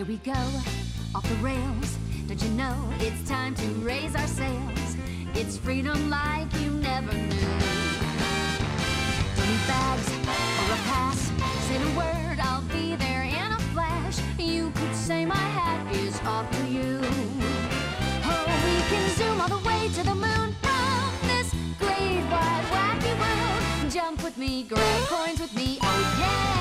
Here we go, off the rails. Don't you know it's time to raise our sails? It's freedom like you never knew. Don't need bags or a pass. Say the word, I'll be there in a flash. You could say my hat is off to you. Oh, we can zoom all the way to the moon from this great wide wacky world. Jump with me, grab coins with me, oh yeah.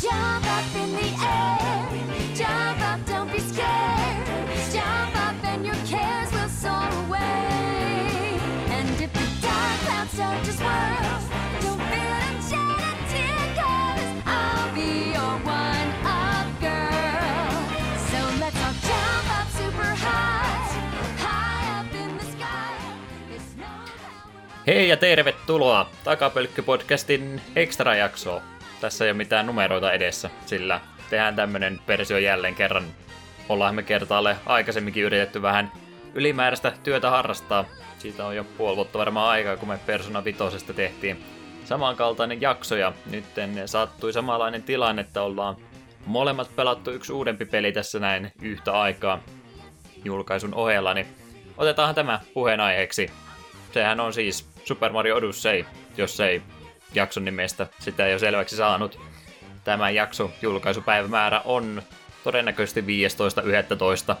Jump up in the air. Jump up, don't be scared. Jump up and your cares will soar away. And if the dark clouds start to swirl, don't tear, cause I'll be your one up girl. So let's all jump up super high, high up in the sky. No. Hei ja tervetuloa Takapölkky-podcastin extra-jaksoon. Tässä ei ole mitään numeroita edessä, sillä tehdään tämmönen versio jälleen kerran. Ollaan me kertaalle aikaisemminkin yritetty vähän ylimääräistä työtä harrastaa. Siitä on jo puoli vuotta varmaan aikaa, kun me Persona Vitosesta tehtiin samankaltainen jakso, ja nyt sattui samanlainen tilanne, että ollaan molemmat pelattu yksi uudempi peli tässä näin yhtä aikaa julkaisun ohella, niin otetaan tämä puheenaiheeksi. Sehän on siis Super Mario Odyssey, jos ei jakson nimestä sitä ei ole selväksi saanut. Tämä jakso julkaisupäivämäärä on todennäköisesti 15.11.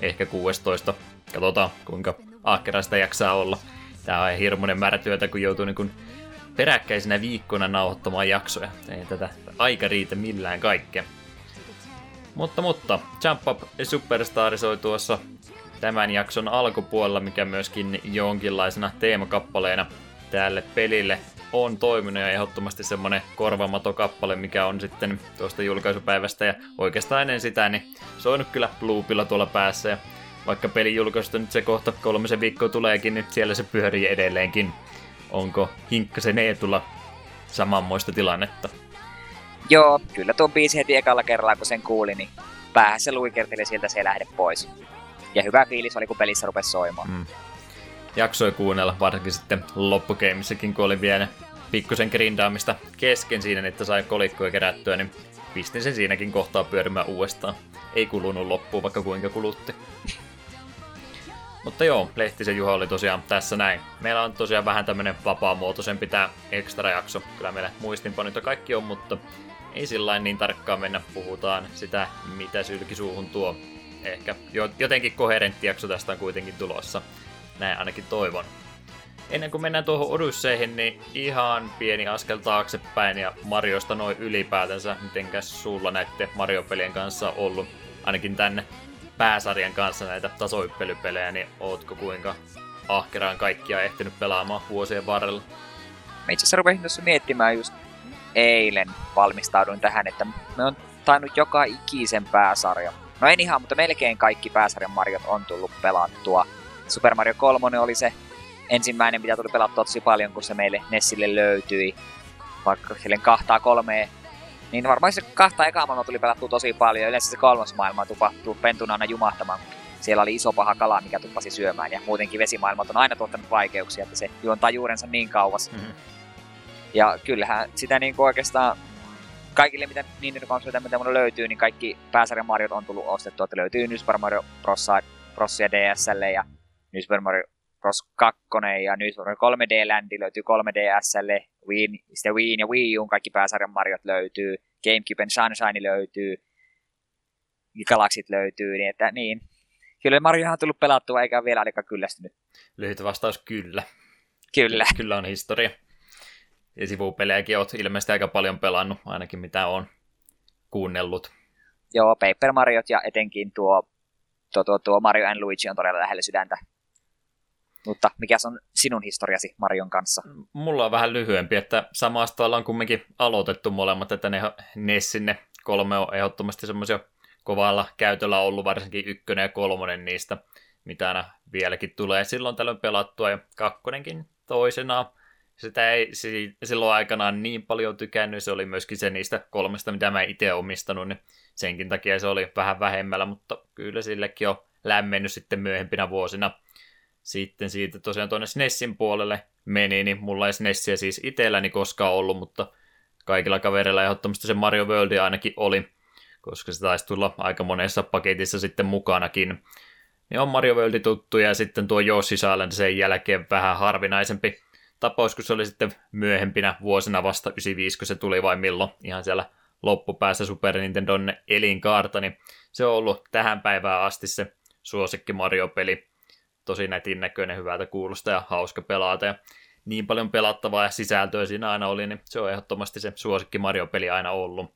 ehkä 16. Katsotaan kuinka ahkera sitä jaksaa olla. Tää on hirmuinen määrä työtä, kun joutuu niin peräkkäisenä viikkona nauhoittamaan jaksoja. Ei tätä aika riitä millään kaikkea. Mutta, mutta, Jump Up Superstar soi tuossa tämän jakson alkupuolella, mikä myöskin jonkinlaisena teemakappaleena tälle pelille on toiminut ja ehdottomasti semmonen korvamatokappale, mikä on sitten tuosta julkaisupäivästä ja oikeastaan ennen sitä, niin soinut kyllä loopilla tuolla päässä ja vaikka pelin julkaisusta nyt se kohta kolmisen viikkoa tuleekin, niin siellä se pyörii edelleenkin. Onko Hinkkasen Eetulla samanmoista tilannetta? Joo, kyllä tuon biisi heti ekalla kerralla, kun sen kuuli, niin päähän se luikerteli sieltä se ei lähde pois. Ja hyvä fiilis oli, kun pelissä rupesi soimaan. Mm. Jaksoi kuunnella, varsinkin sitten loppukeimissakin, kun oli vielä pikkusen grindaamista kesken siinä, että sai kolikkoja kerättyä, niin pistin sen siinäkin kohtaa pyörimään uudestaan. Ei kulunut loppuun, vaikka kuinka kulutti. Mutta joo, Lehtisen Juha oli tosiaan tässä näin. Meillä on tosiaan vähän tämmönen vapaamuotoisempi tää extra jakso. Kyllä meillä muistinpanoita kaikki on, mutta ei sillä niin tarkkaan mennä. Puhutaan sitä, mitä sylki suuhun tuo. Ehkä jotenkin koherentti jakso tästä on kuitenkin tulossa. Näin ainakin toivon. Ennen kuin mennään tuohon Odysseihin, niin ihan pieni askel taaksepäin ja Mariosta noin ylipäätänsä. Mitenkäs sulla näette Mario-pelien kanssa ollut, ainakin tänne pääsarjan kanssa näitä tasoippelypelejä, niin ootko kuinka ahkeraan kaikkia ehtinyt pelaamaan vuosien varrella? Mä itse asiassa rupesin tuossa miettimään just eilen valmistauduin tähän, että me on tainnut joka ikisen pääsarja. No en ihan, mutta melkein kaikki pääsarjan Mariot on tullut pelattua. Super Mario 3 oli se ensimmäinen, mitä tuli pelattua tosi paljon, kun se meille Nessille löytyi. Vaikka silleen kahtaa kolmea niin varmaan se kahta ekaa maailmaa tuli pelattua tosi paljon. Yleensä se kolmas maailma tupattuu pentuna aina jumahtamaan. Siellä oli iso paha kala, mikä tuppasi syömään. Ja muutenkin vesimaailmat on aina tuottanut vaikeuksia, että se juontaa juurensa niin kauas. Mm-hmm. Ja kyllähän sitä niin oikeastaan kaikille mitä niin konsoleita, mitä mulla löytyy, niin kaikki pääsarjan Mariot on tullut ostettua. Että löytyy New Super Mario Bros. Brosia DSL ja New Super Mario Bros. 2 ja New Super Mario 3D Landi löytyy 3DSlle, Wii, sitten Wii ja Wii U, kaikki pääsarjan Mariot löytyy, Gamecuben Sunshine löytyy, Galaxit löytyy, niin että niin. Kyllä Mario on tullut pelattua eikä ole vielä ainakaan kyllästynyt. Lyhyt vastaus kyllä. Kyllä. Kyllä on historia. Ja sivupelejäkin olet ilmeisesti aika paljon pelannut, ainakin mitä on kuunnellut. Joo, Paper Mariot ja etenkin tuo, tuo, tuo, tuo Mario and Luigi on todella lähellä sydäntä. Mutta mikä on sinun historiasi Marion kanssa? Mulla on vähän lyhyempi, että samasta ollaan kumminkin aloitettu molemmat, että ne Nessinne kolme on ehdottomasti semmoisia kovalla käytöllä ollut, varsinkin ykkönen ja kolmonen niistä, mitä aina vieläkin tulee silloin tällöin pelattua, ja kakkonenkin toisena. Sitä ei silloin aikanaan niin paljon tykännyt, se oli myöskin se niistä kolmesta, mitä mä itse omistanut, niin senkin takia se oli vähän vähemmällä, mutta kyllä sillekin on lämmennyt sitten myöhempinä vuosina sitten siitä tosiaan tuonne SNESin puolelle meni, niin mulla ei SNESiä siis itselläni koskaan ollut, mutta kaikilla kavereilla ehdottomasti se Mario World ainakin oli, koska se taisi tulla aika monessa paketissa sitten mukanakin. Niin on Mario World tuttu ja sitten tuo Yoshi Island sen jälkeen vähän harvinaisempi tapaus, kun se oli sitten myöhempinä vuosina vasta 95, kun se tuli vai milloin ihan siellä loppupäässä Super Nintendon elinkaarta, niin se on ollut tähän päivään asti se suosikki Mario-peli. Tosi nätin näköinen, hyvältä kuulosta ja hauska pelata. Ja niin paljon pelattavaa ja sisältöä siinä aina oli, niin se on ehdottomasti se suosikki Mario-peli aina ollut.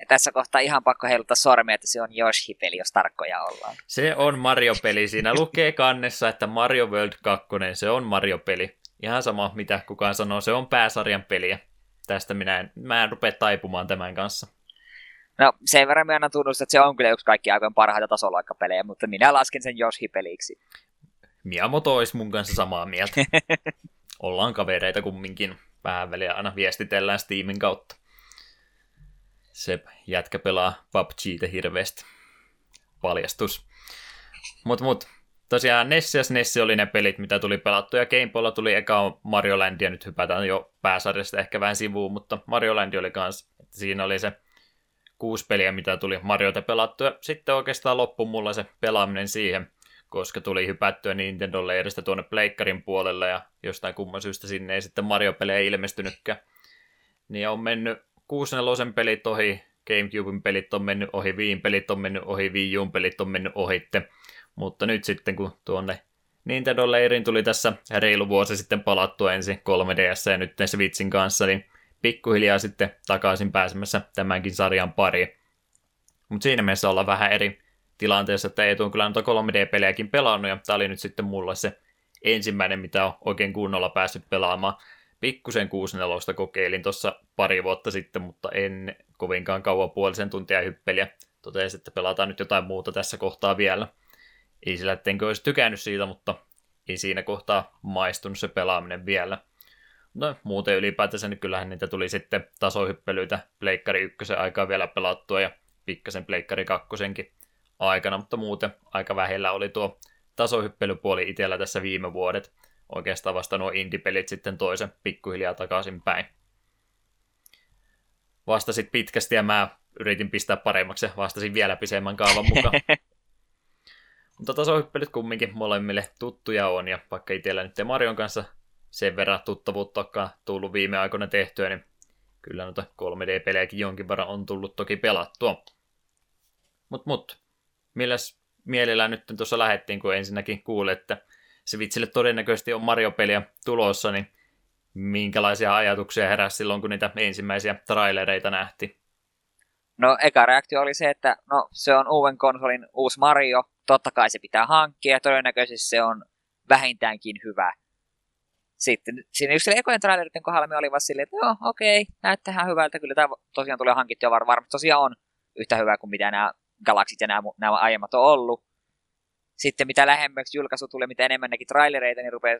Ja tässä kohtaa ihan pakko heiluttaa sormia, että se on Yoshi-peli, jos tarkkoja ollaan. Se on Mario-peli. Siinä lukee kannessa, että Mario World 2, se on Mario-peli. Ihan sama, mitä kukaan sanoo, se on pääsarjan peliä. Tästä minä en, mä en rupea taipumaan tämän kanssa. No sen verran minä annan tunnustaa, että se on kyllä yksi kaikki aikojen parhaita tasoloikkapelejä, mutta minä lasken sen Yoshi-peliksi. Miamoto olisi mun kanssa samaa mieltä. Ollaan kavereita kumminkin. Vähän väliä aina viestitellään Steamin kautta. Se jätkä pelaa PUBGtä hirveästi. Paljastus. Mut mut, tosiaan Nessi ja Nessi oli ne pelit, mitä tuli pelattu, ja Gameboylla tuli eka Mario Land, ja nyt hypätään jo pääsarjasta ehkä vähän sivuun, mutta Mario Land oli kans, että siinä oli se kuusi peliä, mitä tuli Mariota pelattu, ja sitten oikeastaan loppu mulla se pelaaminen siihen, koska tuli hypättyä Nintendo leiristä tuonne Pleikkarin puolelle, ja jostain kumman syystä sinne ei sitten Mario-pelejä ilmestynytkään. Niin on mennyt 64 pelit ohi, Gamecuben pelit on mennyt ohi, Viin pelit on mennyt ohi, Wii Uun pelit on mennyt ohitte. Mutta nyt sitten kun tuonne Nintendo-leiriin tuli tässä reilu vuosi sitten palattua ensin 3DS ja nyt Switchin kanssa, niin pikkuhiljaa sitten takaisin pääsemässä tämänkin sarjan pari. Mutta siinä mielessä ollaan vähän eri tilanteessa, että ei tuon kyllä noita 3D-pelejäkin pelannut, ja tämä oli nyt sitten mulla se ensimmäinen, mitä on oikein kunnolla päässyt pelaamaan. Pikkusen 64 kokeilin tuossa pari vuotta sitten, mutta en kovinkaan kauan puolisen tuntia hyppeliä. Totesin, että pelataan nyt jotain muuta tässä kohtaa vielä. Ei sillä, ettenkö olisi tykännyt siitä, mutta ei siinä kohtaa maistunut se pelaaminen vielä. No muuten ylipäätänsä niin kyllähän niitä tuli sitten tasohyppelyitä Pleikkari 1 aikaa vielä pelattua ja pikkasen Pleikkari 2 aikana, mutta muuten aika vähellä oli tuo tasohyppelypuoli itsellä tässä viime vuodet. Oikeastaan vasta nuo indie-pelit sitten toisen pikkuhiljaa takaisin päin. Vastasit pitkästi ja mä yritin pistää paremmaksi ja vastasin vielä pisemmän kaavan mukaan. Mutta tasohyppelyt kumminkin molemmille tuttuja on, ja vaikka itsellä nyt Marion kanssa sen verran tuttavuutta tullut viime aikoina tehtyä, niin kyllä noita 3D-pelejäkin jonkin verran on tullut toki pelattua. Mut mut, milläs mielellä nyt tuossa lähettiin, kun ensinnäkin kuulin, että Switchille todennäköisesti on Mario-peliä tulossa, niin minkälaisia ajatuksia heräsi silloin, kun niitä ensimmäisiä trailereita nähtiin? No eka reaktio oli se, että no se on uuden konsolin uusi Mario, totta kai se pitää hankkia ja todennäköisesti se on vähintäänkin hyvä. Sitten siinä just ekojen traileritten kohdalla me olivat silleen, että joo, okei, näyttää hyvältä, kyllä tämä tosiaan tulee hankittua var- varmasti tosiaan on yhtä hyvä kuin mitä nämä Galaxit ja nämä, nämä aiemmat on ollut. Sitten mitä lähemmäksi julkaisu tulee, mitä enemmän näki trailereita, niin rupeaa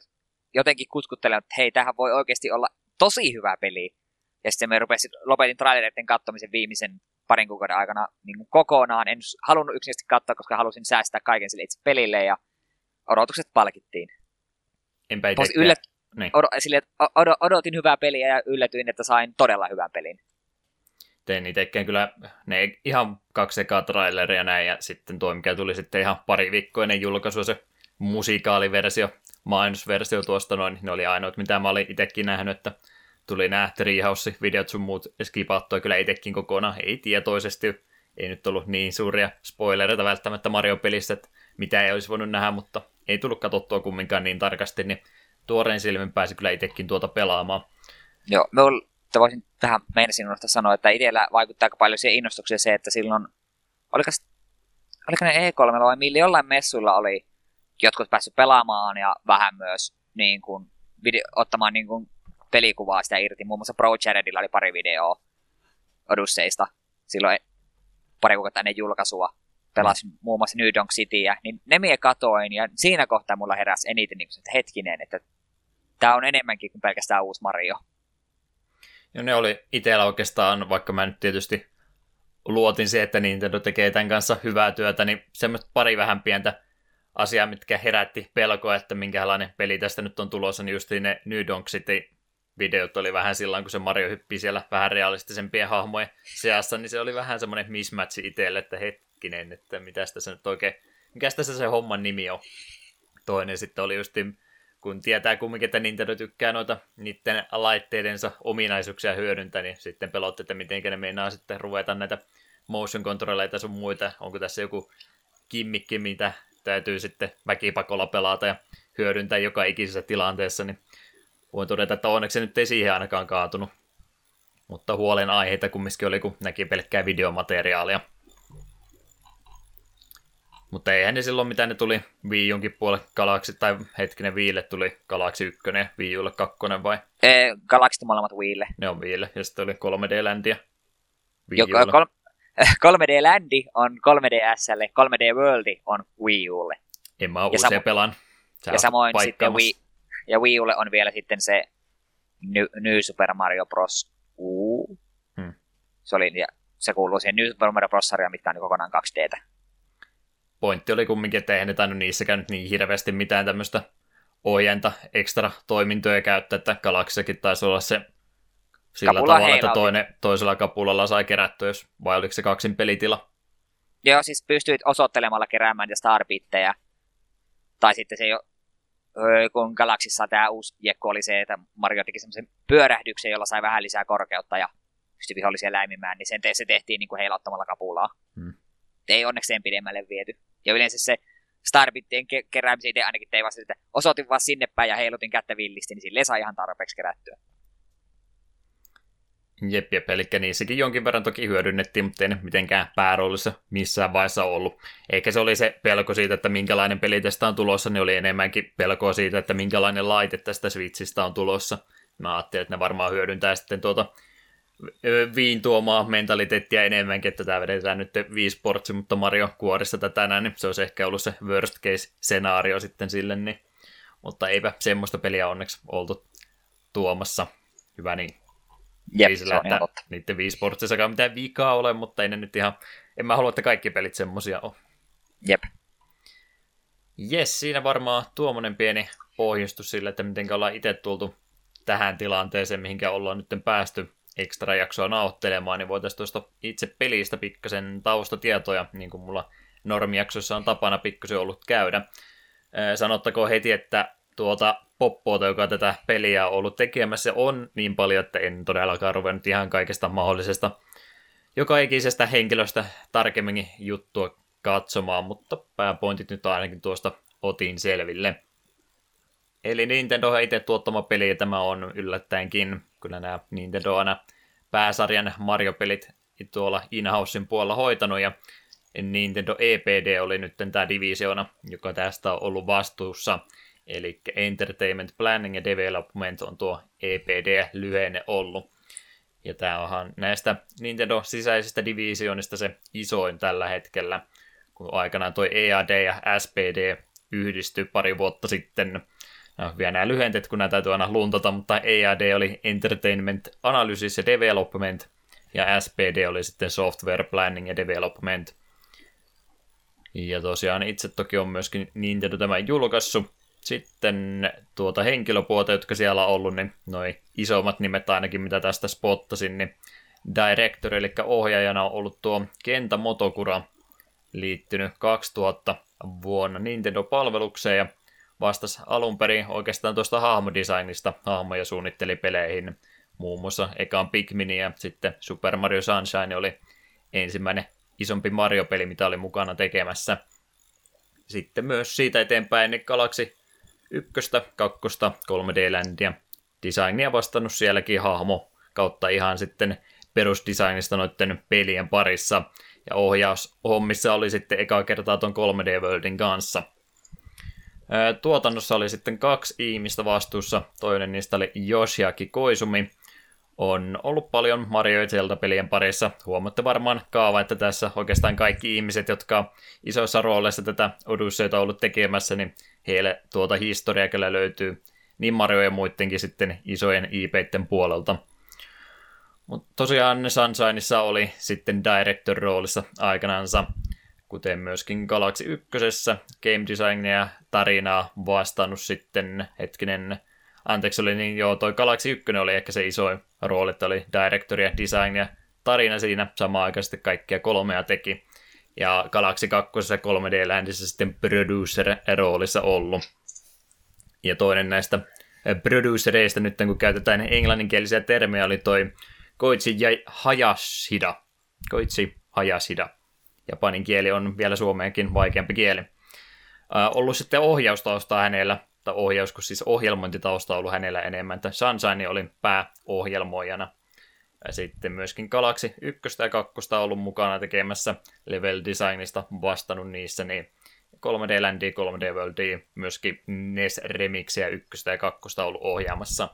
jotenkin kutkuttelemaan, että hei, tähän voi oikeasti olla tosi hyvä peli. Ja sitten me rupesin, lopetin trailereiden katsomisen viimeisen parin kuukauden aikana niin kuin kokonaan. En halunnut yksinkertaisesti katsoa, koska halusin säästää kaiken sille itse pelille ja odotukset palkittiin. Enpä itse Yllät... niin. Odo, sille, od- odotin hyvää peliä ja yllätyin, että sain todella hyvän pelin. Tein itsekään kyllä ne ihan kaksi ekaa traileria näin ja sitten tuo, mikä tuli sitten ihan pari viikkoa ennen julkaisua, se musikaaliversio, mainosversio tuosta noin, niin ne oli ainoat, mitä mä olin itsekin nähnyt, että tuli nämä Treehouse-videot sun muut skipattua kyllä itsekin kokonaan, ei tietoisesti, ei nyt ollut niin suuria spoilereita välttämättä Mario-pelissä, että mitä ei olisi voinut nähdä, mutta ei tullut katsottua kumminkaan niin tarkasti, niin tuoreen silmin pääsi kyllä itsekin tuota pelaamaan. Joo, me voisin tähän meinasin unohtaa sanoa, että itsellä vaikuttaa aika paljon siihen innostukseen se, että silloin, oliko, oliko ne E3 vai millä jollain messuilla oli jotkut päässyt pelaamaan ja vähän myös niin kuin, video, ottamaan niin kuin, pelikuvaa sitä irti. Muun muassa Pro Jaredilla oli pari videoa Odysseista silloin pari kuukautta ennen julkaisua. Pelasin mm. muun muassa New Donk Cityä, niin ne mie katoin ja siinä kohtaa mulla heräsi eniten niin että hetkinen, että tämä on enemmänkin kuin pelkästään uusi Mario. Ja ne oli itsellä oikeastaan, vaikka mä nyt tietysti luotin se, että Nintendo tekee tämän kanssa hyvää työtä, niin semmoista pari vähän pientä asiaa, mitkä herätti pelkoa, että minkälainen peli tästä nyt on tulossa, niin just ne New Donk City videot oli vähän silloin, kun se Mario hyppii siellä vähän realistisempien hahmojen seassa, niin se oli vähän semmoinen mismatch itselle, että hetkinen, että mitä tässä nyt oikein, mikä tässä se homman nimi on. Toinen sitten oli just, kun tietää kumminkin, että Nintendo tykkää noita niiden laitteidensa ominaisuuksia hyödyntää, niin sitten pelotti, että miten ne meinaa sitten ruveta näitä motion controlleita sun muita. Onko tässä joku kimmikki, mitä täytyy sitten väkipakolla pelata ja hyödyntää joka ikisessä tilanteessa, niin voin todeta, että onneksi nyt ei siihen ainakaan kaatunut. Mutta huolen aiheita kumminkin oli, kun näki pelkkää videomateriaalia. Mutta eihän ne silloin, mitä ne tuli Wii Unkin puolelle Galaxy, tai hetkinen Viille tuli Galaxy 1 ja Wii Ulle 2 vai? Ee, Galaxy molemmat Wiille. Ne on Viille, ja sitten oli 3D-ländiä. Joka, kol- 3D Landi on 3DSlle, 3D Worldi on Wii Ulle. En mä uusia sam- pelan. Sä ja samoin sitten Wii, ja Wii Ulle on vielä sitten se New, New Super Mario Bros. U. Hmm. Se, oli, ja se kuuluu siihen New Super Mario Bros. sarjaan, mitkä on kokonaan 2Dtä. Pointti oli kumminkin, että eihän ne tainnut niissäkään nyt niin hirveästi mitään tämmöistä ojenta ekstra toimintoja käyttää, että Galaxiakin taisi olla se sillä Kapula tavalla, että toinen, toisella kapulalla sai kerättyä, jos, vai oliko se kaksin pelitila? Joo, siis pystyit osoittelemalla keräämään ja starbitteja. Tai sitten se jo, kun Galaxissa tämä uusi jekko oli se, että Mario teki semmoisen pyörähdyksen, jolla sai vähän lisää korkeutta ja pystyi vihollisia läimimään, niin sen te- se tehtiin niin kuin heilauttamalla kapulaa. Hmm. Ei onneksi sen pidemmälle viety. Ja yleensä se starbittien ke- keräämisen itse ainakin tein vasta, että osoitin vaan sinne päin ja heilutin kättä villisti, niin sille sai ihan tarpeeksi kerättyä. Jep, jep, eli niissäkin jonkin verran toki hyödynnettiin, mutta ei mitenkään pääroolissa missään vaiheessa ollut. Eikä se oli se pelko siitä, että minkälainen peli tästä on tulossa, niin oli enemmänkin pelkoa siitä, että minkälainen laite tästä Switchistä on tulossa. Mä ajattelin, että ne varmaan hyödyntää sitten tuota viin tuomaa mentaliteettia enemmänkin, että tämä vedetään nyt viisi portsi, mutta Mario kuorissa tätä näin, niin se olisi ehkä ollut se worst case scenaario sitten sille, niin... mutta eipä semmoista peliä onneksi oltu tuomassa. Hyvä niin. Jep, ei sillä, se on että totta. niiden Wii mitään vikaa ole, mutta ei ne nyt ihan, en mä halua, että kaikki pelit semmosia on. Jep. Jes, siinä varmaan tuommoinen pieni pohjustus sille, että miten ollaan itse tultu tähän tilanteeseen, mihinkä ollaan nyt päästy ekstra jaksoa nauttelemaan, niin voitaisiin tuosta itse pelistä pikkasen taustatietoja, niin kuin mulla normijaksoissa on tapana pikkasen ollut käydä. Sanottakoon heti, että tuota poppoota, joka tätä peliä on ollut tekemässä, on niin paljon, että en todellakaan ruvennut ihan kaikesta mahdollisesta joka ikisestä henkilöstä tarkemmin juttua katsomaan, mutta pääpointit nyt ainakin tuosta otin selville. Eli Nintendo itse tuottama peli, tämä on yllättäenkin, kyllä nämä Nintendo aina pääsarjan Mario-pelit tuolla in puolella hoitanut, ja Nintendo EPD oli nyt tämä divisiona, joka tästä on ollut vastuussa – Eli Entertainment Planning ja Development on tuo EPD-lyhenne ollut. Ja tämä onhan näistä Nintendo sisäisistä divisionista se isoin tällä hetkellä, kun aikanaan tuo EAD ja SPD yhdistyi pari vuotta sitten. No, vielä nämä lyhenteet, kun nämä täytyy aina luntata, mutta EAD oli Entertainment Analysis ja Development, ja SPD oli sitten Software Planning ja Development. Ja tosiaan itse toki on myöskin Nintendo tämän julkaissut, sitten tuota henkilöpuolta, jotka siellä on ollut, niin noin isommat nimet ainakin, mitä tästä spottasin, niin director, eli ohjaajana on ollut tuo Kenta Motokura, liittynyt 2000 vuonna Nintendo-palvelukseen ja vastasi alun perin oikeastaan tuosta hahmodesignista hahmoja suunnitteli peleihin. Muun muassa ekaan Pikmin ja sitten Super Mario Sunshine oli ensimmäinen isompi Mario-peli, mitä oli mukana tekemässä. Sitten myös siitä eteenpäin niin Galaxy ykköstä, kakkosta, 3D-ländiä. Designia vastannut sielläkin hahmo kautta ihan sitten perusdesignista noiden pelien parissa. Ja ohjaushommissa oli sitten eka kertaa ton 3D Worldin kanssa. Tuotannossa oli sitten kaksi ihmistä vastuussa. Toinen niistä oli Yoshiaki Koizumi. On ollut paljon Mario Zelda-pelien parissa. Huomatte varmaan kaava, että tässä oikeastaan kaikki ihmiset, jotka isoissa rooleissa tätä Odysseita ollut tekemässä, niin heille tuota historiaa kyllä löytyy niin Mario ja muidenkin sitten isojen IPiden puolelta. Mutta tosiaan Sunshineissa oli sitten director-roolissa aikanaansa, kuten myöskin Galaxy 1. Game designia ja tarinaa vastannut sitten hetkinen anteeksi oli niin, joo, toi Galaxy 1 oli ehkä se isoin rooli, että oli director ja design ja tarina siinä samaan aikaisesti kaikkia kolmea teki. Ja Galaxy 2 3D Landissä sitten producer-roolissa ollut. Ja toinen näistä producereista nyt, kun käytetään englanninkielisiä termejä, oli toi Koichi Hayashida. Koichi Hayashida. Japanin kieli on vielä suomeenkin vaikeampi kieli. Ollut sitten ohjaustausta hänellä, tai ohjaus, kun siis ohjelmointitausta ollut hänellä enemmän, että Sunshine oli pääohjelmoijana. Ja sitten myöskin Galaxy 1 ja 2 on ollut mukana tekemässä level designista vastannut niissä, niin 3D Landia, 3D Worldia, myöskin NES Remixiä 1 ja 2 on ollut ohjaamassa.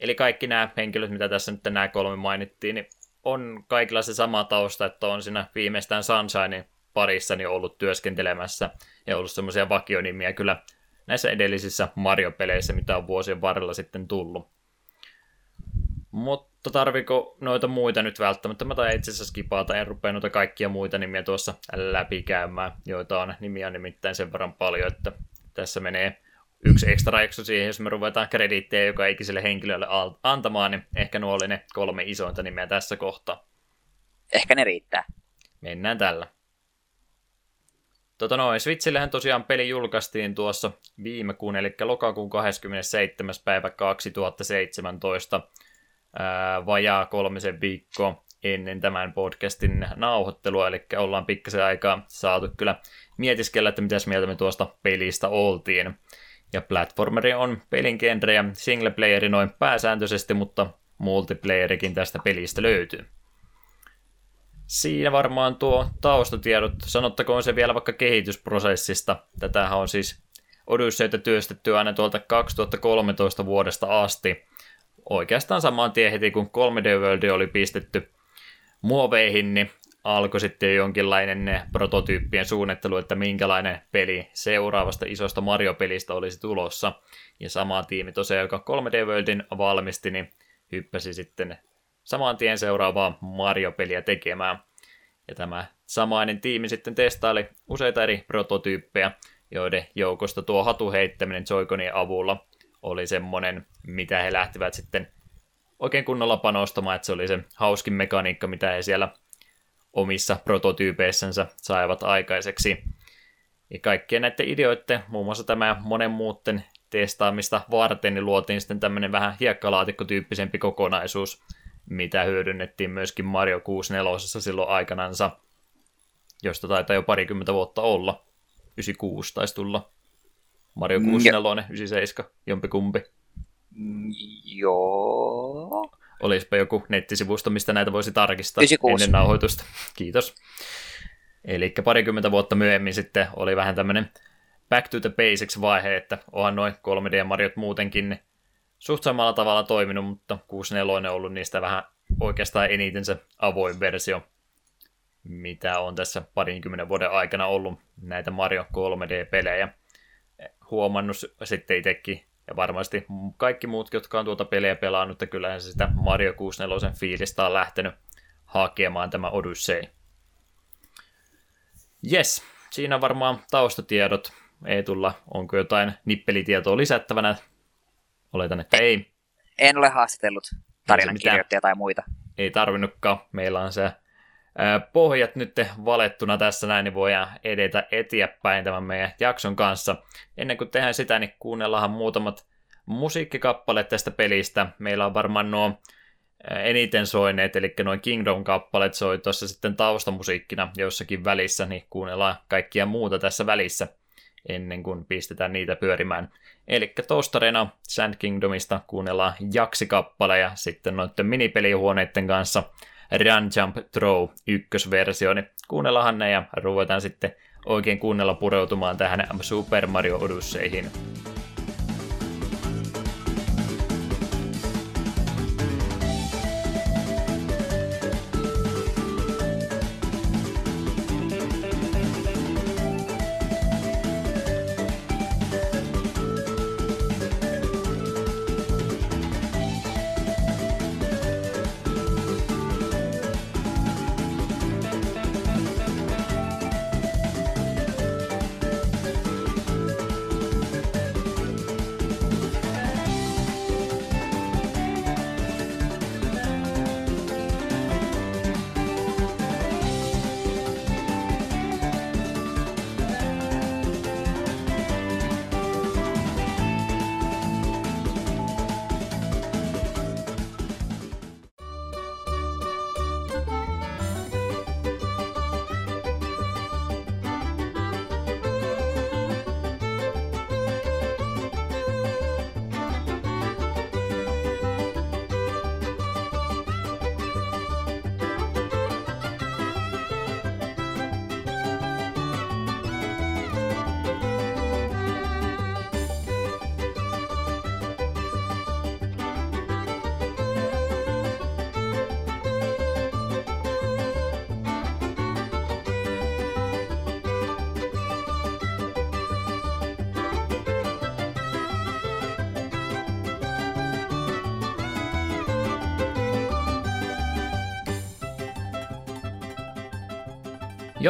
Eli kaikki nämä henkilöt, mitä tässä nyt nämä kolme mainittiin, niin on kaikilla se sama tausta, että on siinä viimeistään Sunshine parissa niin ollut työskentelemässä ja ollut semmoisia vakionimiä kyllä näissä edellisissä Mario-peleissä, mitä on vuosien varrella sitten tullut. Mutta tarviko noita muita nyt välttämättä? Mä tai itse asiassa skipata, en rupea noita kaikkia muita nimiä tuossa läpikäymään, joita on nimiä nimittäin sen verran paljon, että tässä menee yksi ekstra jakso siihen, jos me ruvetaan krediittejä joka ikiselle henkilölle antamaan, niin ehkä nuo oli ne kolme isointa nimeä tässä kohtaa. Ehkä ne riittää. Mennään tällä. Tota noin, Switchillähän tosiaan peli julkaistiin tuossa viime kuun, eli lokakuun 27. päivä 2017, ää, vajaa kolmisen viikkoa ennen tämän podcastin nauhoittelua, eli ollaan pikkasen aikaa saatu kyllä mietiskellä, että mitäs mieltä me tuosta pelistä oltiin. Ja platformeri on pelin genre ja singleplayeri noin pääsääntöisesti, mutta multiplayerikin tästä pelistä löytyy. Siinä varmaan tuo taustatiedot, sanottakoon se vielä vaikka kehitysprosessista. Tätähän on siis Odysseita työstetty aina tuolta 2013 vuodesta asti. Oikeastaan samaan tien heti kun 3D World oli pistetty muoveihin, niin alkoi sitten jonkinlainen prototyyppien suunnittelu, että minkälainen peli seuraavasta isosta Mario-pelistä olisi tulossa. Ja sama tiimi tosiaan, joka 3D Worldin valmisti, niin hyppäsi sitten saman tien seuraavaa Mario-peliä tekemään. Ja tämä samainen tiimi sitten testaili useita eri prototyyppejä, joiden joukosta tuo hatu heittäminen Joy-Conien avulla oli semmonen, mitä he lähtivät sitten oikein kunnolla panostamaan, että se oli se hauskin mekaniikka, mitä he siellä omissa prototyypeissänsä saivat aikaiseksi. Ja kaikkien näiden ideoiden, muun muassa tämä monen muuten testaamista varten, niin luotiin sitten tämmöinen vähän hiekkalaatikkotyyppisempi kokonaisuus, mitä hyödynnettiin myöskin Mario 64 silloin aikanansa, josta taitaa jo parikymmentä vuotta olla. 96 taisi tulla. Mario 64, 97, jompikumpi. Joo. Olisipa joku nettisivusto, mistä näitä voisi tarkistaa 96. ennen nauhoitusta. Kiitos. Eli parikymmentä vuotta myöhemmin sitten oli vähän tämmöinen back to the basics vaihe, että onhan noin 3D-mariot muutenkin suht samalla tavalla toiminut, mutta 64 on ollut niistä vähän oikeastaan eniten se avoin versio, mitä on tässä parinkymmenen vuoden aikana ollut näitä Mario 3D-pelejä. Huomannut sitten itsekin, ja varmasti kaikki muut, jotka on tuota peliä pelannut, että kyllähän se sitä Mario 64 fiilistä on lähtenyt hakemaan tämä Odyssey. Yes, siinä varmaan taustatiedot. Ei tulla, onko jotain nippelitietoa lisättävänä Oletan, että ei. En ole haastatellut kirjoittajia tai muita. Ei tarvinnutkaan. Meillä on se pohjat nyt valettuna tässä näin, niin voidaan edetä eteenpäin tämän meidän jakson kanssa. Ennen kuin tehdään sitä, niin kuunnellaan muutamat musiikkikappaleet tästä pelistä. Meillä on varmaan nuo eniten soineet, eli noin Kingdom-kappaleet soi tuossa sitten taustamusiikkina jossakin välissä, niin kuunnellaan kaikkia muuta tässä välissä ennen kuin pistetään niitä pyörimään. Eli tostarena Sand Kingdomista kuunnellaan jaksikappale ja sitten noiden minipelihuoneiden kanssa Run Jump Throw ykkösversio, niin kuunnellaanhan ne ja ruvetaan sitten oikein kuunnella pureutumaan tähän Super Mario Odysseihin.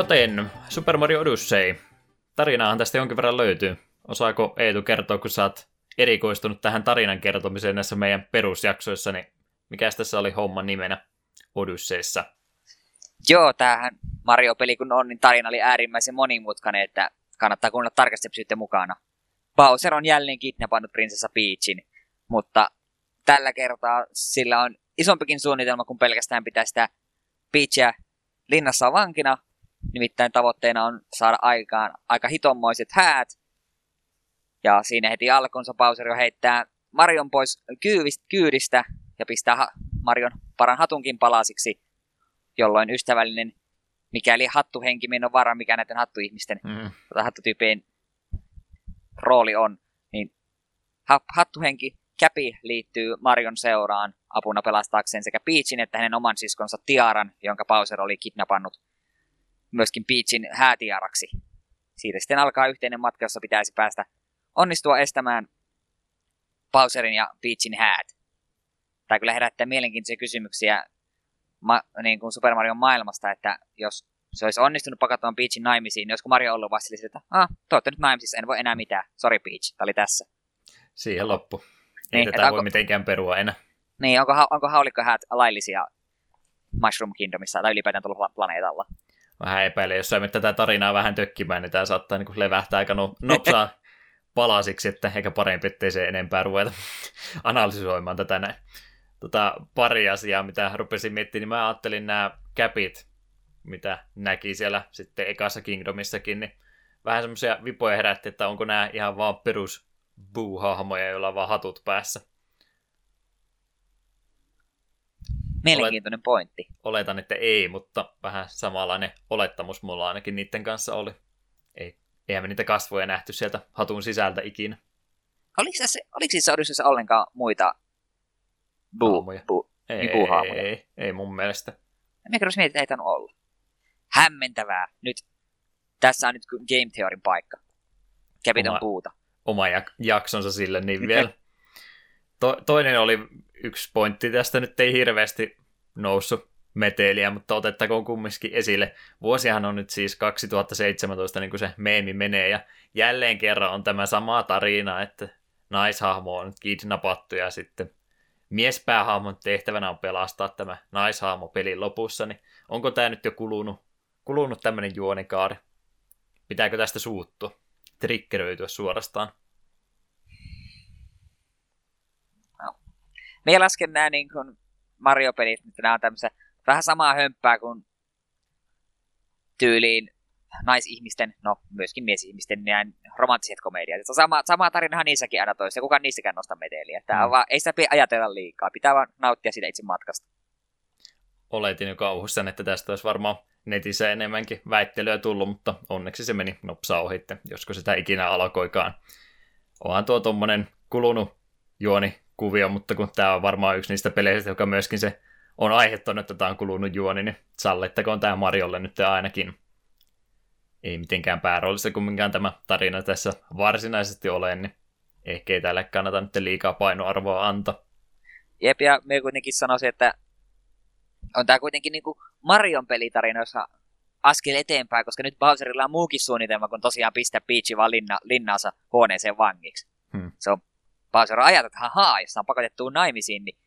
Joten Super Mario Odyssey. Tarinaahan tästä jonkin verran löytyy. Osaako Eetu kertoa, kun sä oot erikoistunut tähän tarinan kertomiseen näissä meidän perusjaksoissa, niin mikä tässä oli homman nimenä Odysseyssä? Joo, tämähän Mario-peli kun on, niin tarina oli äärimmäisen monimutkainen, että kannattaa kuunnella tarkasti pysytte mukana. Bowser on jälleen kidnappannut prinsessa Peachin, mutta tällä kertaa sillä on isompikin suunnitelma kuin pelkästään pitää sitä Peachia linnassa vankina. Nimittäin tavoitteena on saada aikaan aika hitommoiset häät. Ja siinä heti alkunsa Bowser jo heittää Marion pois kyydistä ja pistää Marion paran hatunkin palasiksi, jolloin ystävällinen, mikäli hattuhenki, minä on varma, mikä näiden hattuihmisten mm. hattutyypien rooli on, niin hattuhenki Käpi liittyy Marion seuraan apuna pelastaakseen sekä Peachin että hänen oman siskonsa Tiaran, jonka Bowser oli kidnappannut myöskin Peachin häätiaraksi. Siitä sitten alkaa yhteinen matka, jossa pitäisi päästä onnistua estämään Bowserin ja Peachin häät. Tämä kyllä herättää mielenkiintoisia kysymyksiä ma- niin kuin Super Mario maailmasta, että jos se olisi onnistunut pakottamaan Peachin naimisiin, niin olisiko Mario ollut vasta että ah, te olette nyt naimisissa, en voi enää mitään. Sorry Peach, tämä oli tässä. Siihen loppu. Ei niin, tätä voi onko, mitenkään perua enää. Niin, onko, onko haulikkohäät laillisia Mushroom Kingdomissa tai ylipäätään tuolla planeetalla? Vähän epäilen, jos saimme tätä tarinaa vähän tökkimään, niin tämä saattaa niin levähtää aika no, nopsaa palasiksi, että eikä parempi, ettei se enempää ruveta analysoimaan tätä näin. Tota, pari asiaa, mitä rupesin miettimään, niin mä ajattelin nämä käpit, mitä näki siellä sitten ekassa Kingdomissakin, niin vähän semmoisia vipoja herätti, että onko nämä ihan vaan perus Boo-hahmoja, joilla on vaan hatut päässä. Mielenkiintoinen Olet, pointti. Oletan, että ei, mutta vähän samanlainen olettamus mulla ainakin niiden kanssa oli. Ei, eihän me niitä kasvoja nähty sieltä hatun sisältä ikinä. Oliko, se, oliko siis Odysseyssä ollenkaan muita boo, boo, ei, niin ei, ei, ei, mun mielestä. Mikä mietin, että ei tainnut olla. Hämmentävää. Nyt tässä on nyt Game Theorin paikka. Käpitän puuta oma jaksonsa sille, niin vielä. To, toinen oli yksi pointti, tästä nyt ei hirveästi noussut meteliä, mutta otettakoon kumminkin esille. Vuosihan on nyt siis 2017, niin kuin se meemi menee, ja jälleen kerran on tämä sama tarina, että naishahmo on kidnappattu ja sitten miespäähahmon tehtävänä on pelastaa tämä naishahmo pelin lopussa, niin onko tämä nyt jo kulunut, kulunut tämmöinen juonikaari? Pitääkö tästä suuttua? triggeröityä suorastaan. Me lasken nämä niin kuin Mario-pelit, että nämä on tämmöisiä vähän samaa hömppää kuin tyyliin naisihmisten, no myöskin miesihmisten näin romanttiset komediat. Että sama, sama tarinahan niissäkin aina toissa, kukaan niissäkään nosta meteliä. Tämä mm. vaan, ei sitä ajatella liikaa, pitää vaan nauttia siitä itse matkasta. Oletin jo kauhussaan, että tästä olisi varmaan netissä enemmänkin väittelyä tullut, mutta onneksi se meni nopsaa ohitte, josko sitä ikinä alkoikaan. Onhan tuo tuommoinen kulunut juoni kuvio, mutta kun tämä on varmaan yksi niistä peleistä, joka myöskin se on aiheuttanut, että tämä on kulunut juoni, niin sallittakoon tämä Marjolle nyt ainakin. Ei mitenkään pääroolissa kumminkaan tämä tarina tässä varsinaisesti ole, niin ehkä ei tälle kannata nyt liikaa painoarvoa antaa. Jep, ja me kuitenkin sanoisin, että on tämä kuitenkin niin kuin Marion pelitarina, jossa askel eteenpäin, koska nyt Bowserilla on muukin suunnitelma, kun tosiaan pistää Peachy vaan linna, linnaansa huoneeseen vangiksi. Hmm. Se on Bowser ajatellut, että haha, jos on pakotettu naimisiin, niin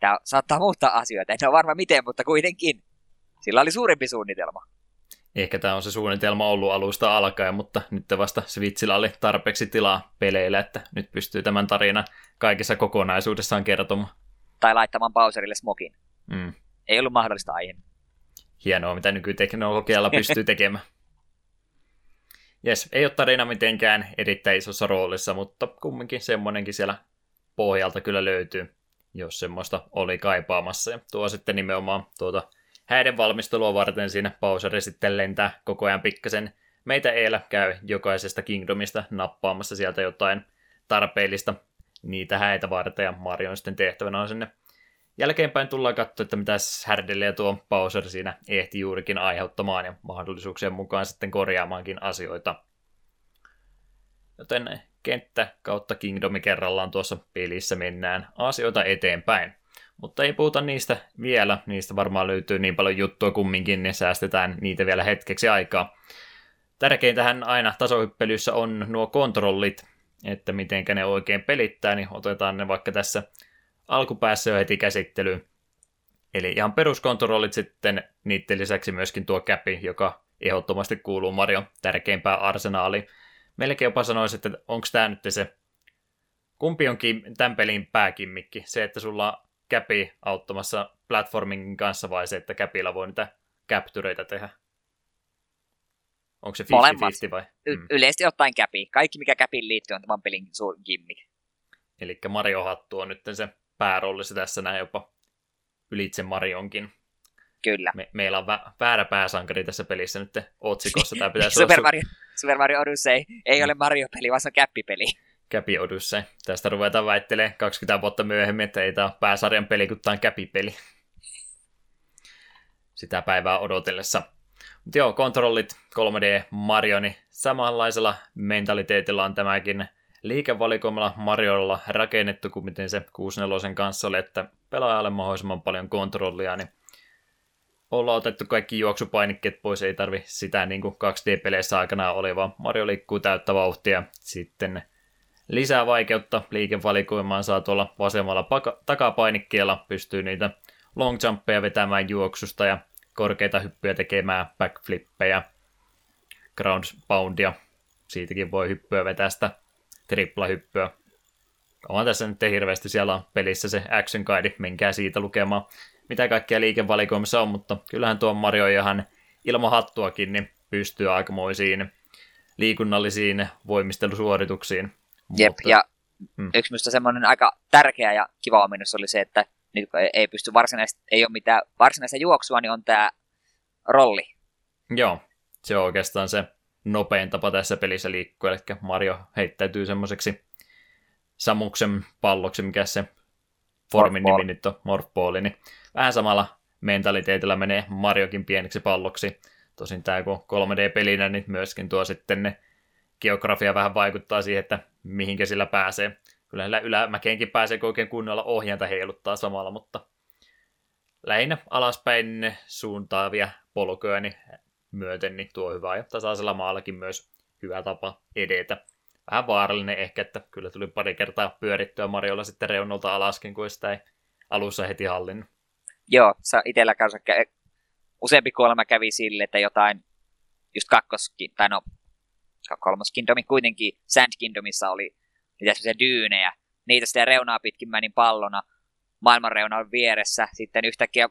tämä saattaa muuttaa asioita. En ole varma miten, mutta kuitenkin. Sillä oli suurempi suunnitelma. Ehkä tämä on se suunnitelma ollut alusta alkaen, mutta nyt vasta Switchillä oli tarpeeksi tilaa peleillä, että nyt pystyy tämän tarinan kaikessa kokonaisuudessaan kertomaan. Tai laittamaan Bowserille smokin. Mm. Ei ollut mahdollista aiemmin. Hienoa, mitä nykyteknologialla pystyy tekemään. Jes, ei ole tarina mitenkään erittäin isossa roolissa, mutta kumminkin semmoinenkin siellä pohjalta kyllä löytyy, jos semmoista oli kaipaamassa. Ja tuo sitten nimenomaan tuota häiden valmistelua varten siinä Bowser sitten lentää koko ajan pikkasen meitä eellä käy jokaisesta Kingdomista nappaamassa sieltä jotain tarpeellista niitä häitä varten, ja Marion sitten tehtävänä on sinne jälkeenpäin tullaan katsoa, että mitä ja tuo Bowser siinä ehti juurikin aiheuttamaan ja mahdollisuuksien mukaan sitten korjaamaankin asioita. Joten kenttä kautta Kingdomi kerrallaan tuossa pelissä mennään asioita eteenpäin. Mutta ei puhuta niistä vielä, niistä varmaan löytyy niin paljon juttua kumminkin, niin säästetään niitä vielä hetkeksi aikaa. Tärkeintähän aina tasohyppelyssä on nuo kontrollit, että miten ne oikein pelittää, niin otetaan ne vaikka tässä alkupäässä jo heti käsittelyyn. Eli ihan peruskontrollit sitten, niiden lisäksi myöskin tuo käpi, joka ehdottomasti kuuluu Mario tärkeimpään arsenaaliin. Melkein jopa sanoisin, että onko tämä nyt se, kumpi onkin tämän pelin pääkimmikki? Se, että sulla käpi auttamassa platformingin kanssa vai se, että käpillä voi niitä captureita tehdä? Onko se 50-50 vai? Y- mm. Yleisesti ottaen käpi. Kaikki, mikä käpiin liittyy, on tämän pelin suurin gimmick. Eli Mario Hattu on nyt se pääroolissa tässä näin jopa ylitse Marionkin. Kyllä. Me, meillä on vä- väärä pääsankari tässä pelissä nyt otsikossa. Tämä pitäisi Super, olla... Mario, Super Mario Odyssey ei mm. ole Mario-peli, vaan se on käppipeli. Käpi Odyssey. Tästä ruvetaan väittelemään 20 vuotta myöhemmin, että ei tämä ole pääsarjan peli, kun tämä on käpipeli. Sitä päivää odotellessa. Mutta joo, kontrollit 3D Mario, niin samanlaisella mentaliteetilla on tämäkin liikevalikoimalla Mariolla rakennettu kuin miten se 64 kanssa oli, että pelaajalle mahdollisimman paljon kontrollia, niin ollaan otettu kaikki juoksupainikkeet pois, ei tarvi sitä niin kuin 2D-peleissä aikana oli, vaan Mario liikkuu täyttä vauhtia. Sitten lisää vaikeutta liikevalikoimaan saa tuolla vasemmalla paka- takapainikkeella, pystyy niitä long jumpeja vetämään juoksusta ja korkeita hyppyjä tekemään backflippejä, ground poundia, siitäkin voi hyppyä vetää sitä triplahyppyä. On tässä nyt hirveästi, siellä on pelissä se action guide, menkää siitä lukemaan, mitä kaikkea liikevalikoimissa on, mutta kyllähän tuo Mario ihan ilman hattuakin niin pystyy aikamoisiin liikunnallisiin voimistelusuorituksiin. Jep, mutta, ja hmm. yksi minusta semmoinen aika tärkeä ja kiva ominaisuus oli se, että nyt kun ei pysty varsinaisesti, ei ole mitään varsinaista juoksua, niin on tämä rolli. Joo, se on oikeastaan se nopein tapa tässä pelissä liikkua, eli Mario heittäytyy semmoiseksi Samuksen palloksi, mikä se formin nimi nyt on, Morphball, niin vähän samalla mentaliteetillä menee Mariokin pieneksi palloksi. Tosin tämä kun 3D-pelinä, niin myöskin tuo sitten ne geografia vähän vaikuttaa siihen, että mihinkä sillä pääsee. Kyllä sillä ylämäkeenkin pääsee, kun oikein kunnolla ohjainta heiluttaa samalla, mutta lähinnä alaspäin suuntaavia polkuja niin myöten, niin tuo hyvä ja tasaisella maallakin myös hyvä tapa edetä. Vähän vaarallinen ehkä, että kyllä tuli pari kertaa pyörittyä Mariolla sitten reunolta alaskin, kun sitä ei alussa heti hallinnut. Joo, sä itellä kanssa kä- useampi kuolema kävi sille, että jotain just kakkoskin, tai no kolmas Kingdomi kuitenkin, Sand Kingdomissa oli niitä sellaisia dyynejä, niitä sitä reunaa pitkin menin pallona maailman reunan vieressä, sitten yhtäkkiä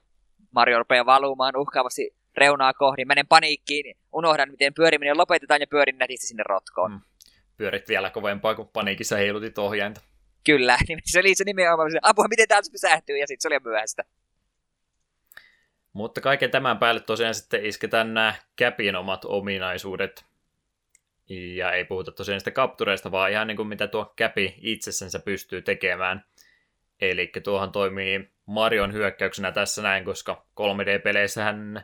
Mario rupeaa valumaan uhkaavasti reunaa kohdin, menen paniikkiin, unohdan miten pyöriminen lopetetaan ja pyörin nätisti sinne rotkoon. Mm. Pyörit vielä kovempaa, kuin paniikissa heilutit ohjainta. Kyllä, niin se oli se nimenomaan, apua, miten täällä pysähtyy, ja sitten se oli myöhäistä. Mutta kaiken tämän päälle tosiaan sitten isketään nämä käpin omat ominaisuudet. Ja ei puhuta tosiaan niistä kaptureista, vaan ihan niin kuin mitä tuo käpi itsessänsä pystyy tekemään. Eli tuohan toimii Marion hyökkäyksenä tässä näin, koska 3D-peleissähän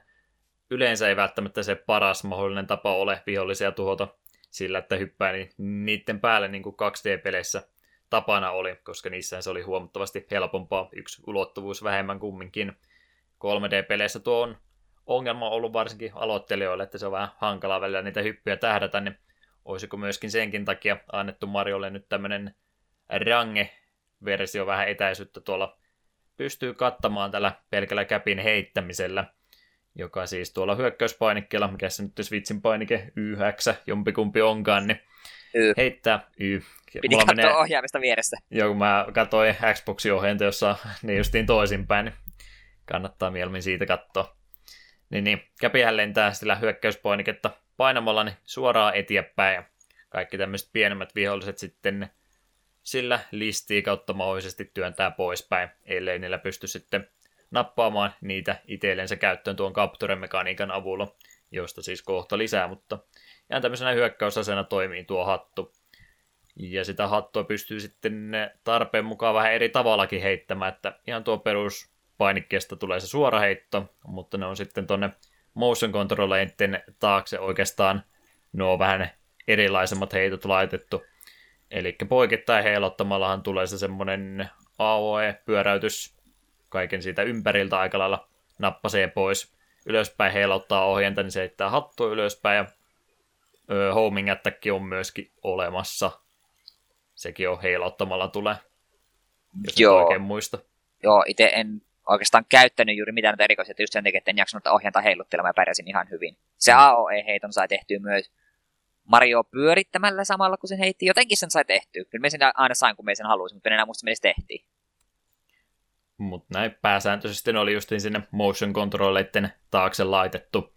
yleensä ei välttämättä se paras mahdollinen tapa ole vihollisia tuhota sillä, että hyppää niin niiden päälle niin kuin 2D-peleissä tapana oli, koska niissä se oli huomattavasti helpompaa, yksi ulottuvuus vähemmän kumminkin. 3D-peleissä tuo on ongelma ollut varsinkin aloittelijoille, että se on vähän hankalaa välillä niitä hyppyjä tähdätä, niin olisiko myöskin senkin takia annettu Mariolle nyt tämmöinen range-versio vähän etäisyyttä tuolla pystyy kattamaan tällä pelkällä käpin heittämisellä joka siis tuolla hyökkäyspainikkeella, mikä se nyt Switchin painike Y9, jompikumpi onkaan, niin y. heittää Y. Piti katsoa menee... ohjaamista vieressä. Joo, kun mä katsoin Xboxin ohjainta, jossa niin justiin toisinpäin, niin kannattaa mieluummin siitä katsoa. Niin, niin. Käpihän lentää sillä hyökkäyspainiketta painamalla niin suoraan eteenpäin ja kaikki tämmöiset pienemmät viholliset sitten sillä listii kautta mahdollisesti työntää poispäin, ellei niillä pysty sitten nappaamaan niitä itsellensä käyttöön tuon capture-mekaniikan avulla, josta siis kohta lisää, mutta ihan tämmöisenä hyökkäysasena toimii tuo hattu. Ja sitä hattua pystyy sitten tarpeen mukaan vähän eri tavallakin heittämään, että ihan tuo perus painikkeesta tulee se suora heitto, mutta ne on sitten tonne motion controlleiden taakse oikeastaan nuo vähän erilaisemmat heitot laitettu. Eli poikittain heilottamallahan tulee se semmonen AOE-pyöräytys kaiken siitä ympäriltä aika lailla nappasee pois. Ylöspäin heilauttaa ohjenta, niin se heittää hattua ylöspäin ja ö, homing attack on myöskin olemassa. Sekin on heilauttamalla tulee, jos Joo. oikein muista. Joo, itse en oikeastaan käyttänyt juuri mitään näitä erikoisia, just sen takia, että en jaksanut ohjanta heiluttelemaan ja pärjäsin ihan hyvin. Se mm. AOE-heiton sai tehtyä myös Mario pyörittämällä samalla, kun sen heitti. Jotenkin sen sai tehtyä. Kyllä me sen aina sain, kun me sen halusin, mutta en enää muista, miten se tehtiin. Mutta näin pääsääntöisesti oli just sinne motion controlleiden taakse laitettu,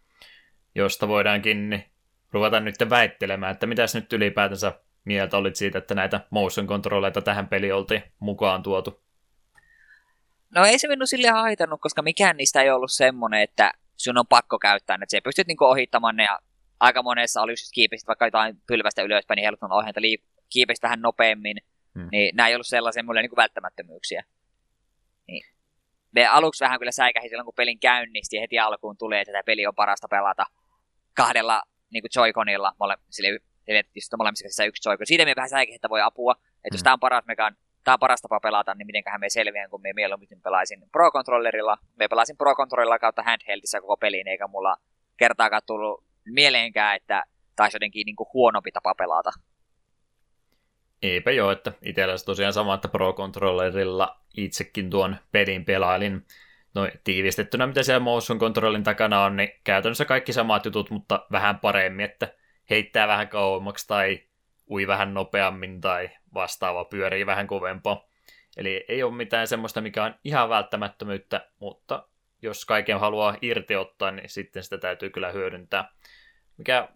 josta voidaankin ruveta nyt väittelemään, että mitäs nyt ylipäätänsä mieltä olit siitä, että näitä motion controlleita tähän peliin oltiin mukaan tuotu? No ei se minun sille haitannut, koska mikään niistä ei ollut semmoinen, että sun on pakko käyttää ne. Se pystyt niinku ohittamaan ne ja aika monessa oli just kiipesit vaikka jotain pylvästä ylöspäin, niin heiluttanut ohjenta liik- kiipesit vähän nopeammin. Hmm. Niin nämä ei ollut sellaisia mulle niinku välttämättömyyksiä. Me aluksi vähän kyllä säikähi silloin, kun pelin käynnisti ja heti alkuun tulee, että tämä peli on parasta pelata kahdella niin kuin Joy-Conilla, mole, sille, sille molemmissa yksi Joy-Con. Siitä me vähän säikähi, että voi apua. Että jos hmm. tämä on paras mekan tämä on paras tapa pelata, niin mitenköhän me selviän, kun me mieluummin pelaisin Pro-controllerilla. Me pelasin Pro-controllerilla kautta handheldissä koko peliin, eikä mulla kertaakaan tullut mieleenkään, että taisi jotenkin niin kuin huonompi tapa pelata. Eipä joo, että itsellä tosiaan sama, että Pro-controllerilla itsekin tuon pelin pelailin. No tiivistettynä, mitä siellä motion controlin takana on, niin käytännössä kaikki samat jutut, mutta vähän paremmin, että heittää vähän kauemmaksi tai ui vähän nopeammin tai vastaava pyörii vähän kovempaa. Eli ei ole mitään semmoista, mikä on ihan välttämättömyyttä, mutta jos kaiken haluaa irti ottaa, niin sitten sitä täytyy kyllä hyödyntää. Mikä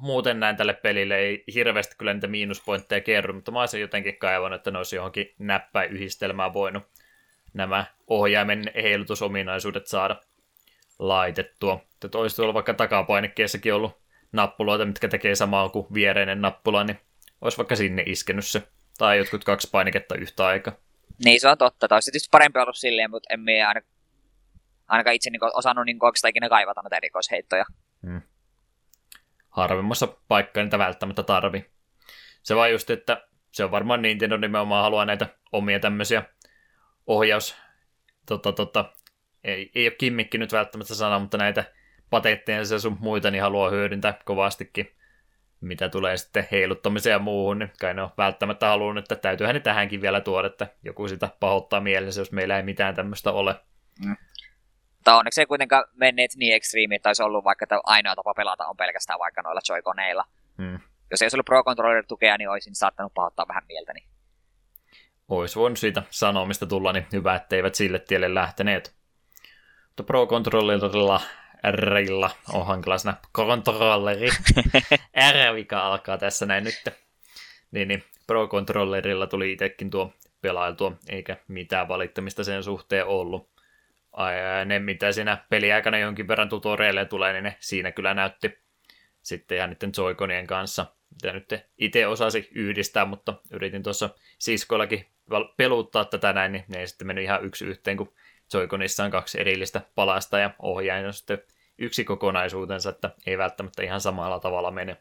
muuten näin tälle pelille ei hirveästi kyllä niitä miinuspointteja kerro, mutta mä olisin jotenkin kaivannut, että ne olisi johonkin näppäyhdistelmään voinut nämä ohjaimen heilutusominaisuudet saada laitettua. Että olisi tuolla vaikka takapainikkeessakin ollut nappuloita, mitkä tekee samaa kuin viereinen nappula, niin olisi vaikka sinne iskenyt se. Tai jotkut kaksi painiketta yhtä aikaa. Niin, se on totta. Tai olisi tietysti parempi ollut silleen, mutta emme aina, ainakaan itse niin osannut niin oikeastaan ikinä kaivata näitä erikoisheittoja. Hmm. Harvemmassa paikkaa niitä välttämättä tarvi. Se vaan just, että se on varmaan Nintendo nimenomaan haluaa näitä omia tämmöisiä ohjaus... Tota, tota, ei, ei ole kimmikki nyt välttämättä sana, mutta näitä patentteja ja sun muita, niin haluaa hyödyntää kovastikin mitä tulee sitten heiluttamiseen ja muuhun, niin kai ne on välttämättä halunnut, että täytyyhän ne tähänkin vielä tuoda, että joku sitä pahoittaa mielessä, jos meillä ei mitään tämmöistä ole. Mm. Mutta onneksi ei kuitenkaan menneet niin ekstriimiin, että olisi ollut vaikka että ainoa tapa pelata on pelkästään vaikka noilla joikoneilla. Mm. Jos ei olisi ollut Pro Controller tukea, niin olisin saattanut pahoittaa vähän mieltäni. Olisi voinut siitä sanomista tulla, niin hyvä, etteivät sille tielle lähteneet. Mutta Pro Controllerilla Rilla on hankalasena kontrolleri. R, alkaa tässä näin nyt. Niin, niin Pro Controllerilla tuli itsekin tuo pelailtua, eikä mitään valittamista sen suhteen ollut. Ne, mitä siinä peliaikana jonkin verran tutorialeja tulee, niin ne siinä kyllä näytti sitten ihan niiden Joikonien kanssa. Mitä nyt itse osasi yhdistää, mutta yritin tuossa siskoillakin peluttaa tätä näin, niin ne ei sitten mennyt ihan yksi yhteen, kun Joikonissa on kaksi erillistä palasta ja ohjain on sitten yksi kokonaisuutensa, että ei välttämättä ihan samalla tavalla mene.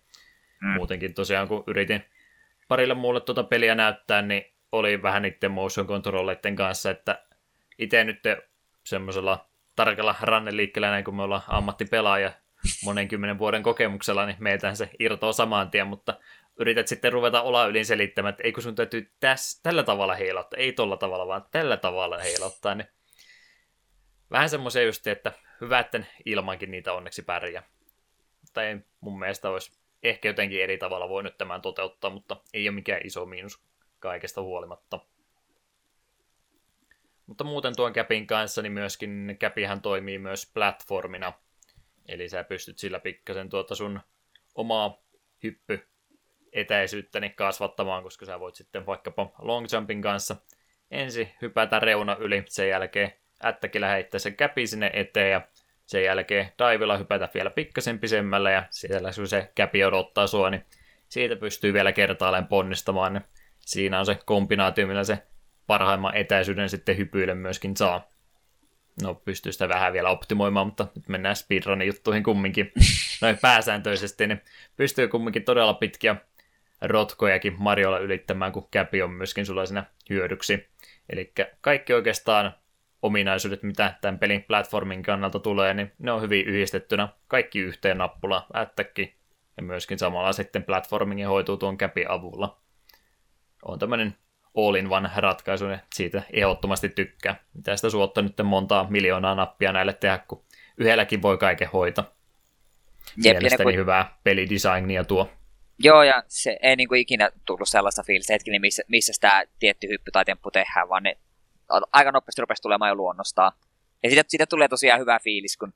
Mm. Muutenkin tosiaan, kun yritin parille muulle tuota peliä näyttää, niin oli vähän niiden motion controlleiden kanssa, että itse nyt semmoisella tarkalla ranneliikkeellä, näin kun me ollaan ammattipelaaja monen kymmenen vuoden kokemuksella, niin meiltähän se irtoaa saman tien, mutta yrität sitten ruveta olla ylin selittämään, että ei kun sun täytyy täs, tällä tavalla heilauttaa, ei tolla tavalla, vaan tällä tavalla heilauttaa, niin vähän semmoisia just, että hyvä, että ilmankin niitä onneksi pärjää. Tai mun mielestä olisi ehkä jotenkin eri tavalla voinut tämän toteuttaa, mutta ei ole mikään iso miinus kaikesta huolimatta. Mutta muuten tuon käpin kanssa, niin myöskin käpihän toimii myös platformina. Eli sä pystyt sillä pikkasen tuota sun omaa hyppy etäisyyttäni kasvattamaan, koska sä voit sitten vaikkapa long jumpin kanssa ensin hypätä reuna yli, sen jälkeen ättäkillä heittää sen käpi sinne eteen ja sen jälkeen daivilla hypätä vielä pikkasen pisemmällä ja siellä kun se käpi odottaa sua, niin siitä pystyy vielä kertaalleen ponnistamaan. Niin siinä on se kombinaatio, millä se parhaimman etäisyyden sitten hypyille myöskin saa. No, pystyy sitä vähän vielä optimoimaan, mutta nyt mennään speedrunin juttuihin kumminkin. Noin pääsääntöisesti, niin pystyy kumminkin todella pitkiä rotkojakin Mariolla ylittämään, kun käpi on myöskin sulla siinä hyödyksi. Eli kaikki oikeastaan ominaisuudet, mitä tämän pelin platformin kannalta tulee, niin ne on hyvin yhdistettynä kaikki yhteen nappula, ättäkki, ja myöskin samalla sitten platformingin hoituu tuon käpi avulla. On tämmöinen all-in-one ratkaisu, ja siitä ehdottomasti tykkää. Mitä sitä suotta nyt montaa miljoonaa nappia näille tehdä, kun yhdelläkin voi kaiken hoita. Jep, Mielestäni kun... hyvää pelidesignia tuo. Joo, ja se ei niin kuin ikinä tullut sellaista fiilistä hetkinen, missä, missä tämä tietty hyppy tai temppu tehdään, vaan ne aika nopeasti rupesi tulemaan jo luonnostaan. Ja siitä, siitä tulee tosiaan hyvä fiilis, kun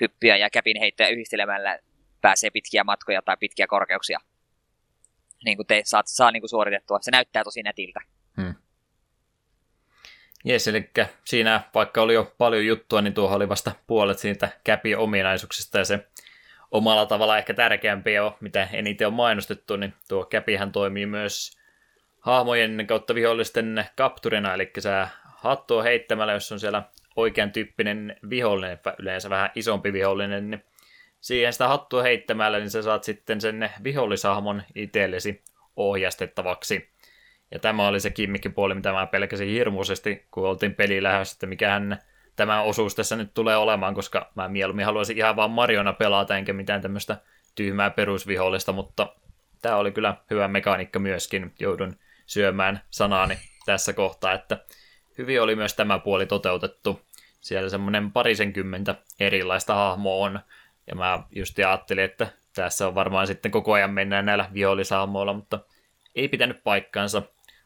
hyppyjä ja käpin heittäjä yhdistelemällä pääsee pitkiä matkoja tai pitkiä korkeuksia. Niin kuin te saat, saa niin kuin suoritettua. Se näyttää tosi nätiltä. Hmm. Jes, eli siinä vaikka oli jo paljon juttua, niin tuohon oli vasta puolet siitä käpi ominaisuuksista ja se omalla tavalla ehkä tärkeämpi on, mitä eniten on mainostettu, niin tuo käpihän toimii myös hahmojen kautta vihollisten kapturina, eli sä hattua heittämällä, jos on siellä oikean tyyppinen vihollinen, yleensä vähän isompi vihollinen, niin siihen sitä hattua heittämällä, niin sä saat sitten sen vihollisahmon itsellesi ohjastettavaksi. Ja tämä oli se kimmikkipuoli, mitä mä pelkäsin hirmuisesti, kun oltiin peli lähdössä, että mikähän tämä osuus tässä nyt tulee olemaan, koska mä mieluummin haluaisin ihan vaan Mariona pelata, enkä mitään tämmöistä tyhmää perusvihollista, mutta tämä oli kyllä hyvä mekaniikka myöskin. Joudun syömään sanaani tässä kohtaa, että hyvin oli myös tämä puoli toteutettu. Siellä semmoinen parisenkymmentä erilaista hahmoa on, ja mä just ajattelin, että tässä on varmaan sitten koko ajan mennään näillä vihollisahmoilla, mutta ei pitänyt paikkaansa,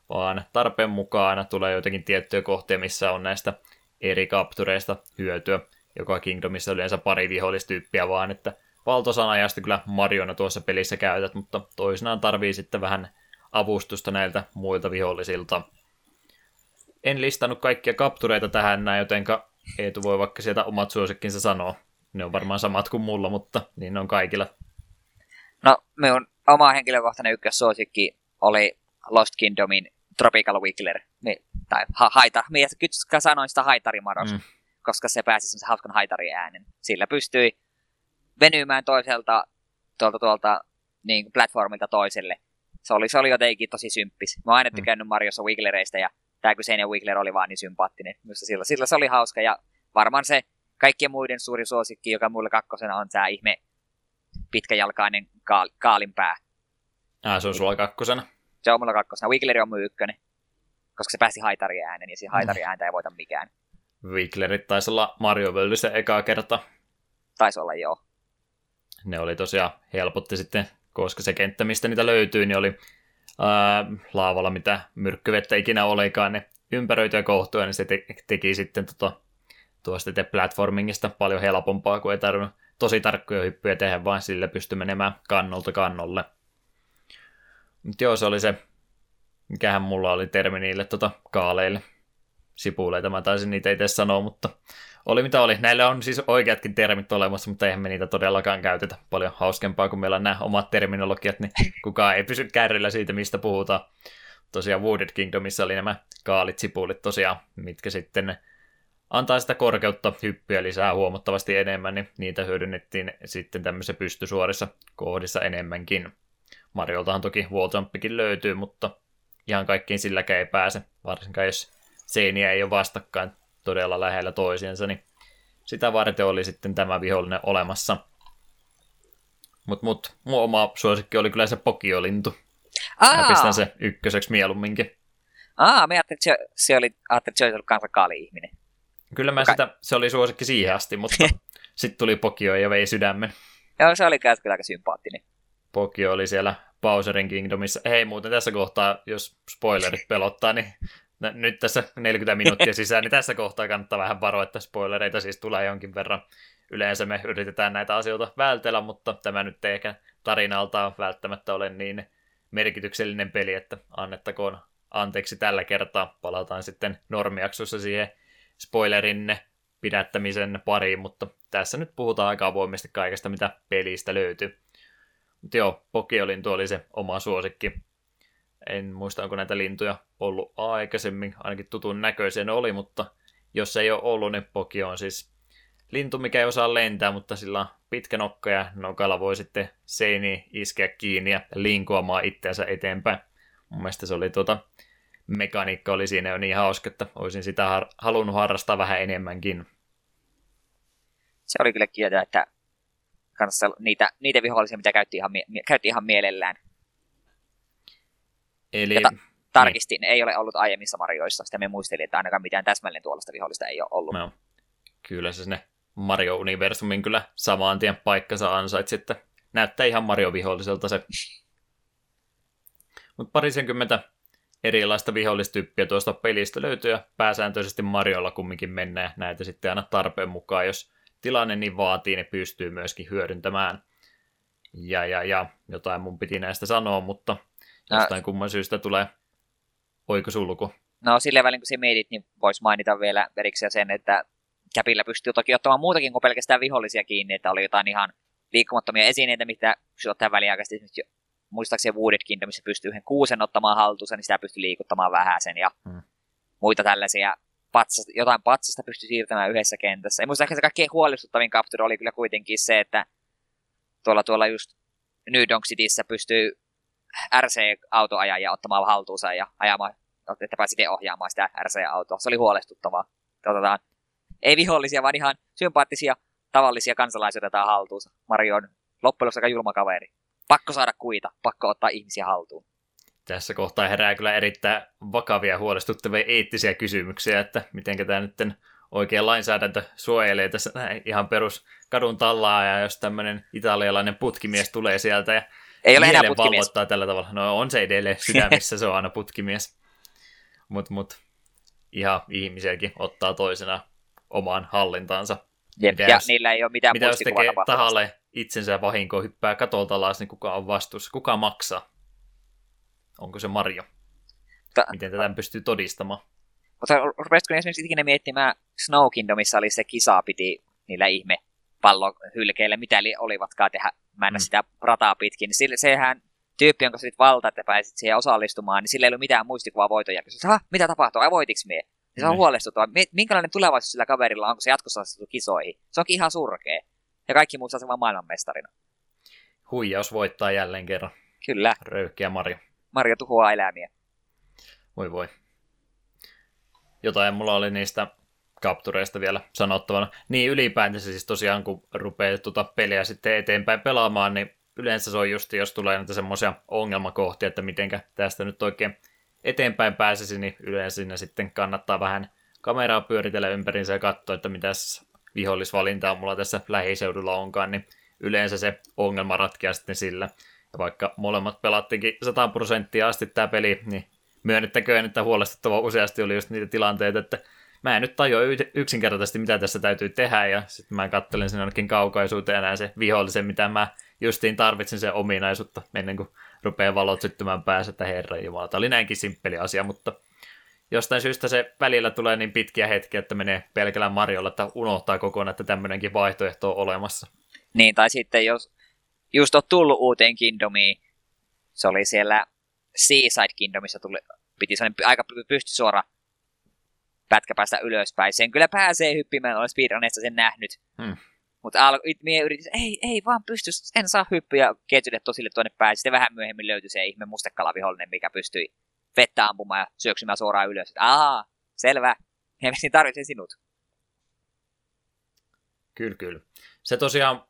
vaan tarpeen mukaan tulee jotenkin tiettyjä kohteja, missä on näistä eri kaptureista hyötyä. Joka Kingdomissa yleensä pari vihollistyyppiä vaan, että valtosan ajasta kyllä Mariona tuossa pelissä käytät, mutta toisinaan tarvii sitten vähän avustusta näiltä muilta vihollisilta. En listannut kaikkia kaptureita tähän näin, jotenka Eetu voi vaikka sieltä omat suosikkinsa sanoa. Ne on varmaan samat kuin mulla, mutta niin ne on kaikilla. No, minun oma henkilökohtainen ykkössuosikki oli Lost Kingdomin Tropical Wiggler, tai ha- haita, minä sanoin sitä haitarimaros, mm. koska se pääsi sen hauskan haitari äänen. Sillä pystyi venymään toiselta tuolta, tuolta niin platformilta toiselle. Se oli, se oli jotenkin tosi symppis. Mä oon aina mm. tykännyt mm. Mariossa Wigglereistä ja tämä kyseinen Wiggler oli vaan niin sympaattinen. Minusta sillä, sillä se oli hauska ja varmaan se kaikkien muiden suuri suosikki, joka mulle kakkosena on tämä ihme pitkäjalkainen kaal, kaalinpää. Ah, se on sulla kakkosena? Se on mulla kakkosena. Wiggleri on mun ykkönen. Koska se pääsi haitari äänen, ja siinä haitari ääntä ei voita mikään. Wigglerit taisi olla Mario Worldissa ekaa kerta. Taisi olla, joo. Ne oli tosiaan, helpotti sitten, koska se kenttä, mistä niitä löytyy, niin oli ää, laavalla, mitä myrkkyvettä ikinä olikaan, ne ympäröityjä kohtuja, niin se te- teki sitten tota, tuosta te platformingista paljon helpompaa, kun ei tarvinnut tosi tarkkoja hyppyjä tehdä, vaan sillä pystyi menemään kannolta kannolle. Mutta joo, se oli se, mikähän mulla oli termi niille tota, kaaleille. Sipuleita, mä taisin niitä itse sanoa, mutta oli mitä oli. Näillä on siis oikeatkin termit olemassa, mutta eihän me niitä todellakaan käytetä. Paljon hauskempaa, kun meillä on nämä omat terminologiat, niin kukaan ei pysy kärryllä siitä, mistä puhutaan. Tosiaan Wooded Kingdomissa oli nämä kaalit, sipulit tosiaan, mitkä sitten antaa sitä korkeutta hyppyä lisää huomattavasti enemmän, niin niitä hyödynnettiin sitten tämmöisissä pystysuorissa kohdissa enemmänkin. Marioltahan toki walljumppikin löytyy, mutta ihan kaikkiin silläkään ei pääse, varsinkaan jos seiniä ei ole vastakkain todella lähellä toisiinsa, niin sitä varten oli sitten tämä vihollinen olemassa. Mutta mut, mun oma suosikki oli kyllä se pokiolintu. Aa. Mä pistän se ykköseksi mieluumminkin. Aa, mä ajattelin, että se, se oli, ajattelin, että se olisi ollut kaali-ihminen. Kyllä mä sitä, se oli suosikki siihen asti, mutta sitten tuli Pokio ja vei sydämen. Joo, se oli kyllä aika sympaattinen. Pokio oli siellä Bowserin Kingdomissa. Hei muuten tässä kohtaa, jos spoilerit pelottaa, niin nyt tässä 40 minuuttia sisään, niin tässä kohtaa kannattaa vähän varoa, että spoilereita siis tulee jonkin verran. Yleensä me yritetään näitä asioita vältellä, mutta tämä nyt ei ehkä tarinaltaan välttämättä ole niin merkityksellinen peli, että annettakoon anteeksi tällä kertaa. Palataan sitten normiaksossa siihen spoilerin pidättämisen pariin, mutta tässä nyt puhutaan aika avoimesti kaikesta, mitä pelistä löytyy. Mutta joo, Pokiolintu oli se oma suosikki. En muista, onko näitä lintuja ollut aikaisemmin, ainakin tutun näköisiä ne oli, mutta jos ei ole ollut, niin Pokio on siis lintu, mikä ei osaa lentää, mutta sillä on pitkä nokka ja nokalla voi sitten seiniin iskeä kiinni ja linkoamaan itseänsä eteenpäin. Mun mielestä se oli tuota mekaniikka oli siinä jo niin hauska, että olisin sitä har- halunnut harrastaa vähän enemmänkin. Se oli kyllä kieltä, että kanssa niitä, niitä vihollisia, mitä käytti ihan, mie- käytti ihan mielellään. Eli Ja ta- Tarkistin, ei ole ollut aiemmissa Marioissa. Sitten me muistelin, että ainakaan mitään täsmälleen tuollaista vihollista ei ole ollut. no, kyllä se sinne Mario-universumin kyllä samaan tien paikkansa ansaitsi, että näyttää ihan Mario-viholliselta se. Mutta parisenkymmentä erilaista vihollistyyppiä tuosta pelistä löytyy ja pääsääntöisesti Mariolla kumminkin mennään näitä sitten aina tarpeen mukaan, jos tilanne niin vaatii, ne pystyy myöskin hyödyntämään. Ja, ja, ja jotain mun piti näistä sanoa, mutta No. jostain kumman syystä tulee oikosulku. No sillä välin kun sä mietit, niin voisi mainita vielä erikseen sen, että Käpillä pystyy toki ottamaan muutakin kuin pelkästään vihollisia kiinni, että oli jotain ihan liikkumattomia esineitä, mitä pystyy ottaa väliaikaisesti. Esimerkiksi muistaakseni Wooded Kingdomissa pystyy yhden kuusen ottamaan haltuunsa, niin sitä pystyy liikuttamaan vähän sen ja Hmm. muita tällaisia. Patsasta, jotain patsasta pystyy siirtämään yhdessä kentässä. Ja muistaakseni se kaikkein huolestuttavin capture oli kyllä kuitenkin se, että tuolla, tuolla just New Donk Cityssä pystyy RC-autoajajia ottamaan haltuunsa ja ajamaan että pääsi itse ohjaamaan sitä RC-autoa. Se oli huolestuttavaa. Otetaan, ei vihollisia, vaan ihan sympaattisia tavallisia kansalaisia otetaan haltuunsa. Mario on loppujen aika julma kaveri. Pakko saada kuita, pakko ottaa ihmisiä haltuun. Tässä kohtaa herää kyllä erittäin vakavia huolestuttavia eettisiä kysymyksiä, että miten tämä nyt oikea lainsäädäntö suojelee tässä ihan perus kadun tallaa, ja jos tämmöinen italialainen putkimies tulee sieltä ja Ei ole enää putkimies. tällä tavalla. No on se edelleen sydämissä, se on aina putkimies. Mutta mut, ihan ihmisiäkin ottaa toisena omaan hallintaansa. Jep, Mitä ja jos- niillä ei ole mitään Mitä jos tekee tahalle itsensä vahinkoa, hyppää katolta alas, niin kuka on vastuussa? Kuka maksaa? Onko se Mario? Ta- Miten tätä pystyy todistamaan? Mutta rupesitko esimerkiksi ikinä miettimään Snow Kingdomissa oli se kisa piti niillä ihme pallohylkeillä, mitä li olivatkaan tehdä mennä Mm. sitä rataa pitkin. Niin sille, sehän tyyppi, jonka sit valta, että pääsit siihen osallistumaan, niin sillä ei ollut mitään muistikuvaa voiton jälkeen. Ha, mitä tapahtuu? Ai voitiks mie? Ja se on Niin. huolestuttavaa. Mie- Minkälainen tulevaisuus sillä kaverilla on, onko se jatkossa asettu kisoihin? Se onkin ihan surkea. Ja kaikki muut saa sen vaan maailmanmestarina. Huijaus voittaa jälleen kerran. Kyllä, Röyhkeä Mario. Mario tuhoaa eläimiä. Voi voi. Jotain mulla oli niistä kaptureista vielä sanottavana. Niin ylipäätänsä siis tosiaan, kun rupeaa tuota peliä sitten eteenpäin pelaamaan, niin yleensä se on just, jos tulee näitä semmoisia ongelmakohtia, että mitenkä tästä nyt oikein eteenpäin pääsisi, niin yleensä siinä sitten kannattaa vähän kameraa pyöritellä ympärinsä ja katsoa, että mitäs vihollisvalintaa mulla tässä lähiseudulla onkaan, niin yleensä se ongelma ratkeaa sitten sillä. Ja vaikka molemmat pelattiinkin 100 prosenttia asti tämä peli, niin myönnettäköön, että huolestuttava useasti oli just niitä tilanteita, että mä en nyt tajua yksinkertaisesti, mitä tässä täytyy tehdä, ja sitten mä kattelen sen jonnekin kaukaisuuteen näen se vihollisen, mitä mä justiin tarvitsen sen ominaisuutta, ennen kuin rupeaa valot syttymään päässä, että herran jumala, tämä oli näinkin simppeli asia, mutta jostain syystä se välillä tulee niin pitkiä hetkiä, että menee pelkällä Mariolla, että unohtaa kokonaan, että tämmöinenkin vaihtoehto on olemassa. Niin, tai sitten jos just on tullut uuteen Kingdomiin, se oli siellä Seaside Kingdomissa, tuli, piti sellainen aika pysty suora pätkä päästä ylöspäin. Sen kyllä pääsee hyppimään, olen speedrunneista sen nähnyt. Hmm. Mutta al- mie yritin, ei, ei vaan pysty, en saa hyppyä ketjutettua sille tuonne päin. Sitten vähän myöhemmin löytyi se ihme mustekalavihollinen, mikä pystyi vettä ampumaan ja syöksymään suoraan ylös. Että, Aa, selvä. Hemmetin tarvitsen sinut. Kyllä, kyllä. Se tosiaan,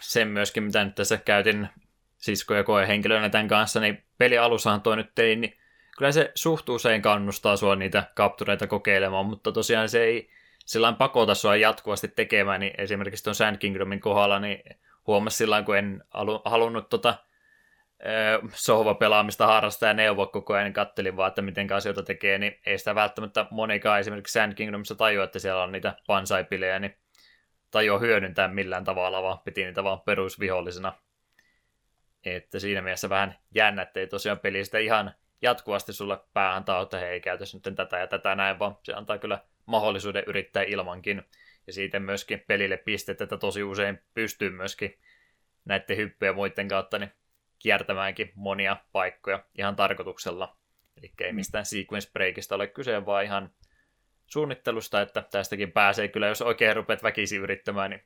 sen myöskin, mitä nyt tässä käytin sisko- ja koehenkilönä tämän kanssa, niin peli alussahan toi nyt tein, niin kyllä se suht usein kannustaa sua niitä kaptureita kokeilemaan, mutta tosiaan se ei sillä pakota sua jatkuvasti tekemään, niin esimerkiksi tuon Sand Kingdomin kohdalla, niin huomasi sillä kun en halu, halunnut tota, sohvapelaamista harrastaa ja neuvoa koko ajan, niin kattelin vaan, että miten asioita tekee, niin ei sitä välttämättä monikaan esimerkiksi Sand Kingdomissa tajua, että siellä on niitä pansaipilejä, niin tajua hyödyntää millään tavalla, vaan piti niitä vaan perusvihollisena. Että siinä mielessä vähän jännä, ettei tosiaan peli sitä ihan jatkuvasti sulle päähän taa, että hei, käytäs nyt tätä ja tätä näin, vaan se antaa kyllä mahdollisuuden yrittää ilmankin. Ja siitä myöskin pelille pisteet, että tosi usein pystyy myöskin näiden hyppyjen muiden kautta niin kiertämäänkin monia paikkoja ihan tarkoituksella. Eli ei mistään sequence breakista ole kyse, vaan ihan suunnittelusta, että tästäkin pääsee kyllä, jos oikein rupeat väkisin yrittämään, niin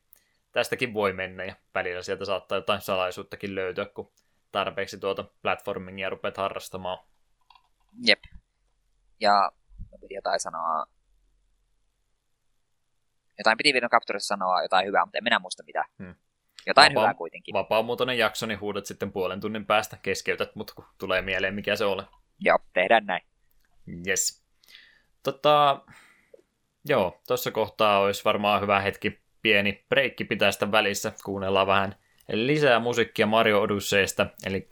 tästäkin voi mennä ja välillä sieltä saattaa jotain salaisuuttakin löytyä, kun tarpeeksi tuota platformingia rupeat harrastamaan. Jep. Ja piti jotain sanoa... Jotain piti Video Capturessa sanoa jotain hyvää, mutta en minä muista mitä. Hmm. Jotain Vapaa- hyvää kuitenkin. Vapaamuotoinen jakso, niin huudat sitten puolen tunnin päästä, keskeytät mut, kun tulee mieleen, mikä se ole. Joo, tehdään näin. Yes. Tota, joo, tuossa kohtaa olisi varmaan hyvä hetki pieni breikki pitää sitä välissä. Kuunnellaan vähän lisää musiikkia Mario Odysseysta, eli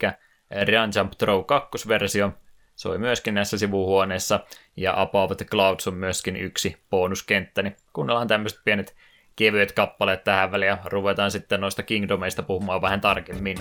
Run Jump Throw 2-versio soi myöskin näissä sivuhuoneissa, ja Above the Clouds on myöskin yksi bonuskenttä, niin kuunnellaan tämmöiset pienet kevyet kappaleet tähän väliin, ja ruvetaan sitten noista Kingdomeista puhumaan vähän tarkemmin.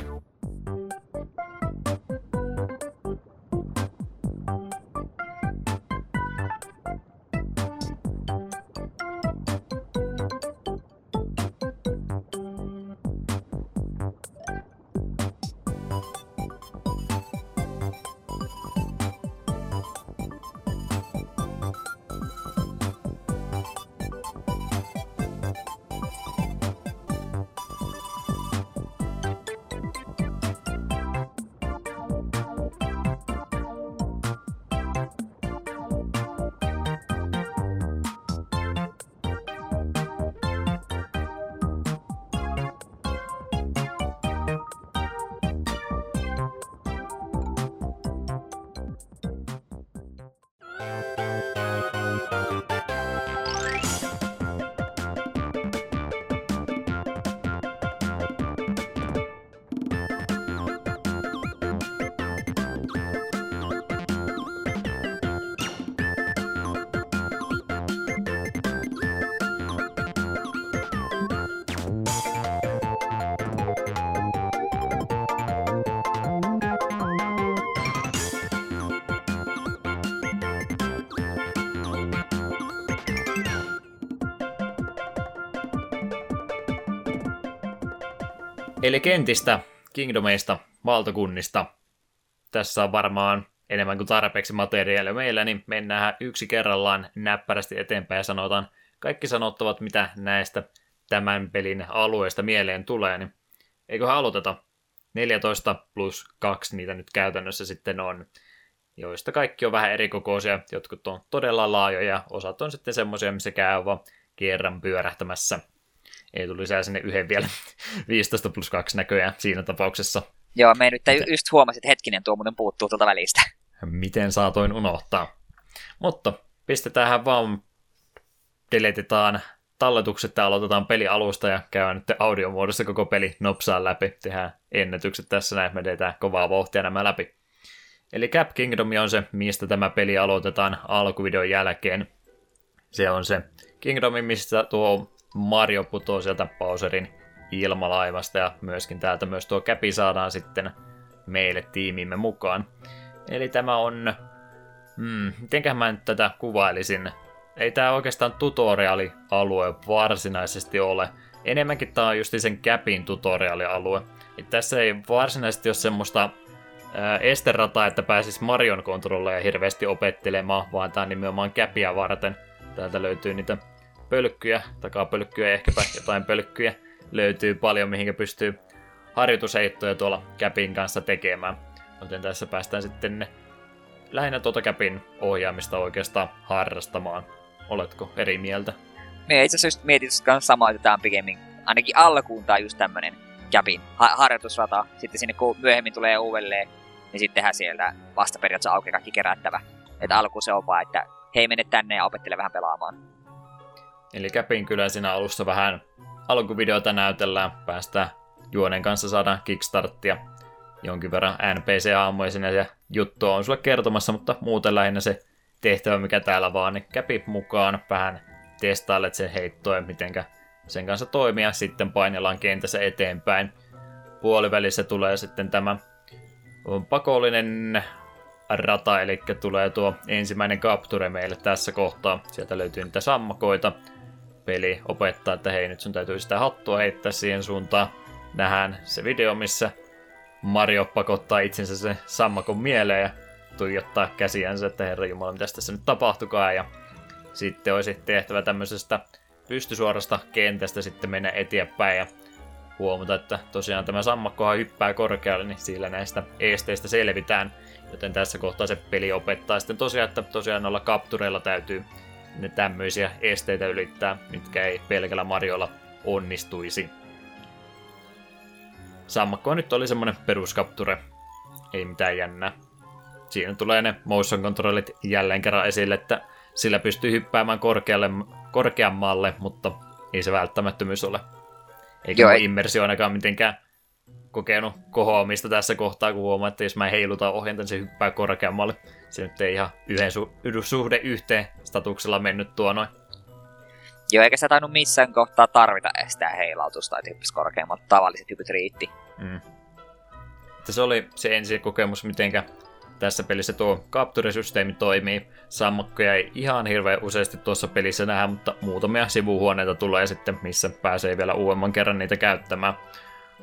Eli kentistä, kingdomeista, valtakunnista. Tässä on varmaan enemmän kuin tarpeeksi materiaalia meillä, niin mennään yksi kerrallaan näppärästi eteenpäin ja sanotaan kaikki sanottavat, mitä näistä tämän pelin alueesta mieleen tulee, niin eiköhän aloiteta. 14 plus 2 niitä nyt käytännössä sitten on, joista kaikki on vähän erikokoisia, jotkut on todella laajoja, osat on sitten semmoisia, missä käy vaan kerran pyörähtämässä. Ei tuli lisää sinne yhden vielä 15 plus 2 näköjään siinä tapauksessa. Joo, me nyt Miten? just huomasin, että hetkinen, tuo muuten puuttuu tuolta välistä. Miten saatoin unohtaa. Mutta pistetäänhän vaan, deletetaan talletukset ja aloitetaan peli alusta ja käydään nyt audiomuodossa koko peli nopsaan läpi. Tehdään ennätykset tässä näin, me teetään kovaa vauhtia nämä läpi. Eli Cap Kingdom on se, mistä tämä peli aloitetaan alkuvideon jälkeen. Se on se Kingdom, mistä tuo Mario putoo sieltä Bowserin ilmalaivasta ja myöskin täältä myös tuo käpi saadaan sitten meille tiimimme mukaan. Eli tämä on... Hmm, mitenköhän mä nyt tätä kuvailisin? Ei tämä oikeastaan tutoriaalialue varsinaisesti ole. Enemmänkin tämä on just sen käpin tutoriaalialue. Et tässä ei varsinaisesti ole semmoista esterataa, että pääsis Marion kontrolleja hirveästi opettelemaan, vaan tämä on nimenomaan käpiä varten. Täältä löytyy niitä pölkkyjä, takapölkkyjä ja ehkäpä jotain pölkkyjä löytyy paljon, mihinkä pystyy harjoitusheittoja tuolla käpin kanssa tekemään. Joten tässä päästään sitten lähinnä tuota käpin ohjaamista oikeastaan harrastamaan. Oletko eri mieltä? Me itse asiassa just mietin samaa, että tämä on pikemmin, ainakin alkuun tämä just tämmönen käpin ha- harjoitusrata. Sitten sinne kun myöhemmin tulee uudelleen, niin sittenhän siellä vasta periaatteessa aukeaa kaikki kerättävä. Että alku se on vaan, että hei mene tänne ja opettele vähän pelaamaan. Eli käpin kyllä siinä alussa vähän alkuvideota näytellään, päästään juonen kanssa saadaan kickstarttia. Jonkin verran NPC-hahmoja sinne ja juttu on sulle kertomassa, mutta muuten lähinnä se tehtävä, mikä täällä vaan, niin käpi mukaan, vähän testailet sen heittoa, mitenkä sen kanssa toimia, sitten painellaan kentässä eteenpäin. Puolivälissä tulee sitten tämä pakollinen rata, eli tulee tuo ensimmäinen capture meille tässä kohtaa. Sieltä löytyy niitä sammakoita. Peli opettaa, että hei, nyt sun täytyy sitä hattua heittää siihen suuntaan. Nähdään se video, missä Mario pakottaa itsensä sen sammakon mieleen ja tuijottaa käsiänsä, että herra jumala, mitä tässä nyt tapahtukaa. Ja sitten olisi tehtävä tämmöisestä pystysuorasta kentästä sitten mennä eteenpäin ja huomata, että tosiaan tämä sammakkohan hyppää korkealle, niin sillä näistä esteistä selvitään. Joten tässä kohtaa se peli opettaa sitten tosiaan, että tosiaan noilla kaptureilla täytyy ne tämmöisiä esteitä ylittää, mitkä ei pelkällä Mariolla onnistuisi. Sammakko nyt oli semmonen peruskapture, ei mitään jännää. Siinä tulee ne motion controllit jälleen kerran esille, että sillä pystyy hyppäämään korkealle, korkeammalle, mutta ei se välttämättömyys ole. Eikä Joo, ei... immersio ainakaan mitenkään kokenut kohoamista tässä kohtaa, kun huomaa, että jos mä heilutan ohjenta, niin se hyppää korkeammalle. Se nyt ei ihan yhden su- suhde yhteen statuksella mennyt tuo noin. Joo, eikä se tainnut missään kohtaa tarvita estää heilautusta, että hyppisi korkeammalta. Tavalliset hypyt riitti. Mm. Se oli se ensi kokemus, mitenkä tässä pelissä tuo kapturisysteemi toimii. Sammakkoja ei ihan hirveän useasti tuossa pelissä nähdä, mutta muutamia sivuhuoneita tulee sitten, missä pääsee vielä uudemman kerran niitä käyttämään.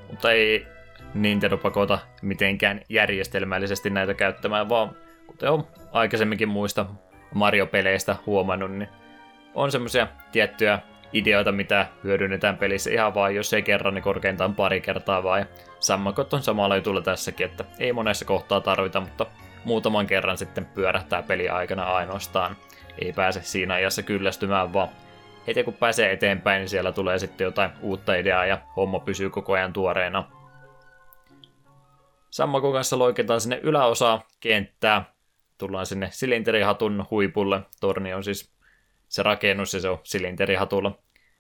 Mutta ei Nintendo pakota mitenkään järjestelmällisesti näitä käyttämään, vaan kuten on aikaisemminkin muista Mario-peleistä huomannut, niin on semmoisia tiettyjä ideoita, mitä hyödynnetään pelissä ihan vaan, jos ei kerran, niin korkeintaan pari kertaa. Ja sammakot on samalla jutulla tässäkin, että ei monessa kohtaa tarvita, mutta muutaman kerran sitten pyörähtää peli aikana ainoastaan. Ei pääse siinä ajassa kyllästymään, vaan heti kun pääsee eteenpäin, niin siellä tulee sitten jotain uutta ideaa ja homma pysyy koko ajan tuoreena. Sammakon kanssa loiketaan sinne yläosaa kenttää. Tullaan sinne silinterihatun huipulle. Torni on siis se rakennus ja se on silinterihatulla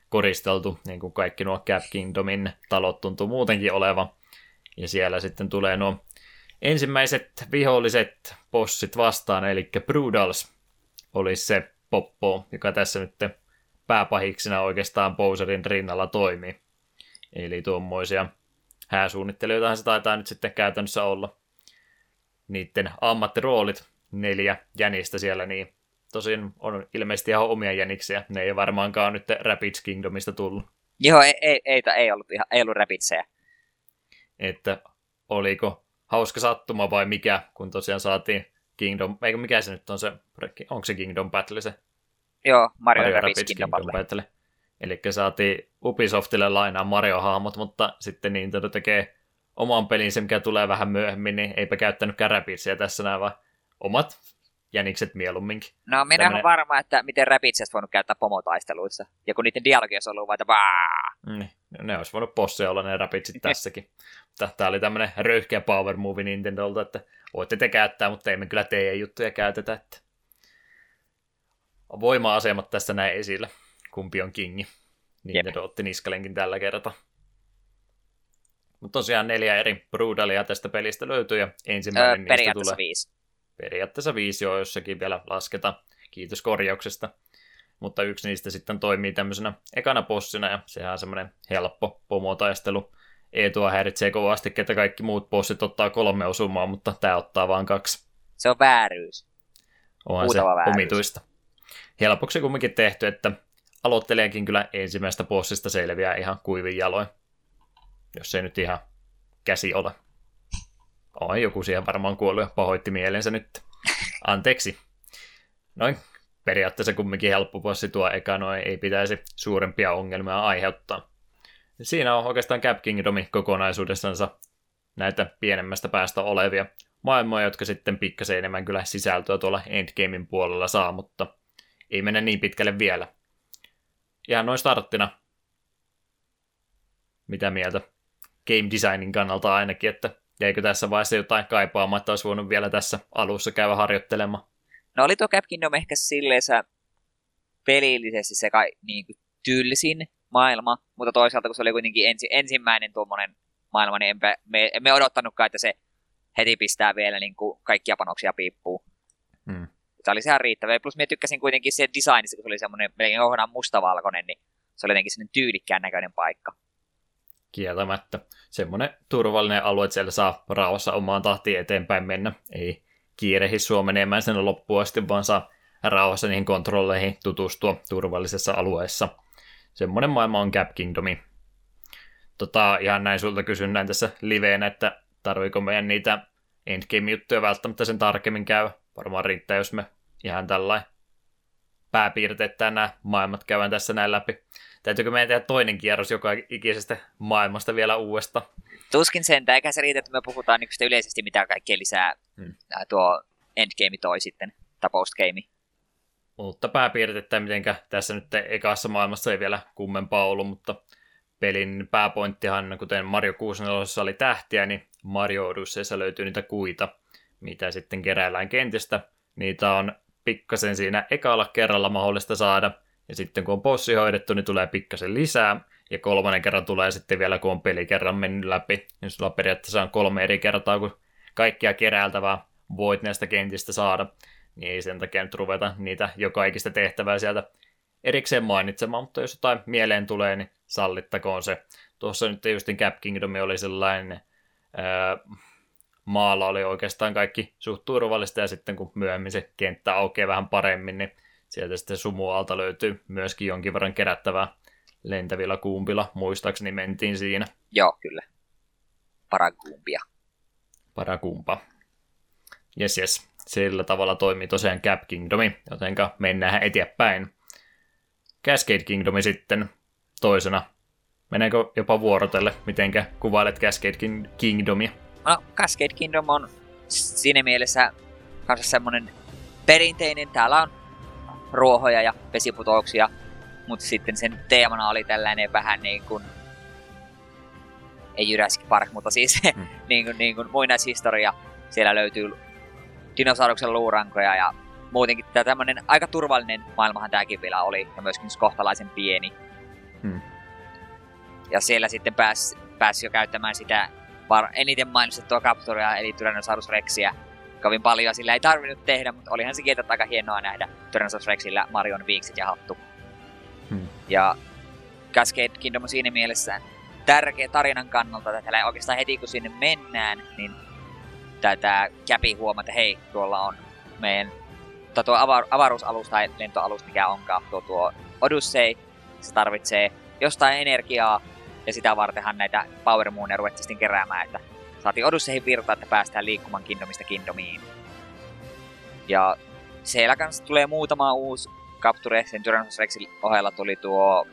koristeltu, niin kuin kaikki nuo Cap Kingdomin talot tuntuu muutenkin oleva. Ja siellä sitten tulee nuo ensimmäiset viholliset bossit vastaan, eli Brudals olisi se poppo, joka tässä nyt pääpahiksena oikeastaan Bowserin rinnalla toimii. Eli tuommoisia hääsuunnittelijoitahan se taitaa nyt sitten käytännössä olla. Niiden ammattiroolit, neljä jänistä siellä, niin tosin on ilmeisesti ihan omia jäniksiä. Ne ei varmaankaan nyt Rapids Kingdomista tullut. Joo, ei, ei, ei, ei ollut, ihan, ei ollut Rapidseja. Että oliko hauska sattuma vai mikä, kun tosiaan saatiin Kingdom, eikö mikä se nyt on se, onko se Kingdom Battle se? Joo, Mario, Mario Rabbids Kingdom, Kingdom Battle. Battle. Eli saatiin Ubisoftille lainaa Mario-hahmot, mutta sitten Nintendo tekee oman pelinsä, mikä tulee vähän myöhemmin, niin eipä käyttänytkään Rabidsia tässä näin, vaan omat jänikset mieluumminkin. No, minä Tällainen... olen varma, että miten Rabbids olisi voinut käyttää pomotaisteluissa. Ja kun niiden dialogi olisi ollut vain, mm, ne olisi voinut bosseja olla ne Rabbitsit tässäkin. Tämä oli tämmöinen röyhkeä power movie Nintendolta, että voitte te käyttää, mutta emme kyllä teidän juttuja käytetä. Että... Voima-asemat tässä näin esillä. Kumpi on kingi. Nintendo otti niskalenkin tällä kertaa. Mutta tosiaan neljä eri Brudalia tästä pelistä löytyy ja ensimmäinen öö, niistä tulee... viisi. Periaatteessa viisi jo, jossakin vielä lasketa. Kiitos korjauksesta. Mutta yksi niistä sitten toimii tämmöisenä ekana bossina ja sehän on semmoinen helppo pomotaistelu. Eetua häiritsee kovasti, että kaikki muut bossit ottaa kolme osumaa, mutta tämä ottaa vain kaksi. Se on vääryys. Onhan se vääryys. omituista. Helpoksi kumminkin tehty, että aloittelijakin kyllä ensimmäistä bossista selviää ihan kuivin jaloin. Jos se nyt ihan käsi ole. On joku siihen varmaan kuollut ja pahoitti mielensä nyt. Anteeksi. Noin, periaatteessa kumminkin helppo bossi tuo eka, noin ei pitäisi suurempia ongelmia aiheuttaa. Siinä on oikeastaan Cap Kingdomi kokonaisuudessansa näitä pienemmästä päästä olevia maailmoja, jotka sitten pikkasen enemmän kyllä sisältöä tuolla Endgamein puolella saa, mutta ei mene niin pitkälle vielä. Ihan noin starttina. Mitä mieltä? Game designin kannalta ainakin, että jäikö tässä vaiheessa jotain kaipaamatta, olisi voinut vielä tässä alussa käydä harjoittelemaan. No oli tuo Cap Kingdom ehkä silleen pelillisesti se kai niin kuin tylsin maailma, mutta toisaalta kun se oli kuitenkin ensi, ensimmäinen tuommoinen maailma, niin emme, me, emme odottanutkaan, että se heti pistää vielä niin kuin kaikkia panoksia piippuun. Se oli ihan riittävä. Plus minä tykkäsin kuitenkin se designista, kun se oli semmoinen melkein kohdaan mustavalkoinen, niin se oli jotenkin semmoinen tyylikkään näköinen paikka. Kieltämättä. Semmoinen turvallinen alue, että siellä saa rauhassa omaan tahtiin eteenpäin mennä. Ei kiirehi sua menemään sen loppuun asti, vaan saa rauhassa niihin kontrolleihin tutustua turvallisessa alueessa. Semmoinen maailma on Cap Kingdomi. Tota, ihan näin sulta kysyn näin tässä liveenä, että tarviiko meidän niitä endgame-juttuja välttämättä sen tarkemmin käy. Varmaan riittää, jos me ihan tällainen pääpiirteet nämä maailmat käydään tässä näin läpi. Täytyykö meidän tehdä toinen kierros joka ikisestä maailmasta vielä uudesta? Tuskin sen, eikä se riitä, että me puhutaan niin yleisesti mitä kaikkea lisää hmm. tuo endgame toi sitten, tai postgame. Mutta pääpiirteitä, mitenkä tässä nyt ekassa maailmassa ei vielä kummempaa ollut, mutta pelin pääpointtihan, kuten Mario 64 oli tähtiä, niin Mario Odysseyssa löytyy niitä kuita, mitä sitten keräillään kentistä. Niitä on pikkasen siinä ekalla kerralla mahdollista saada, ja sitten kun on bossi hoidettu, niin tulee pikkasen lisää, ja kolmannen kerran tulee sitten vielä, kun on peli kerran mennyt läpi, niin sulla periaatteessa on kolme eri kertaa, kun kaikkia keräiltävää voit näistä kentistä saada, niin ei sen takia nyt ruveta niitä joka ikistä tehtävää sieltä erikseen mainitsemaan, mutta jos jotain mieleen tulee, niin sallittakoon se. Tuossa nyt justin Cap Kingdom oli sellainen, ää, maalla oli oikeastaan kaikki suht turvallista, ja sitten kun myöhemmin se kenttä aukeaa vähän paremmin, niin sieltä sitten sumualta löytyy myöskin jonkin verran kerättävää lentävillä kuumpilla, muistaakseni mentiin siinä. Joo, kyllä. Parakuumpia. Parakumpa. Jes, jes. Sillä tavalla toimii tosiaan Cap Kingdomi, jotenka mennään eteenpäin. Cascade Kingdomi sitten toisena. Meneekö jopa vuorotelle? Mitenkä kuvailet Cascade Kingdomia? No, Cascade Kingdom on siinä mielessä kanssa semmonen perinteinen. Täällä on ruohoja ja vesiputouksia, mutta sitten sen teemana oli tällainen vähän niin kuin ei Jurassic Park, mutta siis mm. niin kuin, niin kuin muinaishistoria. Siellä löytyy dinosauruksen luurankoja ja muutenkin tämä tämmöinen aika turvallinen maailmahan tämäkin vielä oli ja myöskin kohtalaisen pieni. Hmm. Ja siellä sitten pääsi pääs jo käyttämään sitä var- eniten mainostettua kapturia eli Tyrannosaurus Rexia kovin paljon sillä ei tarvinnut tehdä, mutta olihan se kieltä aika hienoa nähdä Tyrannosaurus Rexillä Marion viikset ja hattu. Hmm. Ja Cascade Kingdom on siinä mielessä tärkeä tarinan kannalta, että oikeastaan heti kun sinne mennään, niin tätä käpi huomata, että hei, tuolla on meidän tuo avar- avaruusalus tai lentoalus, mikä onkaan, tuo, tuo Odyssey, se tarvitsee jostain energiaa, ja sitä vartenhan näitä Power Moonia ruvettiin sitten keräämään, että saatiin Odysseihin virta, että päästään liikkumaan Kingdomista Kingdomiin. Ja siellä kanssa tulee muutama uusi Capture, sen Tyrannosaurus Rexin ohella tuli tuo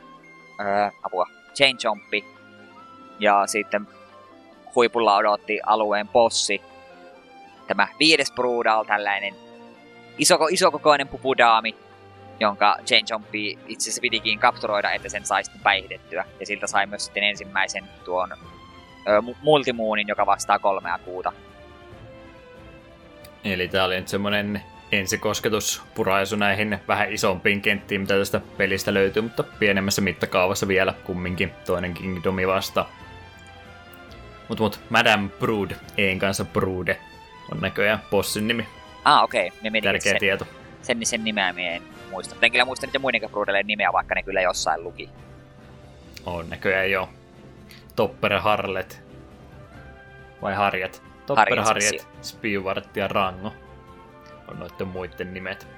ää, apua, Chain Jumpi, ja sitten huipulla odotti alueen bossi, tämä viides Broodal, tällainen iso, isokokoinen pupudaami, jonka Jane Jumpi itse asiassa pitikin kapturoida, että sen sai sitten päihitettyä. Ja siltä sai myös sitten ensimmäisen tuon ö, multimuunin, joka vastaa kolmea kuuta. Eli tää oli nyt semmonen ensikosketuspuraisu näihin vähän isompiin kenttiin, mitä tästä pelistä löytyy, mutta pienemmässä mittakaavassa vielä kumminkin toinen Kingdomi vasta. Mut mut, Madame Brood, ein kanssa Broode, on näköjään bossin nimi. Ah, okei. Okay. Tärkeä sen, tieto. Sen, sen nimeä me en muista. En kyllä muista niiden muidenkaan Broodelle nimeä, vaikka ne kyllä jossain luki. On näköjään jo. Topper Harlet. Vai Harjet? Topper Harjet, Spiewart ja Rango on noiden muiden nimet.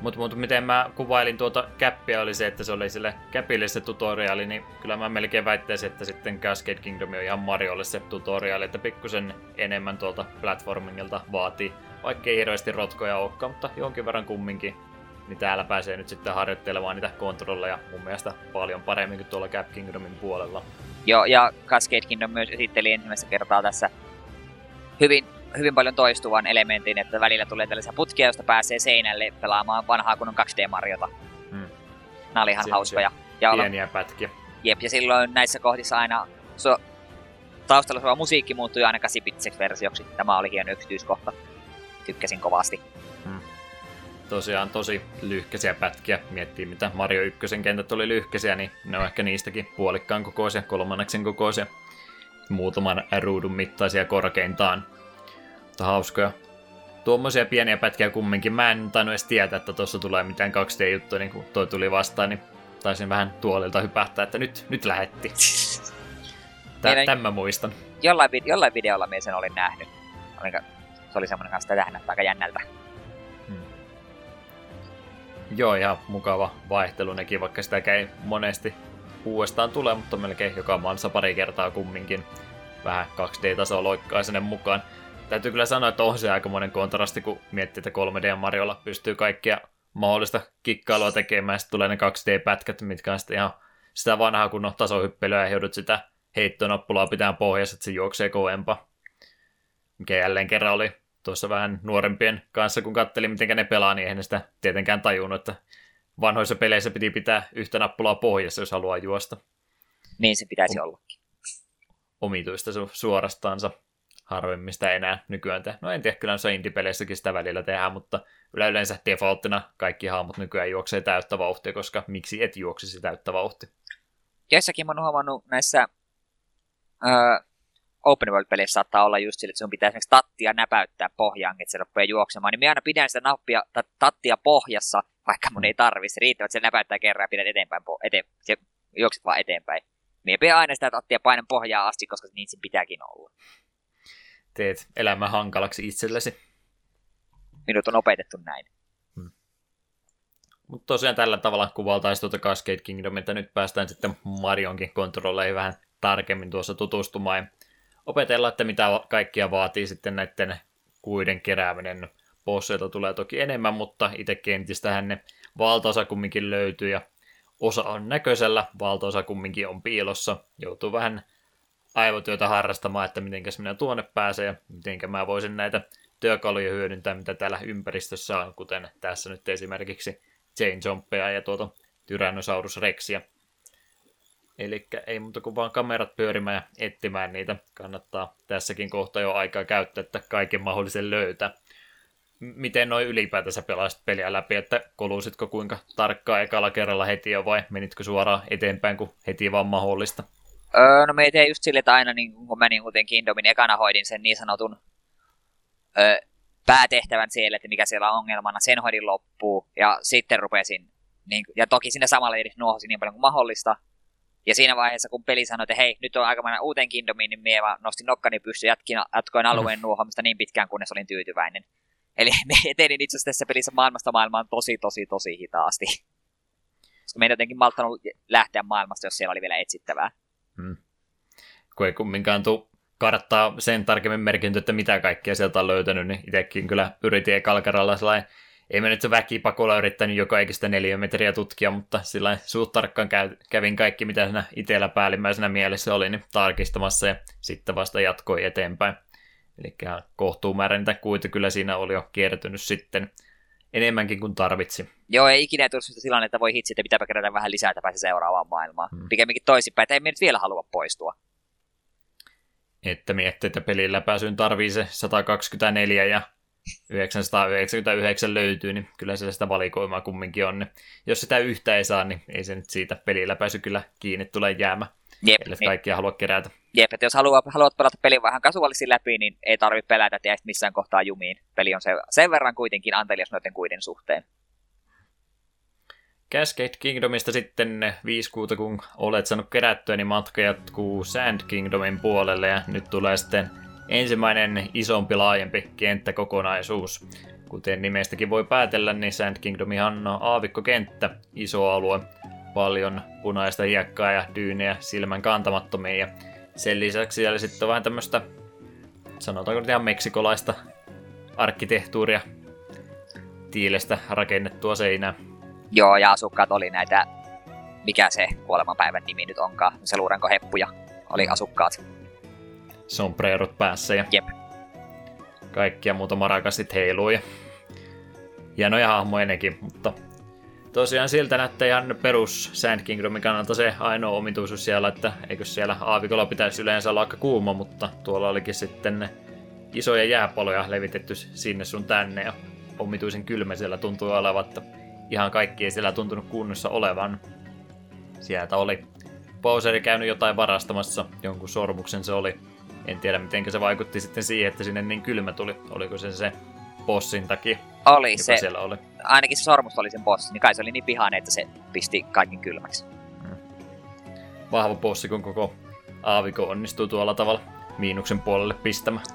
Mutta mut, miten mä kuvailin tuota käppiä oli se, että se oli sille käpille se tutoriaali, niin kyllä mä melkein väittäisin, että sitten Cascade Kingdom on ihan Mariolle se tutoriaali, että pikkusen enemmän tuolta platformingilta vaatii, vaikka ei hirveästi rotkoja olekaan, mutta jonkin verran kumminkin. Niin täällä pääsee nyt sitten harjoittelemaan niitä kontrolleja mun mielestä paljon paremmin kuin tuolla Cap Kingdomin puolella. Joo, ja Cascade Kingdom myös esitteli ensimmäistä kertaa tässä hyvin hyvin paljon toistuvan elementin, että välillä tulee tällaisia putkia, joista pääsee seinälle pelaamaan vanhaa kunnon 2D-Mariota. Hmm. Nämä oli ihan Siin hauskoja. Ja pieniä pätkiä. Jep, ja silloin näissä kohdissa aina so, taustalla suova musiikki muuttui aina 8 versioksi. Tämä oli hieno yksityiskohta. Tykkäsin kovasti. Hmm. Tosiaan tosi lyhkäisiä pätkiä. Miettii mitä Mario 1 kentät oli lyhkäisiä, niin ne on ehkä niistäkin puolikkaan kokoisia, kolmanneksen kokoisia. Muutaman ruudun mittaisia korkeintaan. Mutta hauskoja. Tuommoisia pieniä pätkiä kumminkin. Mä en tainnut edes tietää, että tuossa tulee mitään 2D-juttua, niin kun toi tuli vastaan, niin taisin vähän tuolilta hypähtää, että nyt, nyt lähetti. Tä, Meidän... Tämän muistan. Jollain, jollain videolla minä sen olin nähnyt. Olinka, se oli semmoinen kanssa, että aika jännältä. Joo, ihan mukava vaihtelu nekin, vaikka sitä ei monesti uudestaan tule, mutta melkein joka maansa pari kertaa kumminkin. Vähän 2D-tasoa loikkaa sinne mukaan täytyy kyllä sanoa, että on se aikamoinen kontrasti, kun miettii, että 3D Mariolla pystyy kaikkia mahdollista kikkailua tekemään. Sitten tulee ne 2D-pätkät, mitkä on sitten ihan sitä vanhaa kunnon tasohyppelyä ja joudut sitä heittonappulaa pitää pohjassa, että se juoksee kovempaa. Mikä jälleen kerran oli tuossa vähän nuorempien kanssa, kun katselin, miten ne pelaa, niin eihän sitä tietenkään tajunnut, että vanhoissa peleissä piti pitää yhtä nappulaa pohjassa, jos haluaa juosta. Niin se pitäisi olla. Omituista su- suorastaansa harvemmin sitä enää nykyään tehdä. No en tiedä, kyllä se indie-peleissäkin sitä välillä tehdään, mutta yleensä defaulttina kaikki hahmot nykyään juoksee täyttä vauhtia, koska miksi et juoksisi täyttä vauhtia? Jossakin mä oon huomannut näissä öö, open world-peleissä saattaa olla just sille, että sun pitää esimerkiksi tattia näpäyttää pohjaan, että se rupeaa juoksemaan, niin mä aina pidän sitä nappia, tattia pohjassa, vaikka mun ei tarvitse, riittävät, että se näpäyttää kerran ja pidät eteenpäin, eteen, se juokset vaan eteenpäin. Mie pidän aina sitä tattia painan pohjaa asti, koska niin se pitääkin olla. Teet elämä hankalaksi itsellesi. Minut on opetettu näin. Hmm. Mutta tosiaan tällä tavalla kuvaltaisi tuota Cascade Kingdom, että nyt päästään sitten Marionkin kontrolleihin vähän tarkemmin tuossa tutustumaan opetella, että mitä kaikkia vaatii sitten näiden kuiden kerääminen. Bosseilta tulee toki enemmän, mutta itse kentistähän ne valtaosa kumminkin löytyy ja osa on näköisellä, valtaosa kumminkin on piilossa. Joutuu vähän aivotyötä harrastamaan, että miten minä tuonne pääsen ja miten mä voisin näitä työkaluja hyödyntää, mitä täällä ympäristössä on, kuten tässä nyt esimerkiksi Chain Jumpeja ja tuota Tyrannosaurus Rexia. Eli ei muuta kuin vaan kamerat pyörimään ja etsimään niitä. Kannattaa tässäkin kohtaa jo aikaa käyttää, että kaiken mahdollisen löytää. Miten noin ylipäätänsä pelasit peliä läpi, että kolusitko kuinka tarkkaan ekalla kerralla heti jo vai menitkö suoraan eteenpäin, kun heti vaan mahdollista? Öö, no me ei just sille, että aina niin kun mä niin kuten Kingdomin ekana hoidin sen niin sanotun öö, päätehtävän siellä, että mikä siellä on ongelmana, sen hoidin loppuun ja sitten rupesin, niin, ja toki sinne samalla edes nuohosin niin paljon kuin mahdollista, ja siinä vaiheessa, kun peli sanoi, että hei, nyt on aika mennä uuteen Kingdomiin, niin vaan nostin nokkani pystyyn jatkin, jatkoin alueen nuohomista niin pitkään, kunnes olin tyytyväinen. Eli me etenin itse asiassa tässä pelissä maailmasta maailmaan tosi, tosi, tosi hitaasti. Koska meidän jotenkin malttanut lähteä maailmasta, jos siellä oli vielä etsittävää. Hmm. Kun ei kumminkaan tuu karttaa sen tarkemmin merkinty, että mitä kaikkea sieltä on löytänyt, niin itsekin kyllä yritin ekalkaralla sellainen ei mä nyt se väkipakolla yrittänyt joka ikistä neljä metriä tutkia, mutta sillä suht tarkkaan kävin kaikki, mitä siinä itsellä päällimmäisenä mielessä oli, niin tarkistamassa ja sitten vasta jatkoi eteenpäin. Eli kohtuumäärä niitä kuita kyllä siinä oli jo kiertynyt sitten enemmänkin kuin tarvitsi. Joo, ei ikinä tullut sitä tilannetta, että voi hitsi, että pitääpä kerätä vähän lisää, että pääsee seuraavaan maailmaan. Hmm. Pikemminkin toisinpäin, että ei me nyt vielä halua poistua. Että miettii, että pelillä pääsyyn tarvii se 124 ja 999 löytyy, niin kyllä se sitä valikoimaa kumminkin on. Jos sitä yhtä ei saa, niin ei se nyt siitä pelillä pääsy kyllä kiinni tulee jäämä. Jep, Eli niin. kaikkia halua kerätä. Jep, että jos haluat, haluat pelata pelin vähän kasuaalisesti läpi, niin ei tarvitse pelätä, että missään kohtaa jumiin. Peli on sen, sen verran kuitenkin antelias noiden kuiden suhteen. Cascade Kingdomista sitten viisi kuuta, kun olet saanut kerättyä, niin matka jatkuu Sand Kingdomin puolelle ja nyt tulee sitten ensimmäinen isompi laajempi kenttäkokonaisuus. Kuten nimestäkin voi päätellä, niin Sand Kingdomihan on aavikkokenttä, iso alue, paljon punaista hiekkaa ja dyynejä silmän kantamattomia. Ja sen lisäksi siellä sitten vähän tämmöistä, sanotaanko ihan meksikolaista arkkitehtuuria, tiilestä rakennettua seinää. Joo, ja asukkaat oli näitä, mikä se kuolemanpäivän nimi nyt onkaan, se luuranko heppuja oli asukkaat sombrerot päässä ja Jep. kaikkia muuta marakastit heiluu ja hienoja hahmoja nekin, mutta tosiaan siltä näyttää ihan perus Sand Kingdomin kannalta se ainoa omituisuus siellä, että eikö siellä aavikolla pitäisi yleensä olla aika kuuma, mutta tuolla olikin sitten isoja jääpaloja levitetty sinne sun tänne ja omituisen kylmä siellä tuntuu olevan, että ihan kaikki ei siellä tuntunut kunnossa olevan. Sieltä oli Bowseri käynyt jotain varastamassa, jonkun sormuksen se oli en tiedä, miten se vaikutti sitten siihen, että sinne niin kylmä tuli. Oliko se se bossin takia? Oli se. Siellä oli? Ainakin se sormus oli sen bossi, niin kai se oli niin pihane, että se pisti kaiken kylmäksi. Hmm. Vahva bossi, kun koko aaviko onnistuu tuolla tavalla miinuksen puolelle pistämään.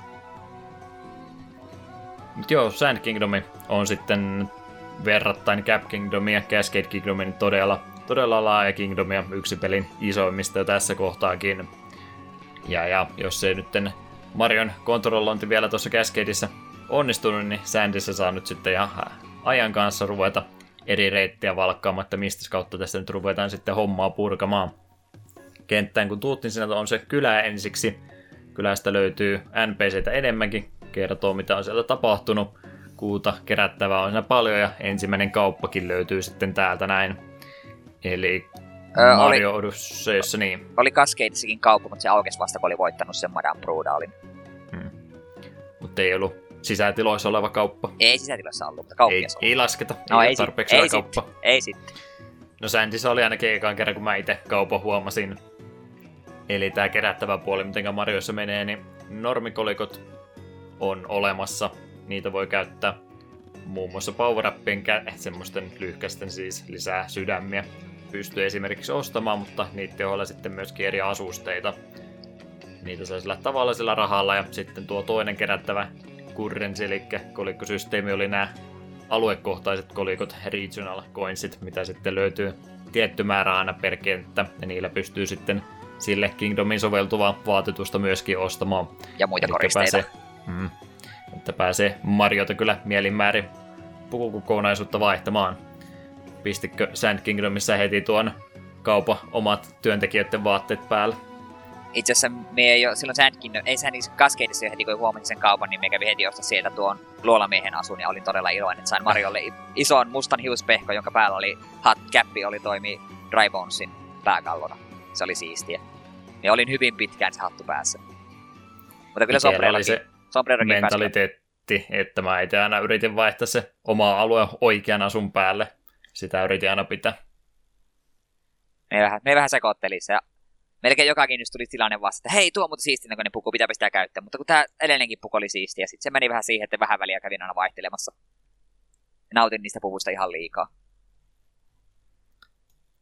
Mut joo, Sand Kingdomi on sitten verrattain Cap Kingdomia Cascade Kingdomin todella, todella laaja kingdomia, yksi pelin isoimmista jo tässä kohtaakin. Ja, ja jos ei nyt Marion kontrollointi vielä tuossa Cascadeissa onnistunut, niin Sandissä saa nyt sitten ihan ajan kanssa ruveta eri reittejä valkkaamatta, mistä kautta tästä nyt ruvetaan sitten hommaa purkamaan. Kenttään kun tuut, niin on se kylä ensiksi. Kylästä löytyy NPCtä enemmänkin, kertoo mitä on siellä tapahtunut. Kuuta kerättävää on siinä paljon ja ensimmäinen kauppakin löytyy sitten täältä näin. Eli Öö, Mario oli, Odysseyssä, niin. oli Cascadessakin kauppa, mutta se aukesi vasta, kun oli voittanut sen Madame Brudalin. Mutta ei ollut sisätiloissa oleva kauppa. Ei sisätilassa ollut, mutta Ei, kauppias oli. ei lasketa, No ei, ei ei sit- tarpeeksi ei hyvä sit. kauppa. Ei sitten. No Säntissä oli ainakin ekan kerran, kun mä itse kaupan huomasin. Eli tää kerättävä puoli, miten Marioissa menee, niin normikolikot on olemassa. Niitä voi käyttää muun muassa power kä- semmoisten lyhkästen siis lisää sydämiä. Pystyy esimerkiksi ostamaan, mutta niiden ohella sitten myöskin eri asusteita. Niitä saa sillä tavallisella rahalla ja sitten tuo toinen kerättävä currency, eli kolikkosysteemi oli nämä aluekohtaiset kolikot, regional coinsit, mitä sitten löytyy tietty määrä aina per kenttä, ja niillä pystyy sitten sille Kingdomiin soveltuvaa vaatetusta myöskin ostamaan. Ja muita Elikkä koristeita. Pääsee, mm, että pääsee Mariota kyllä mielinmäärin pukukokonaisuutta vaihtamaan. Pistikö Sand Kingdomissa heti tuon kaupan omat työntekijöiden vaatteet päälle? Itse asiassa me ei ole, silloin Sandkin, ei sehän niissä Cascadessa jo heti kun huomasin sen kaupan, niin me kävi heti ostaa sieltä tuon luolamiehen asun ja olin todella iloinen, että sain Mariolle ison mustan hiuspehko, jonka päällä oli hat käppi, oli toimi Dry Bonesin pääkallona. Se oli siistiä. Ja olin hyvin pitkään se hattu päässä. Mutta kyllä sombrerokin, se sombrerokin pääsi. mentaliteetti, että mä itse aina yritin vaihtaa se oma alue oikean asun päälle. Sitä yritin aina pitää. Me vähän, me vähän sekoottelissa ja melkein joka just tuli tilanne vasta, että hei, tuo on siisti näköinen puku, pitääpä sitä käyttää. Mutta kun tämä edelleenkin puku oli siisti ja sitten se meni vähän siihen, että vähän väliä kävin aina vaihtelemassa. Nautin niistä puvuista ihan liikaa.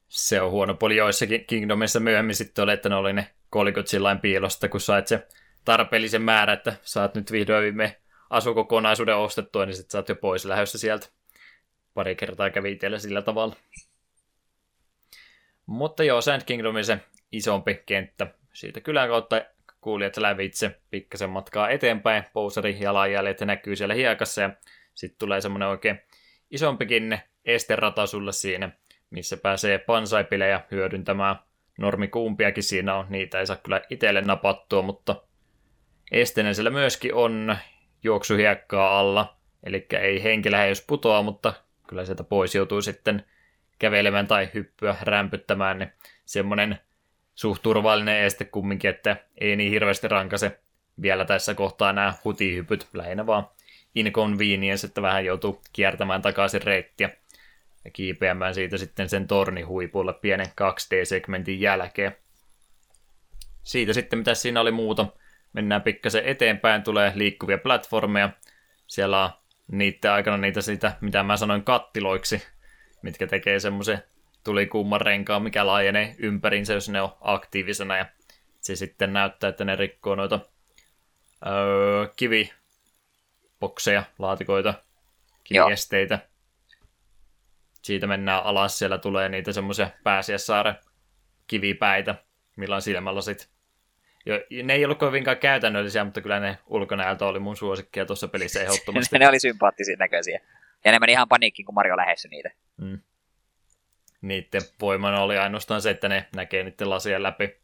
Se on huono puoli joissakin Kingdomissa myöhemmin sitten oli, että ne oli ne kolikot sillain piilosta, kun sait se tarpeellisen määrä, että saat nyt vihdoin viime asukokonaisuuden ostettua, niin sitten saat jo pois lähdössä sieltä. Pari kertaa kävi itsellä sillä tavalla. Mutta joo, Sand Kingdomin se isompi kenttä. Siitä kylän kautta kuulijat lävitse pikkasen matkaa eteenpäin. Bowserin jalanjäljet näkyy siellä hiekassa ja sitten tulee semmoinen oikein isompikin esterata sulle siinä, missä pääsee pansaipilejä hyödyntämään. Normikuumpiakin siinä on, niitä ei saa kyllä itselle napattua, mutta esteenä siellä myöskin on juoksuhiekkaa alla, eli ei henki lähde jos putoaa, mutta kyllä sieltä pois joutuu sitten kävelemään tai hyppyä rämpyttämään, niin semmoinen suht turvallinen este kumminkin, että ei niin hirveästi rankase vielä tässä kohtaa nämä hutihypyt, lähinnä vaan inconvenience, että vähän joutuu kiertämään takaisin reittiä ja kiipeämään siitä sitten sen tornin huipulle pienen 2D-segmentin jälkeen. Siitä sitten, mitä siinä oli muuta, mennään pikkasen eteenpäin, tulee liikkuvia platformeja. Siellä on niiden aikana niitä siitä, mitä mä sanoin kattiloiksi, mitkä tekee semmoisen tulikuuman renkaan, mikä laajenee ympärinsä, jos ne on aktiivisena, ja se sitten näyttää, että ne rikkoo noita öö, kivibokseja, laatikoita, kiviesteitä. Siitä mennään alas, siellä tulee niitä semmoisia pääsiäissaaren kivipäitä, millä on silmälasit. Jo, ne ei ollut kovinkaan käytännöllisiä, mutta kyllä ne ulkonäöltä oli mun suosikkia tuossa pelissä ehdottomasti. ne oli sympaattisia näköisiä. Ja ne meni ihan paniikkiin, kun Mario lähestyi niitä. Mm. Niiden voimana oli ainoastaan se, että ne näkee niiden lasien läpi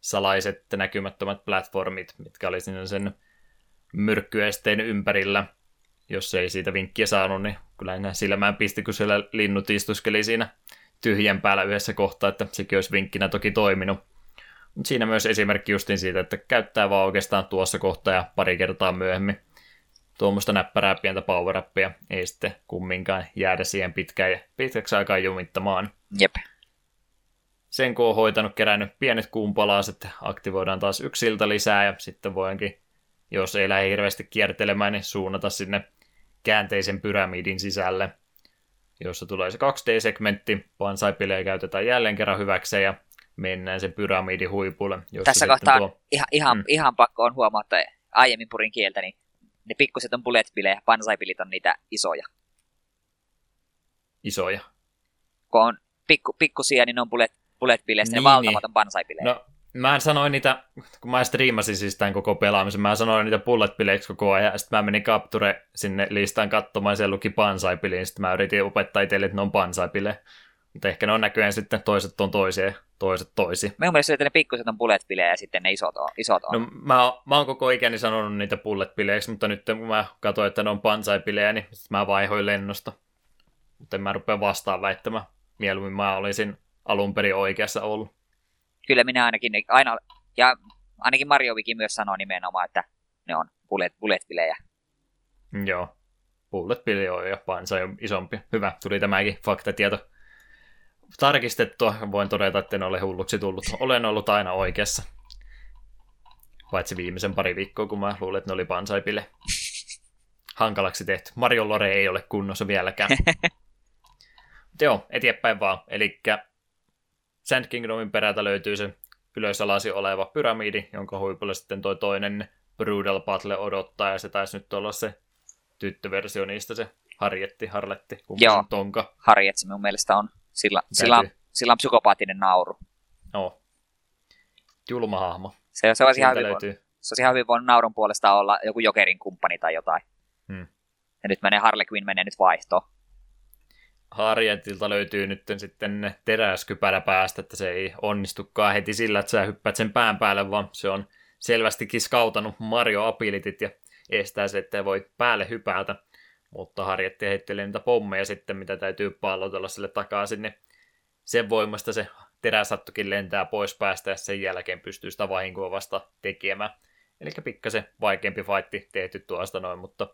salaiset näkymättömät platformit, mitkä oli siinä sen myrkkyesteen ympärillä. Jos ei siitä vinkkiä saanut, niin kyllä enää silmään pisti, kun siellä linnut istuskeli siinä tyhjän päällä yhdessä kohtaa, että sekin olisi vinkkinä toki toiminut. Siinä myös esimerkki justin siitä, että käyttää vaan oikeastaan tuossa kohtaa ja pari kertaa myöhemmin tuommoista näppärää pientä power ei sitten kumminkaan jäädä siihen pitkään, pitkäksi aikaa jumittamaan. Jep. Sen kun on hoitanut, kerännyt pienet kuumpalaset, aktivoidaan taas yksi silta lisää ja sitten voinkin, jos ei lähde hirveästi kiertelemään, niin suunnata sinne käänteisen pyramidin sisälle, jossa tulee se 2D-segmentti, pansaipileja käytetään jälleen kerran hyväkseen ja mennään sen pyramidin huipulle. Tässä kohtaa tuo... ihan, ihan, Mm. ihan pakko on huomata, että aiemmin purin kieltä, niin ne pikkuset on bullet-pilejä, pansaipilit on niitä isoja. isoja. Kun on pikku, pikkusia, niin ne on bullet, bullet-pilejä, niin, Niin, ne valtavat niin. on pansaipilejä. No, mä sanoin niitä, kun mä striimasin siis tämän koko pelaamisen, mä sanoin niitä bullet bileiksi koko ajan, ja sitten mä menin Capture sinne listaan katsomaan, siellä luki pansai ja sitten mä yritin opettaa itselle, että ne on pansai Mutta ehkä ne on näköjään sitten toiset on toisia toiset toisi. Minun mielestä että ne pikkuset on bullet ja sitten ne isot on. Isot on. No, mä, mä oon koko ikäni sanonut niitä bullet mutta nyt kun mä katsoin, että ne on pansai niin mä vaihoin lennosta. Mutta en mä rupea vastaan väittämään. Mieluummin mä olisin alun perin oikeassa ollut kyllä minä ainakin aina, ja ainakin Mario Wiki myös sanoo nimenomaan, että ne on bullet, bullet-pilejä. Joo, bullet-pili on ja pansa on isompi. Hyvä, tuli tämäkin faktatieto tarkistettua. Voin todeta, että en ole hulluksi tullut. Olen ollut aina oikeassa. Paitsi viimeisen pari viikkoa, kun mä luulen, että ne oli pansaipille. Hankalaksi tehty. Mario Lore ei ole kunnossa vieläkään. Joo, eteenpäin vaan. Eli Sand Kingdomin perältä löytyy se ylösalasi oleva pyramidi, jonka huipulla sitten toi toinen Brutal Battle odottaa, ja se taisi nyt olla se tyttöversio niistä, se Harjetti, Harletti, Joo, tonka. Harjetti minun mielestä on. Sillä, sillä, sillä on psykopaattinen nauru. Joo. Julma hahmo. Se, se, olisi ihan hyvin, löytyy. se olisi ihan hyvin voinut naurun puolesta olla joku Jokerin kumppani tai jotain. Hmm. Ja nyt menee Harley Quinn menee nyt vaihtoon. Harjentilta löytyy nyt sitten teräskypärä päästä, että se ei onnistukaan heti sillä, että sä hyppäät sen pään päälle, vaan se on selvästikin skautanut Mario abilitit ja estää se, että voi päälle hypätä. Mutta Harjetti heittelee niitä pommeja sitten, mitä täytyy pallotella sille takaisin, niin sen voimasta se teräsattukin lentää pois päästä ja sen jälkeen pystyy sitä vahinkoa vasta tekemään. Eli pikkasen vaikeampi fightti tehty tuosta noin, mutta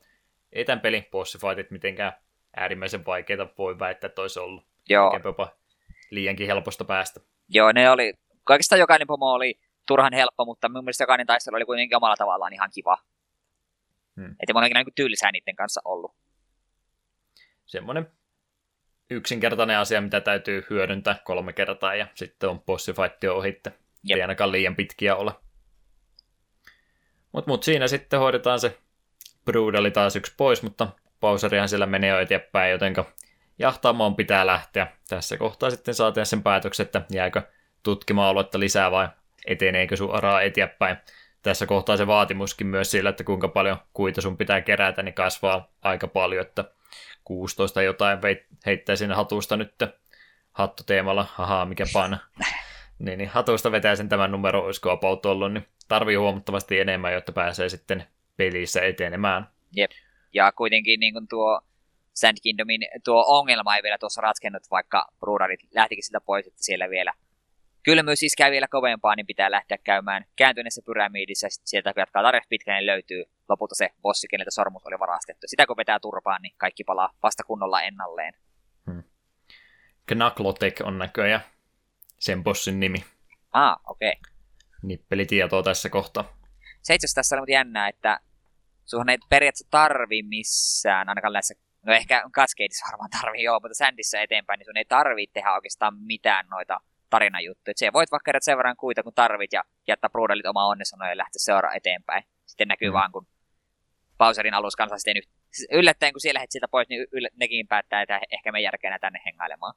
ei tämän pelin bossifightit mitenkään äärimmäisen vaikeita, voi väittää, että olisi ollut. Joo. jopa liiankin helposta päästä. Joo, ne oli, kaikista jokainen pomo oli turhan helppo, mutta mun mielestä jokainen taistelu oli kuitenkin omalla tavallaan ihan kiva. Hmm. Että mulla on niin tylsää niiden kanssa ollut. Semmoinen yksinkertainen asia, mitä täytyy hyödyntää kolme kertaa, ja sitten on bossifight ohitte. Ei ainakaan liian pitkiä ole. Mutta mut siinä sitten hoidetaan se Brudali taas yksi pois, mutta Bowserihan siellä menee jo eteenpäin, jotenka jahtaamaan pitää lähteä. Tässä kohtaa sitten saa tehdä sen päätöksen, että jääkö tutkimaan aluetta lisää vai eteneekö suoraan eteenpäin. Tässä kohtaa se vaatimuskin myös sillä, että kuinka paljon kuita sun pitää kerätä, niin kasvaa aika paljon, että 16 jotain heittää sinne hatusta nyt hattoteemalla, haha mikä pana. Niin, niin hatusta vetää sen tämän numero, olisiko about ollut, niin tarvii huomattavasti enemmän, jotta pääsee sitten pelissä etenemään. Jep. Ja kuitenkin niin kuin tuo Sand Kingdomin tuo ongelma ei vielä tuossa ratkennut, vaikka Brudarit lähtikin sitä pois, että siellä vielä kylmyys siis käy vielä kovempaa, niin pitää lähteä käymään kääntyneessä pyramiidissa. Sitten sieltä jatkaa tarjous pitkään, niin löytyy lopulta se bossi, keneltä sormus oli varastettu. Sitä kun vetää turpaan, niin kaikki palaa vasta kunnolla ennalleen. Hmm. Knaklotek on näköjään sen bossin nimi. Ah, okei. Okay. Nippelitietoa tässä kohtaa. Se itse asiassa tässä on jännää, että Suhan ei periaatteessa tarvi missään, ainakaan näissä, no ehkä Cascadeissa varmaan tarvii joo, mutta Sandissä eteenpäin, niin sun ei tarvii tehdä oikeastaan mitään noita tarinajuttuja. Se voit vaikka kerätä sen verran kuita, kun tarvit, ja jättää Brudelit oma onnesanoja ja lähteä seuraan eteenpäin. Sitten näkyy mm. vaan, kun Bowserin alus kanssa sitten yllättäen, kun siellä lähdet sieltä pois, niin yllä, nekin päättää, että ehkä me järkeenä tänne hengailemaan.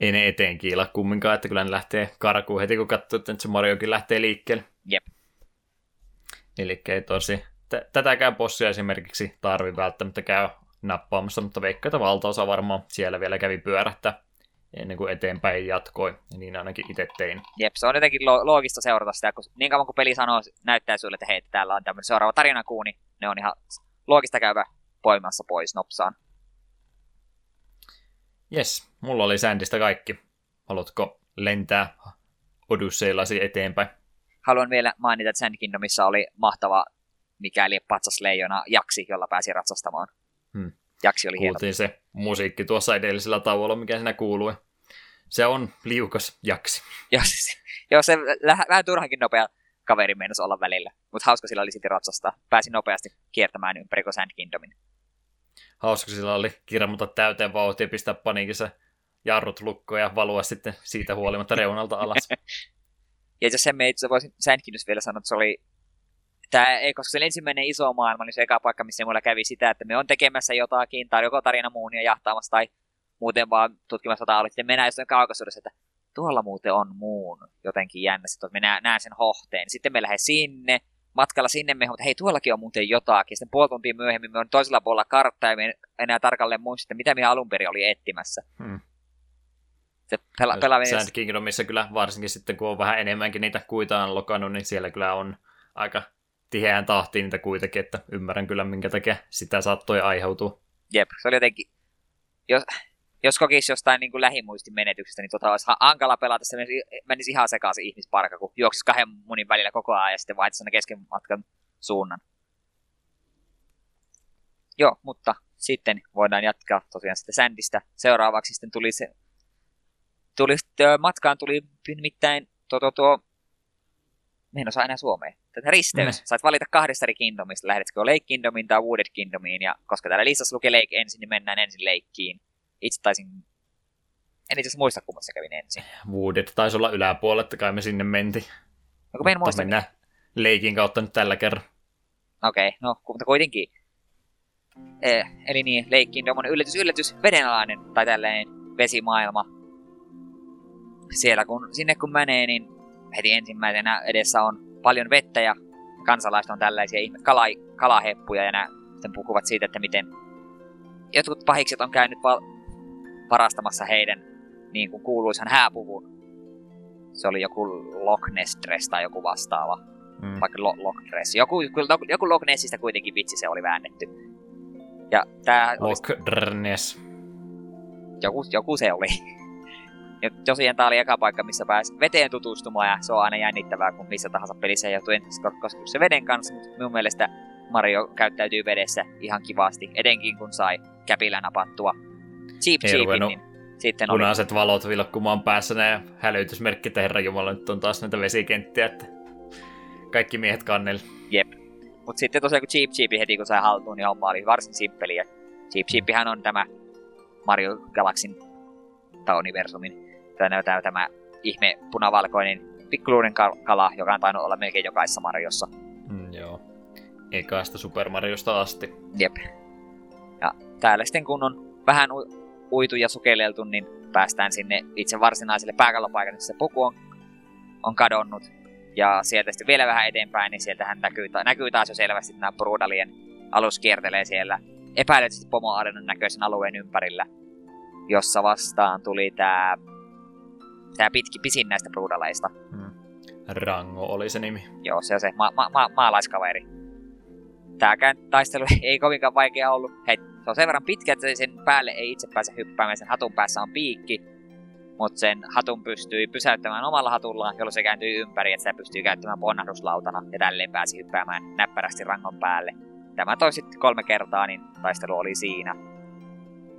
Ei ne eteen kiila kumminkaan, että kyllä ne lähtee karkuun heti, kun katsoo, että se Mariokin lähtee liikkeelle. Jep. Eli ei tosi tätäkään bossia esimerkiksi tarvi välttämättä käy nappaamassa, mutta veikkaa, että valtaosa varmaan siellä vielä kävi pyörähtää ennen kuin eteenpäin jatkoi, ja niin ainakin itse tein. Jep, se on jotenkin lo- loogista seurata sitä, kun niin kauan kuin peli sanoo, näyttää sulle, että hei, täällä on tämmöinen seuraava tarinakuu, niin ne on ihan loogista käydä poimassa pois nopsaan. Yes, mulla oli Sandista kaikki. Haluatko lentää Odysseillasi eteenpäin? Haluan vielä mainita, että Sand Kingdomissa oli mahtava mikäli patsasleijona jaksi, jolla pääsi ratsastamaan. Hmm. Jaksi oli hieno. se musiikki tuossa edellisellä tauolla, mikä siinä kuului. Se on liukas jaksi. joo, siis, joo, se vähän turhankin nopea kaveri meinasi olla välillä. Mutta hauska sillä oli sitten ratsastaa. Pääsi nopeasti kiertämään ympäri Sand Kingdomin. Hauska sillä oli kirmata täyteen vauhtia, pistää paniikissa jarrut lukkoon ja valua sitten siitä huolimatta reunalta alas. ja jos sen me itse voisin Sand vielä sanoa, että se oli tämä, ei, koska se ensimmäinen iso maailma, niin se eka paikka, missä mulla kävi sitä, että me on tekemässä jotakin, tai joko tarina muun ja jahtaamassa, tai muuten vaan tutkimassa jotain, sitten mennään jostain kaukaisuudessa, että tuolla muuten on muun jotenkin jännä, että mä näen, näen sen hohteen. Sitten me lähden sinne, matkalla sinne me että hei tuollakin on muuten jotakin. Sitten puoli tuntia myöhemmin me on toisella puolella kartta ja me enää tarkalleen muista, mitä me alun perin oli etsimässä. Hmm. Se pela- pelaaminen... Sand Kingdomissa kyllä varsinkin sitten, kun on vähän enemmänkin niitä kuitaan lokannut, niin siellä kyllä on aika tiheään tahtiin niitä kuitenkin, että ymmärrän kyllä, minkä takia sitä saattoi aiheutua. Jep, se oli jotenkin... Jos, jos kokisi jostain niin kuin lähimuistin menetyksestä, niin tota olisi hankala pelata, se menisi, menisi ihan sekaisin ihmisparka, kun juoksisi kahden munin välillä koko ajan ja sitten vaihtaisi kesken matkan suunnan. Joo, mutta sitten voidaan jatkaa tosiaan sitten Sandista. Seuraavaksi sitten tuli se, tuli, matkaan tuli nimittäin tuo, tuo, tuo en osaa enää suomea. Tätä risteys. Mm. Sait valita kahdesta eri kingdomista. Lähdetkö Lake Kingdomiin tai Wooded Kingdomiin. Ja koska täällä listassa lukee Lake ensin, niin mennään ensin Lakeen. Itse taisin... En itse muista, kummassa kävin ensin. Wooded taisi olla yläpuolella, että kai me sinne menti. No kun me en muista. Mennään Lakein kautta nyt tällä kerran. Okei, okay, no mutta kuitenkin. Eh, eli niin, Lake Kingdom on yllätys, yllätys, vedenalainen tai tällainen vesimaailma. Siellä kun, sinne kun menee, niin heti ensimmäisenä edessä on paljon vettä ja kansalaiset on tällaisia ihme kala, kalaheppuja ja nämä sitten puhuvat siitä, että miten jotkut pahikset on käynyt val- varastamassa heidän niin kuin kuuluisan hääpuvun. Se oli joku Loch Ness Dress tai joku vastaava. Mm. Vaikka Lo- Loch Dress. Joku, joku Loch Nessistä kuitenkin vitsi se oli väännetty. Ja tää Loch Ness. Joku, joku se oli. Ja tosiaan tää oli eka paikka, missä pääsi veteen tutustumaan ja se on aina jännittävää, kun missä tahansa pelissä ei joutuu se veden kanssa, mutta minun mielestä Mario käyttäytyy vedessä ihan kivasti, etenkin kun sai käpillä napattua Cheap Cheapin, niin sitten oli... Punaiset valot vilkkumaan päässä ne hälytysmerkki, että herra Jumala, nyt on taas näitä vesikenttiä, että kaikki miehet kannelle. Jep. Mutta sitten tosiaan kun Cheap Cheap heti kun sai haltuun, niin homma oli varsin simppeli. Ja Cheap on tämä Mario Galaxin tai universumin tämä, tämä ihme punavalkoinen pikkuluuden kala, joka on tainnut olla melkein jokaisessa Mariossa. Mm, joo. Ekaista Super Mariosta asti. Jep. Ja täällä sitten kun on vähän uitu ja sukeleltu, niin päästään sinne itse varsinaiselle pääkallopaikalle, missä puku on, on kadonnut. Ja sieltä sitten vielä vähän eteenpäin, niin sieltähän näkyy, näkyy taas jo selvästi nämä Brudalien alus kiertelee siellä epäilyisesti pomoarenan näköisen alueen ympärillä, jossa vastaan tuli tämä Tää pitki, pisin näistä brudaleista. Hmm. Rango oli se nimi. Joo, se on se ma- ma- ma- maalaiskaveri. Tääkään taistelu ei kovinkaan vaikea ollut. Hei, se on sen verran pitkä, että sen päälle ei itse pääse hyppäämään. Sen hatun päässä on piikki, mutta sen hatun pystyy pysäyttämään omalla hatullaan, jolloin se kääntyy ympäri, että sitä pystyy käyttämään ponnahduslautana ja tälleen pääsi hyppäämään näppärästi rangon päälle. Tämä toi sitten kolme kertaa, niin taistelu oli siinä.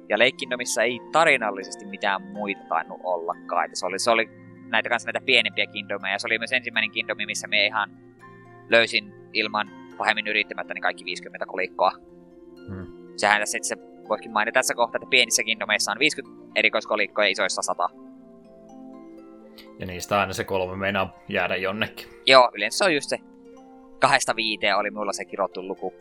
Ja Lake ei tarinallisesti mitään muita tainnut ollakaan. Että se, oli, se oli näitä kanssa näitä pienempiä Kingdomeja. Se oli myös ensimmäinen Kingdomi, missä me ihan löysin ilman pahemmin yrittämättä niin kaikki 50 kolikkoa. Hmm. Sehän tässä itse voikin mainita tässä kohtaa, että pienissä Kingdomeissa on 50 erikoiskolikkoa ja isoissa 100. Ja niistä aina se kolme meinaa jäädä jonnekin. Joo, yleensä se on just se kahdesta viiteen oli mulla se kirottu luku.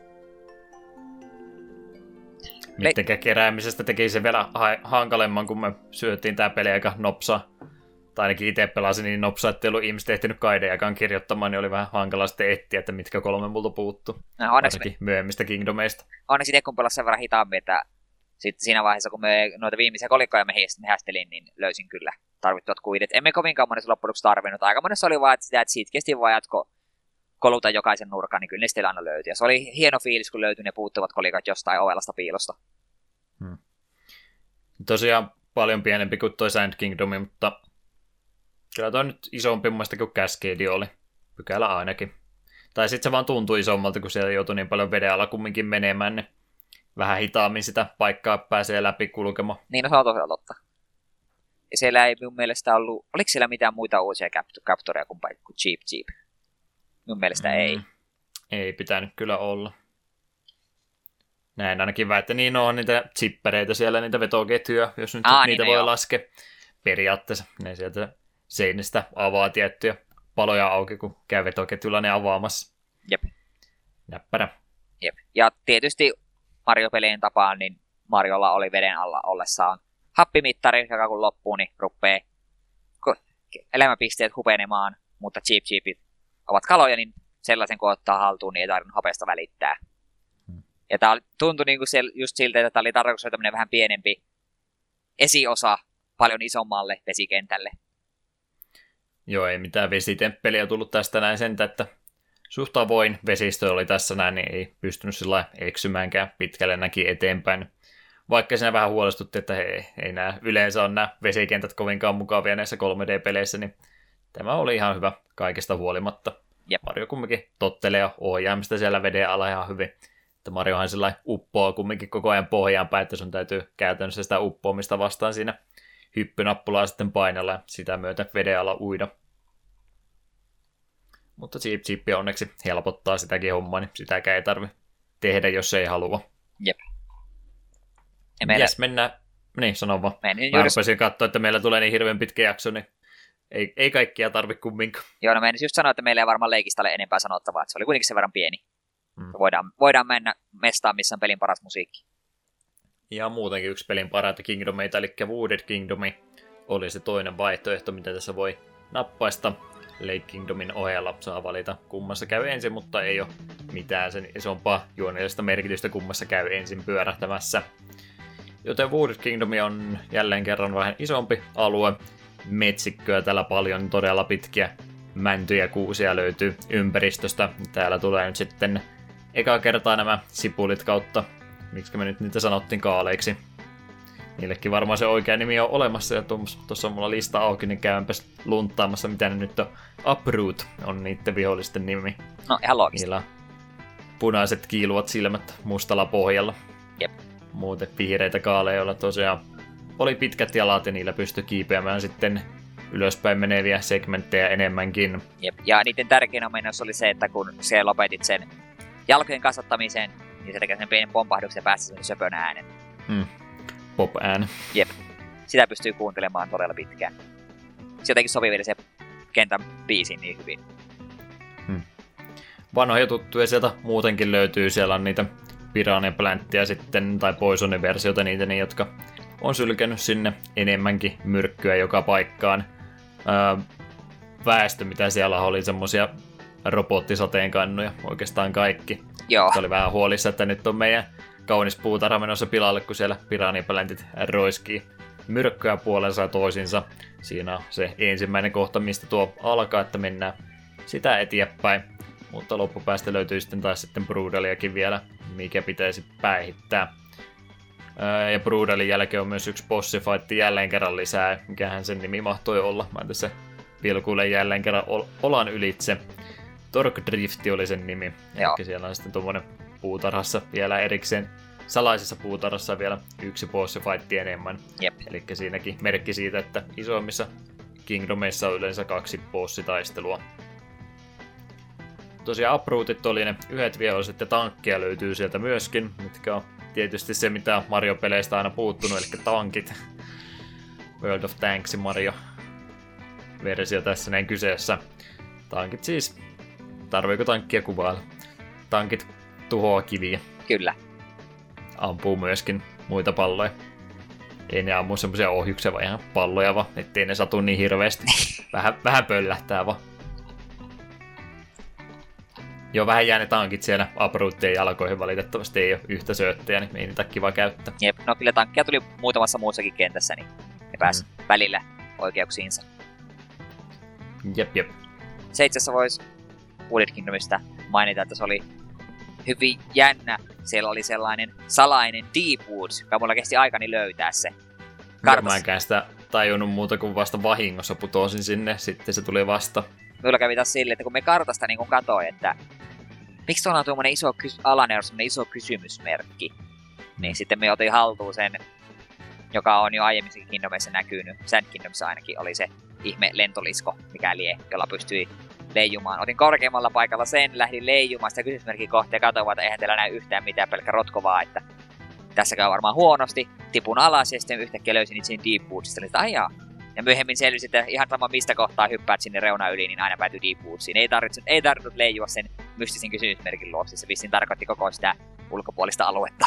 Niiden keräämisestä teki se vielä ha- hankalemman, kun me syötiin tää peli aika nopsa. Tai ainakin itse pelasin niin nopsa, että ei ollut ihmiset ehtinyt kaidejakaan kirjoittamaan, niin oli vähän hankala sitten etsiä, että mitkä kolme multa puuttu. No, onneksi me... myöhemmistä Kingdomeista. Onneksi itse kun pelasin sen verran hitaammin, että sitten siinä vaiheessa, kun me noita viimeisiä kolikkoja me hästelin, niin löysin kyllä tarvittavat kuidet. Emme kovinkaan monessa loppujen tarvinnut. Aika monessa oli vaan, että, sitä, että siitä kesti vaan jatko koluta jokaisen nurkan, niin kyllä ne sitten aina löytyi. Ja se oli hieno fiilis, kun löytyi ne puuttuvat kolikat jostain ovelasta piilosta. Hmm. Tosiaan paljon pienempi kuin toi Sand Kingdomi, mutta kyllä toi nyt isompi mun kuin Cascade oli. Pykälä ainakin. Tai sitten se vaan tuntui isommalta, kun siellä joutui niin paljon veden alla kumminkin menemään, niin vähän hitaammin sitä paikkaa pääsee läpi kulkemaan. Niin, no se on tosiaan totta. Ja siellä ei minun mielestä ollut, oliko siellä mitään muita uusia captoreja kuin, kuin Cheap Cheap? Mun mielestä mm. ei. Ei pitänyt kyllä olla. Näin ainakin väitte, niin on niitä chippereitä siellä, niitä vetoketjuja, jos nyt Aa, niitä niin voi joo. laskea. Periaatteessa ne sieltä seinistä avaa tiettyjä paloja auki, kun käy vetoketjulla ne avaamassa. Jep. Näppärä. Jep. Ja tietysti Mario-pelien tapaan, niin Mariolla oli veden alla ollessaan happimittari, joka kun loppuu, niin rupeaa elämäpisteet hupenemaan, mutta Cheap Cheapit ovat kaloja, niin sellaisen kun ottaa haltuun, niin ei tarvinnut hapesta välittää. Hmm. Ja tämä tuntui niinku se, just siltä, että tämä oli tarkoitus tämmöinen vähän pienempi esiosa paljon isommalle vesikentälle. Joo, ei mitään vesitemppeliä tullut tästä näin sentä, että suht avoin vesistö oli tässä näin, niin ei pystynyt sillä eksymäänkään pitkälle näki eteenpäin. Vaikka siinä vähän huolestutti, että hei, ei nämä yleensä on nämä vesikentät kovinkaan mukavia näissä 3D-peleissä, niin tämä oli ihan hyvä kaikesta huolimatta. Ja Mario kumminkin tottelee ohjaamista siellä veden alla ihan hyvin. Että Mariohan sillä uppoaa kumminkin koko ajan pohjaan päin, että sun täytyy käytännössä sitä uppoamista vastaan siinä hyppynappulaa sitten painella ja sitä myötä veden alla uida. Mutta Cheap Chip onneksi helpottaa sitäkin hommaa, niin sitäkään ei tarvi tehdä, jos ei halua. Jep. Ja meillä... Yes, mennään. Niin, sano vaan. Menin Mä juuri... katsoa, että meillä tulee niin hirveän pitkä jakso, niin ei, ei kaikkia tarvi kumminkaan. Joo, no meidän just sanoa, että meillä ei varmaan leikistä ole enempää sanottavaa, että se oli kuitenkin sen verran pieni. Hmm. Voidaan, voidaan mennä mestaan, missä on pelin paras musiikki. Ja muutenkin yksi pelin parhaita Kingdomeita, eli Wooded Kingdomi oli se toinen vaihtoehto, mitä tässä voi nappaista. Lake Kingdomin ohella saa valita kummassa käy ensin, mutta ei ole mitään sen isompaa juonellista merkitystä kummassa käy ensin pyörähtämässä. Joten Wooded Kingdom on jälleen kerran vähän isompi alue. Metsikköä täällä paljon, todella pitkiä mäntyjä kuusia löytyy ympäristöstä. Täällä tulee nyt sitten eka kertaa nämä sipulit kautta, miksi me nyt niitä sanottiin kaaleiksi. Niillekin varmaan se oikea nimi on olemassa, ja tuossa on mulla lista auki, niin käympäs luntaamassa, mitä ne nyt on. Uproot on niiden vihollisten nimi. No, ihan loogista. Niillä punaiset kiiluvat silmät mustalla pohjalla. Jep. Muuten vihreitä kaaleja, joilla tosiaan oli pitkät jalat, ja niillä pystyi kiipeämään sitten ylöspäin meneviä segmenttejä enemmänkin. Jep. Ja niiden tärkein ominaisuus oli se, että kun se lopetit sen jalkojen kasvattamisen, niin se tekee sen pienen pompahduksen ja pääsi sen söpön äänen. Hmm pop-ääni. Jep. Sitä pystyy kuuntelemaan todella pitkään. Se jotenkin sopii vielä se kentän biisin niin hyvin. Hmm. Vanhoja tuttuja sieltä muutenkin löytyy. Siellä on niitä Piranha Planttia sitten, tai Poisonin versioita niitä, niin, jotka on sylkenyt sinne enemmänkin myrkkyä joka paikkaan. Öö, väestö, mitä siellä oli, semmosia robottisateenkannuja, oikeastaan kaikki. Joo. Se oli vähän huolissa, että nyt on meidän kaunis puutarha menossa pilalle, kun siellä piranipeläntit roiskii myrkkyä puolensa ja toisinsa. Siinä on se ensimmäinen kohta, mistä tuo alkaa, että mennään sitä eteenpäin. Mutta loppupäästä löytyy sitten taas sitten Brudeliakin vielä, mikä pitäisi päihittää. Ja Brudelin jälkeen on myös yksi bossifight jälleen kerran lisää, mikähän sen nimi mahtoi olla. Mä tässä pilkuilen jälleen kerran olan ylitse. Torque Drifti oli sen nimi. Joo. Eli siellä on sitten tuommoinen puutarhassa vielä erikseen. Salaisessa puutarhassa vielä yksi boss fight enemmän. Jep. Eli siinäkin merkki siitä, että isoimmissa Kingdomeissa on yleensä kaksi bossitaistelua. Tosiaan uprootit oli ne yhdet viholliset ja tankkia löytyy sieltä myöskin, mitkä on tietysti se, mitä Mario-peleistä aina puuttunut, eli tankit. World of Tanks Mario versio tässä näin kyseessä. Tankit siis, tarviiko tankkia kuvailla? Tankit tuhoaa kiviä. Kyllä. Ampuu myöskin muita palloja. Ei ne ammu semmoisia ohjuksia, vaan ihan palloja vaan, ettei ne satu niin hirveästi. Vähän, vähän pöllähtää vaan. Joo, vähän jää ne tankit siellä uproottien jalkoihin valitettavasti ei ole yhtä syöttäjä, niin ei niitä kiva käyttää. Jep, no kyllä tankkia tuli muutamassa muussakin kentässä, niin ne pääsi mm. välillä oikeuksiinsa. Jep, jep. Se itse asiassa voisi Wooded Kingdomista mainita, että se oli hyvin jännä. Siellä oli sellainen salainen Deep Woods, joka mulla kesti aikani löytää se. Kartas... Mä enkään sitä tajunnut muuta kuin vasta vahingossa putosin sinne, sitten se tuli vasta. Mulla kävi taas silleen, että kun me kartasta niin katsoin, että miksi tuolla on tuommoinen iso kys- alainen on iso kysymysmerkki, niin sitten me otin haltuun sen, joka on jo aiemmin Kingdomissa näkynyt. Sand Kingdomissa ainakin oli se ihme lentolisko, mikä lie, jolla pystyi leijumaan. Otin korkeammalla paikalla sen, lähdin leijumaan sitä kysymysmerkin kohti ja katsoin, että eihän teillä näy yhtään mitään pelkkä rotkovaa, että tässä käy varmaan huonosti. Tipun alas ja sitten yhtäkkiä löysin itse Deep Woodsista, että ajaa. Ja myöhemmin selvisi, että ihan sama mistä kohtaa hyppäät sinne reuna yli, niin aina päätyy Deep Woodsiin. Ei tarvitse, ei tarvinnut leijua sen mystisen kysymysmerkin luokse. Se vissiin tarkoitti koko sitä ulkopuolista aluetta.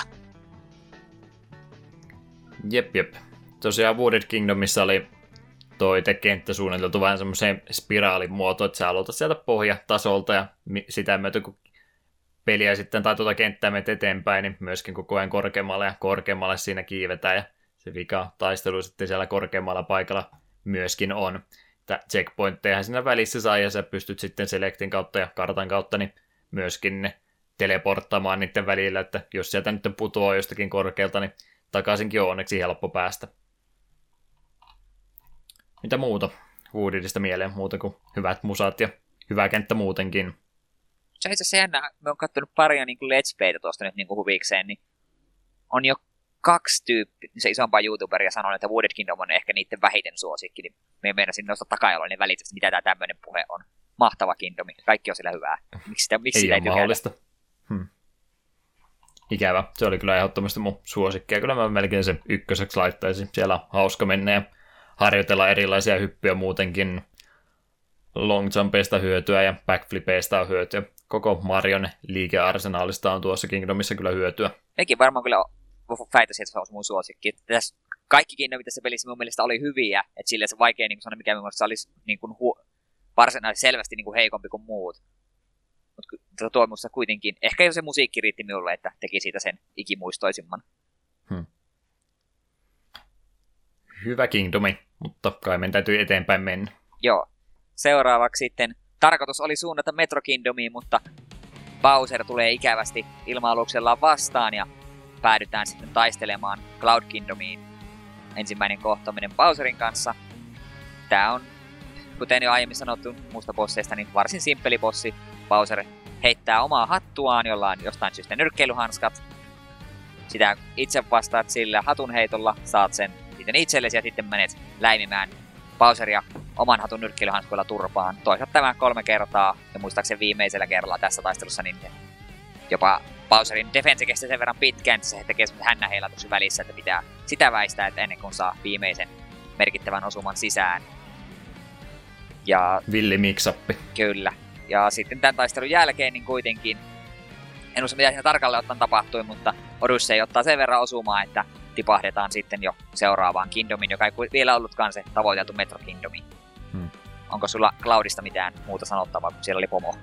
Jep, jep. Tosiaan Wooded Kingdomissa oli toi te kenttä suunniteltu vähän semmoiseen spiraalin muotoon, että sä aloitat sieltä pohjatasolta ja sitä myötä kun peliä sitten tai tuota kenttää menet eteenpäin, niin myöskin koko ajan korkeammalle ja korkeammalle siinä kiivetään ja se vika taistelu sitten siellä korkeammalla paikalla myöskin on. Checkpointteja siinä välissä saa ja sä pystyt sitten Selectin kautta ja kartan kautta niin myöskin ne teleporttamaan niiden välillä, että jos sieltä nyt putoaa jostakin korkealta, niin takaisinkin on onneksi helppo päästä. Mitä muuta Woodidista mieleen muuta kuin hyvät musat ja hyvä kenttä muutenkin? Se on itse asiassa jännä. Me on katsonut paria niin Let's Playtä tuosta nyt niin kuin huvikseen, niin on jo kaksi tyyppiä, se isompaa YouTuberia sanoi, että Wooded Kingdom on ehkä niiden vähiten suosikki, niin me meinasin nostaa takajaloin niin välittömästi, mitä tämä tämmöinen puhe on. Mahtava Kingdomi, kaikki on sillä hyvää. Miksi sitä, miksi ei sitä ei mahdollista. Hmm. Ikävä. Se oli kyllä ehdottomasti mun suosikki. Ja kyllä mä melkein sen ykköseksi laittaisin. Siellä on hauska mennä ja harjoitella erilaisia hyppyjä muutenkin. Long jumpeista hyötyä ja backflipeista on hyötyä. Koko Marion liikearsenaalista on tuossa Kingdomissa kyllä hyötyä. Mekin varmaan kyllä väitäisin, että se on mun suosikki. Tässä kaikki Kingdomit tässä pelissä mun mielestä oli hyviä, että sille se vaikea niin sanoa, mikä mun se olisi niin kuin hu- varsinaisesti selvästi niin kuin heikompi kuin muut. Mutta tuo musta kuitenkin, ehkä jo se musiikki riitti minulle, että teki siitä sen ikimuistoisimman. Hmm. Hyvä Kingdomi, mutta kai meidän täytyy eteenpäin mennä. Joo. Seuraavaksi sitten tarkoitus oli suunnata Metro Kingdomiin, mutta Bowser tulee ikävästi ilma-aluksellaan vastaan ja päädytään sitten taistelemaan Cloud Kingdomiin. Ensimmäinen kohtaaminen Bowserin kanssa. Tämä on, kuten jo aiemmin sanottu muusta bosseista, niin varsin simppeli bossi. Bowser heittää omaa hattuaan, jolla on jostain syystä nyrkkeilyhanskat. Sitä itse vastaat sillä hatunheitolla, saat sen sitten itsellesi ja sitten menet läimimään Bowseria oman hatun nyrkkeilyhanskuilla turpaan. Toisaalta tämä kolme kertaa, ja muistaakseni viimeisellä kerralla tässä taistelussa, niin jopa Bowserin defense kesti sen verran pitkään, että se tekee semmoisen hännäheilatuksen välissä, että pitää sitä väistää, että ennen kuin saa viimeisen merkittävän osuman sisään. Ja, Villi miksappi. Kyllä. Ja sitten tämän taistelun jälkeen niin kuitenkin, en usko mitä siinä tarkalleen ottaen tapahtui, mutta Odyssey ottaa sen verran osumaa, että tipahdetaan sitten jo seuraavaan Kingdomiin, joka ei vielä ollutkaan se tavoiteltu Metro Kingdomi. Hmm. Onko sulla Cloudista mitään muuta sanottavaa, kun siellä oli pomo?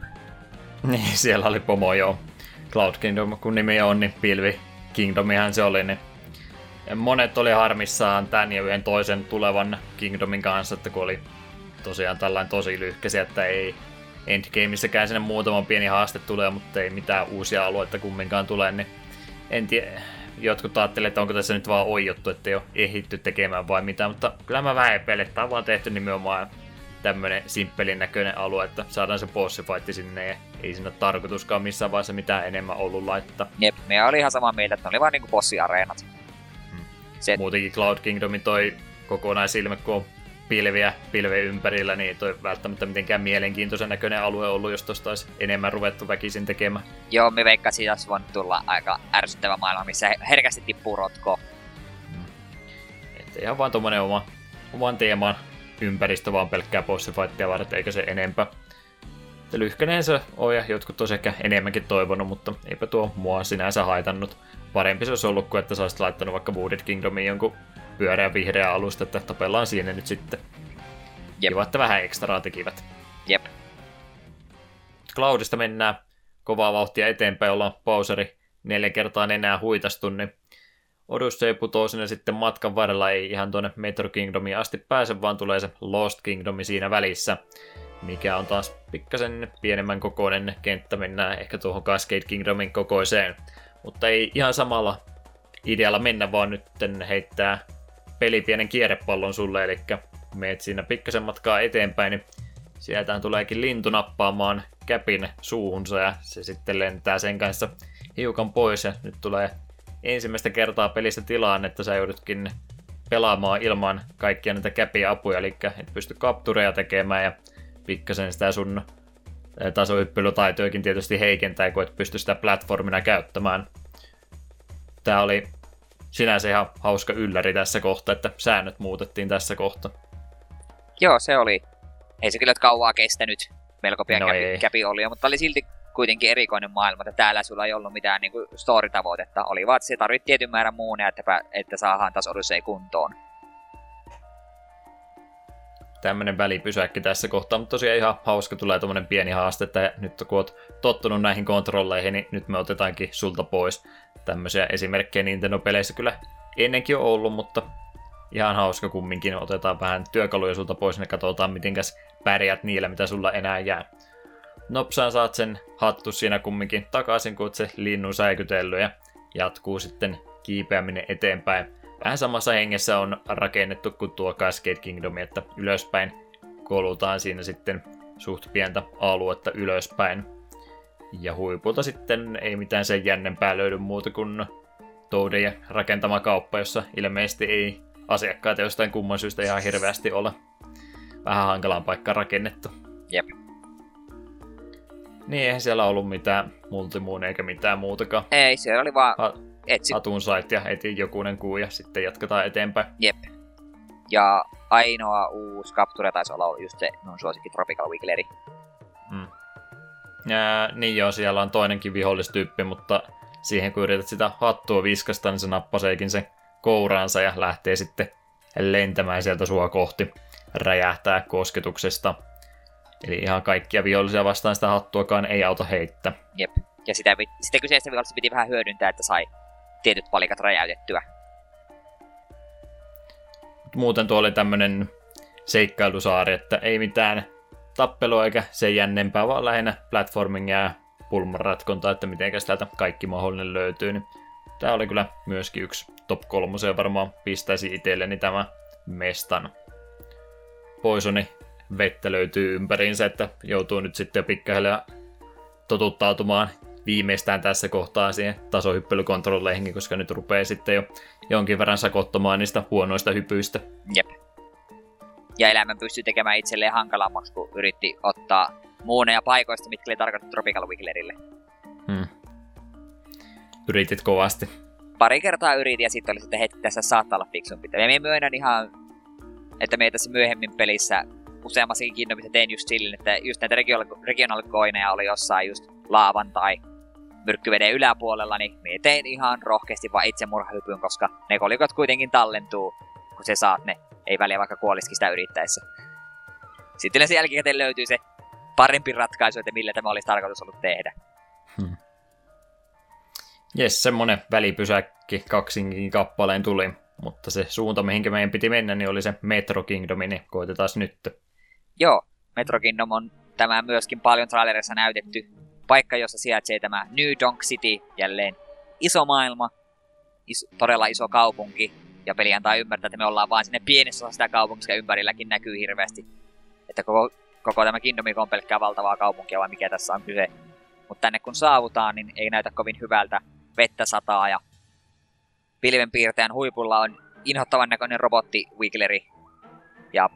Niin, siellä oli pomo, joo. Cloud Kingdom, kun nimi on, niin Pilvi Kingdomihan se oli, niin monet oli harmissaan tämän ja yhden toisen tulevan Kingdomin kanssa, että kun oli tosiaan tällainen tosi lyhkäisiä, että ei Endgameissäkään sinne muutama pieni haaste tulee, mutta ei mitään uusia alueita kumminkaan tule, niin en tiedä. Jotkut ajattelevat, että onko tässä nyt vaan oijottu, että ei ole ehitty tekemään vai mitä, mutta kyllä mä vähän epäilen, että on vaan tehty nimenomaan tämmönen simppelin näköinen alue, että saadaan se bossifight sinne ja ei siinä tarkoituskaan missään vaiheessa mitään enemmän ollut laittaa. Jep, me oli ihan samaa mieltä, että ne oli vaan niinku bossiareenat. Hmm. Se... Muutenkin Cloud Kingdomin toi kokonaisilme, kun on pilviä pilven ympärillä, niin toi välttämättä mitenkään mielenkiintoisen näköinen alue ollut, jos tosta olisi enemmän ruvettu väkisin tekemään. Joo, me veikkasin, siitä olisi voinut tulla aika ärsyttävä maailma, missä herkästi tippuu rotko. Hmm. Että ihan vaan tommonen oma, oman teeman ympäristö vaan pelkkää bossifightia varten, eikä se enempää. Lyhkäneen se on ja jotkut tosi ehkä enemmänkin toivonut, mutta eipä tuo mua sinänsä haitannut. Parempi se olisi ollut kuin, että sä olisit laittanut vaikka Wooded Kingdomiin jonkun pyöreä vihreä alusta, että tapellaan siinä nyt sitten. Jep. Kiva, että vähän ekstraa tekivät. Jep. Cloudista mennään kovaa vauhtia eteenpäin, ollaan Bowseri neljä kertaa enää huitastu, niin Odyssey putoo sinne sitten matkan varrella, ei ihan tuonne Metro Kingdomiin asti pääse, vaan tulee se Lost Kingdomi siinä välissä, mikä on taas pikkasen pienemmän kokoinen kenttä, mennään ehkä tuohon Cascade Kingdomin kokoiseen, mutta ei ihan samalla idealla mennä, vaan nyt heittää peli pienen kierrepallon sulle, eli meet siinä pikkasen matkaa eteenpäin, niin sieltä tuleekin lintu nappaamaan käpin suuhunsa ja se sitten lentää sen kanssa hiukan pois ja nyt tulee ensimmäistä kertaa pelissä tilaan, että sä joudutkin pelaamaan ilman kaikkia näitä käpiä apuja, eli et pysty kaptureja tekemään ja pikkasen sitä sun tasohyppelytaitojakin tietysti heikentää, kun et pysty sitä platformina käyttämään. Tää oli sinänsä ihan hauska ylläri tässä kohtaa, että säännöt muutettiin tässä kohtaa. Joo, se oli. Ei se kyllä kauaa kestänyt. Melko pian no käpi, käpi oli, mutta oli silti kuitenkin erikoinen maailma, että täällä sulla ei ollut mitään niin kuin story-tavoitetta. Oli vaan, että se tarvitsi tietyn määrän muuneja, että, että saadaan taas Odyssey kuntoon. tämmönen välipysäkki tässä kohtaa, mutta tosiaan ihan hauska tulee tommonen pieni haaste, että nyt kun oot tottunut näihin kontrolleihin, niin nyt me otetaankin sulta pois. Tämmöisiä esimerkkejä Nintendo-peleissä kyllä ennenkin on ollut, mutta ihan hauska kumminkin. Otetaan vähän työkaluja sulta pois ja katsotaan, mitenkäs pärjät niillä, mitä sulla enää jää. Nopsaan saat sen hattu siinä kumminkin takaisin, kun se linnun säikytellyt ja jatkuu sitten kiipeäminen eteenpäin. Vähän samassa hengessä on rakennettu kuin tuo Cascade Kingdom, että ylöspäin kolutaan siinä sitten suht pientä aluetta ylöspäin. Ja huipulta sitten ei mitään sen jännempää löydy muuta kuin Toadien rakentama kauppa, jossa ilmeisesti ei asiakkaita jostain kumman syystä ihan hirveästi ole. Vähän hankalaan paikkaan rakennettu. Jep. Niin, eihän siellä ollut mitään multimuun eikä mitään muutakaan. Ei, siellä oli vaan Ha- etsi. Hatun sait ja eti jokunen kuu ja sitten jatketaan eteenpäin. Jep. Ja ainoa uusi Capture taisi olla just se mun suosikki Tropical Wiggleri. Mm. Ja, niin joo, siellä on toinenkin vihollistyyppi, mutta siihen kun yrität sitä hattua viskasta, niin se nappaseekin sen kouraansa ja lähtee sitten lentämään sieltä sua kohti, räjähtää kosketuksesta. Eli ihan kaikkia vihollisia vastaan sitä hattuakaan ei auta heittää. Jep. Ja sitä, sitä kyseistä vihollista piti vähän hyödyntää, että sai tietyt palikat räjäytettyä. Muuten tuo oli tämmönen seikkailusaari, että ei mitään tappelua eikä sen jännempää, vaan lähinnä platformingia ja pulmanratkontaa, että mitenkäs täältä kaikki mahdollinen löytyy. Niin tää oli kyllä myöskin yksi top kolmoseen varmaan pistäisi itselleni tämä mestan. Poisoni vettä löytyy ympäriinsä, että joutuu nyt sitten jo pikkahiljaa totuttautumaan viimeistään tässä kohtaa siihen tasohyppelykontrolleihin, koska nyt rupeaa sitten jo jonkin verran sakottamaan niistä huonoista hypyistä. Jep. Ja elämän pystyy tekemään itselleen hankalammaksi, kun yritti ottaa muuneja paikoista, mitkä oli tarkoitettu Tropical Wigglerille. Hmm. Yritit kovasti. Pari kertaa yritin ja sitten oli sitten hetki tässä saattaa olla fiksumpi. Ja minä myönnän ihan, että me tässä myöhemmin pelissä useammassakin Kingdomissa tein just silleen, että just näitä coineja oli jossain just laavan tai myrkkyveden yläpuolella, niin me tein ihan rohkeasti vaan itsemurhahypyn, koska ne kolikot kuitenkin tallentuu, kun se saat ne. Ei väliä vaikka kuolisikin sitä yrittäessä. Sitten sen jälkikäteen löytyy se parempi ratkaisu, että millä tämä olisi tarkoitus ollut tehdä. Jes, semmonen välipysäkki kaksinkin kappaleen tuli, mutta se suunta, mihinkä meidän piti mennä, niin oli se Metro Kingdomi, niin koitetaan nyt. Joo, Metro Kingdom on tämä myöskin paljon trailerissa näytetty paikka, jossa sijaitsee tämä New Donk City, jälleen iso maailma, iso, todella iso kaupunki, ja peli antaa ymmärtää, että me ollaan vain sinne pienessä osassa sitä kaupunkia, ympärilläkin näkyy hirveästi. Että koko, koko tämä Kingdomi on pelkkää valtavaa kaupunkia, vai mikä tässä on kyse. Mutta tänne kun saavutaan, niin ei näytä kovin hyvältä. Vettä sataa ja pilvenpiirtäjän huipulla on inhottavan näköinen robotti Wiggleri. Ja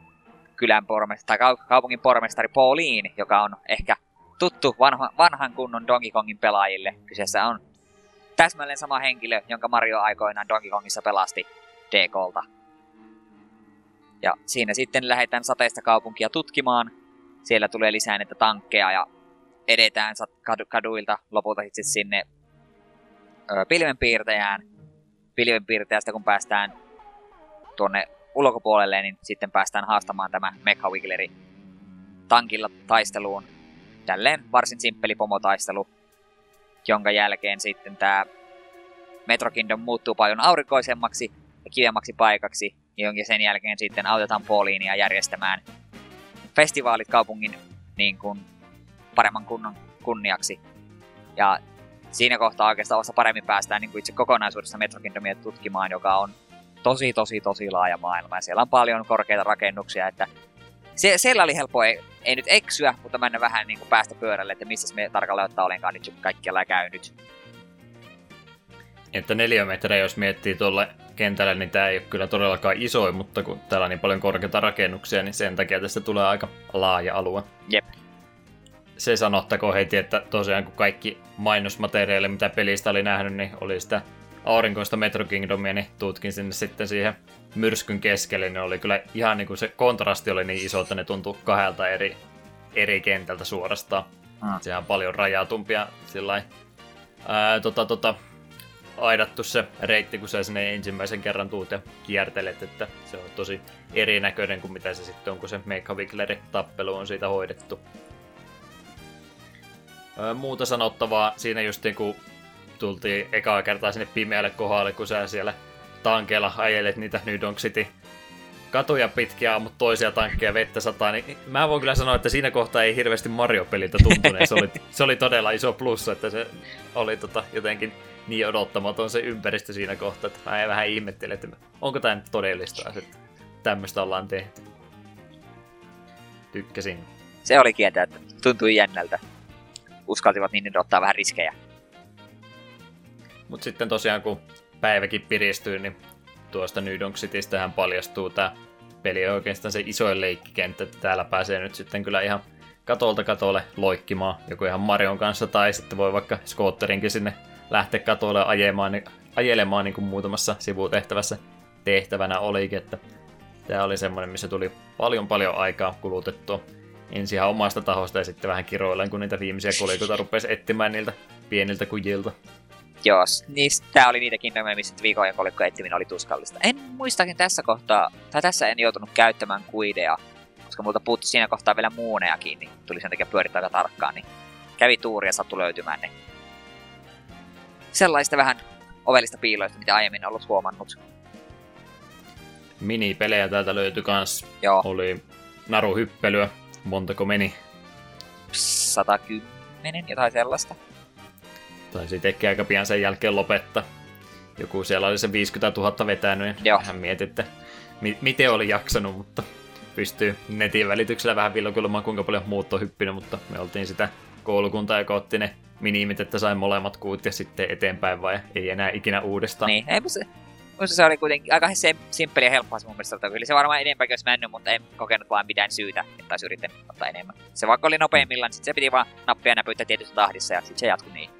kylän pormestari, tai kau- kaupungin pormestari Pauline, joka on ehkä tuttu vanha, vanhan kunnon Donkey Kongin pelaajille. Kyseessä on täsmälleen sama henkilö, jonka Mario aikoinaan Donkey Kongissa pelasti DKlta. Ja siinä sitten lähdetään sateista kaupunkia tutkimaan. Siellä tulee lisää näitä tankkeja ja edetään kadu- kaduilta lopulta sitten sinne pilvenpiirtäjään. Pilvenpiirtäjästä kun päästään tuonne ulkopuolelle, niin sitten päästään haastamaan tämä Mecha Wiggleri tankilla taisteluun. Tälleen varsin simppeli pomotaistelu, jonka jälkeen sitten tämä Metro Kingdom muuttuu paljon aurinkoisemmaksi ja kivemmaksi paikaksi, jonka sen jälkeen sitten autetaan Paulinia järjestämään festivaalit kaupungin niin kuin, paremman kunnon kunniaksi. Ja siinä kohtaa oikeastaan vasta paremmin päästään niin kuin itse kokonaisuudessa Metro Kingdomia tutkimaan, joka on tosi, tosi, tosi laaja maailma. Ja siellä on paljon korkeita rakennuksia, että se, siellä oli helppo, ei, ei nyt eksyä, mutta mennä vähän niin kuin päästä pyörälle, että missä me tarkalleen ottaa olenkaan nyt kaikkialla käynyt. Että neliömetrejä, jos miettii tuolle kentälle, niin tämä ei ole kyllä todellakaan isoin, mutta kun täällä on niin paljon korkeita rakennuksia, niin sen takia tästä tulee aika laaja alue. Jep. Se sanottakoon heti, että tosiaan kun kaikki mainosmateriaali, mitä pelistä oli nähnyt, niin oli sitä aurinkoista Metro Kingdomia, niin tutkin sinne sitten siihen myrskyn keskelle, niin oli kyllä ihan niin kuin se kontrasti oli niin iso, että ne tuntui kahdelta eri, eri kentältä suorastaan. Mm. Sehän on paljon rajatumpia sillä ää, tota, tota, aidattu se reitti, kun sä sinne ensimmäisen kerran tuut ja kiertelet, että se on tosi erinäköinen kuin mitä se sitten on, kun se Mecha tappelu on siitä hoidettu. Muuta sanottavaa siinä just niin kun tultiin ekaa kertaa sinne pimeälle kohdalle, kun sä siellä tankeella ajelet niitä New Donk City katuja pitkiä, mutta toisia tankkeja vettä sataa, niin mä voin kyllä sanoa, että siinä kohtaa ei hirveästi Mario-peliltä tuntunut. Se oli, se oli todella iso plussa, että se oli tota, jotenkin niin odottamaton se ympäristö siinä kohtaa, että mä vähän ihmettelin, että onko tämä nyt todellista, että tämmöistä ollaan tehty. Tykkäsin. Se oli kieltä, että tuntui jännältä. Uskaltivat niin ottaa vähän riskejä. Mutta sitten tosiaan kun päiväkin piristyy, niin tuosta New Donk Citystähän paljastuu tämä peli oikeastaan se isoin leikkikenttä, täällä pääsee nyt sitten kyllä ihan katolta katolle loikkimaan, joku ihan Marion kanssa, tai sitten voi vaikka skootterinkin sinne lähteä katolle ajemaan, niin, ajelemaan niin kuin muutamassa sivutehtävässä tehtävänä olikin, että tämä oli semmoinen, missä tuli paljon paljon aikaa kulutettua ensin ihan omasta tahosta ja sitten vähän kiroilleen, kun niitä viimeisiä kolikoita rupesi etsimään niiltä pieniltä kujilta. Joo, niin tää oli niitä kingdomia, missä viikon ja kolikko etsiminen oli tuskallista. En muistakin tässä kohtaa, tai tässä en joutunut käyttämään kuidea, koska multa puuttui siinä kohtaa vielä muuneakin, niin tuli sen takia pyörittää aika tarkkaan, niin kävi tuuri ja sattui löytymään ne. Sellaista vähän ovellista piiloista, mitä aiemmin ollut huomannut. Minipelejä täältä löytyi kans. Joo. Oli naruhyppelyä. Montako meni? 110, jotain sellaista. Taisi tekee aika pian sen jälkeen lopettaa. Joku siellä oli se 50 000 vetänyt ja hän mieti, että mi- miten oli jaksanut, mutta pystyy netin välityksellä vähän villokuilemaan, kuinka paljon muut on hyppinyt, mutta me oltiin sitä koulukuntaa, joka otti ne minimit, että sai molemmat kuut ja sitten eteenpäin vai ei enää ikinä uudestaan. Niin, ei se, se oli kuitenkin aika se simppeli ja helppoa se mun mielestä. Kyllä se varmaan enempääkin olisi mennyt, mutta en kokenut vaan mitään syytä, että olisi yrittänyt ottaa enemmän. Se vaikka oli nopeimmillaan, niin sitten se piti vaan nappia näpyttää tietyssä tahdissa ja sitten se jatkui niin.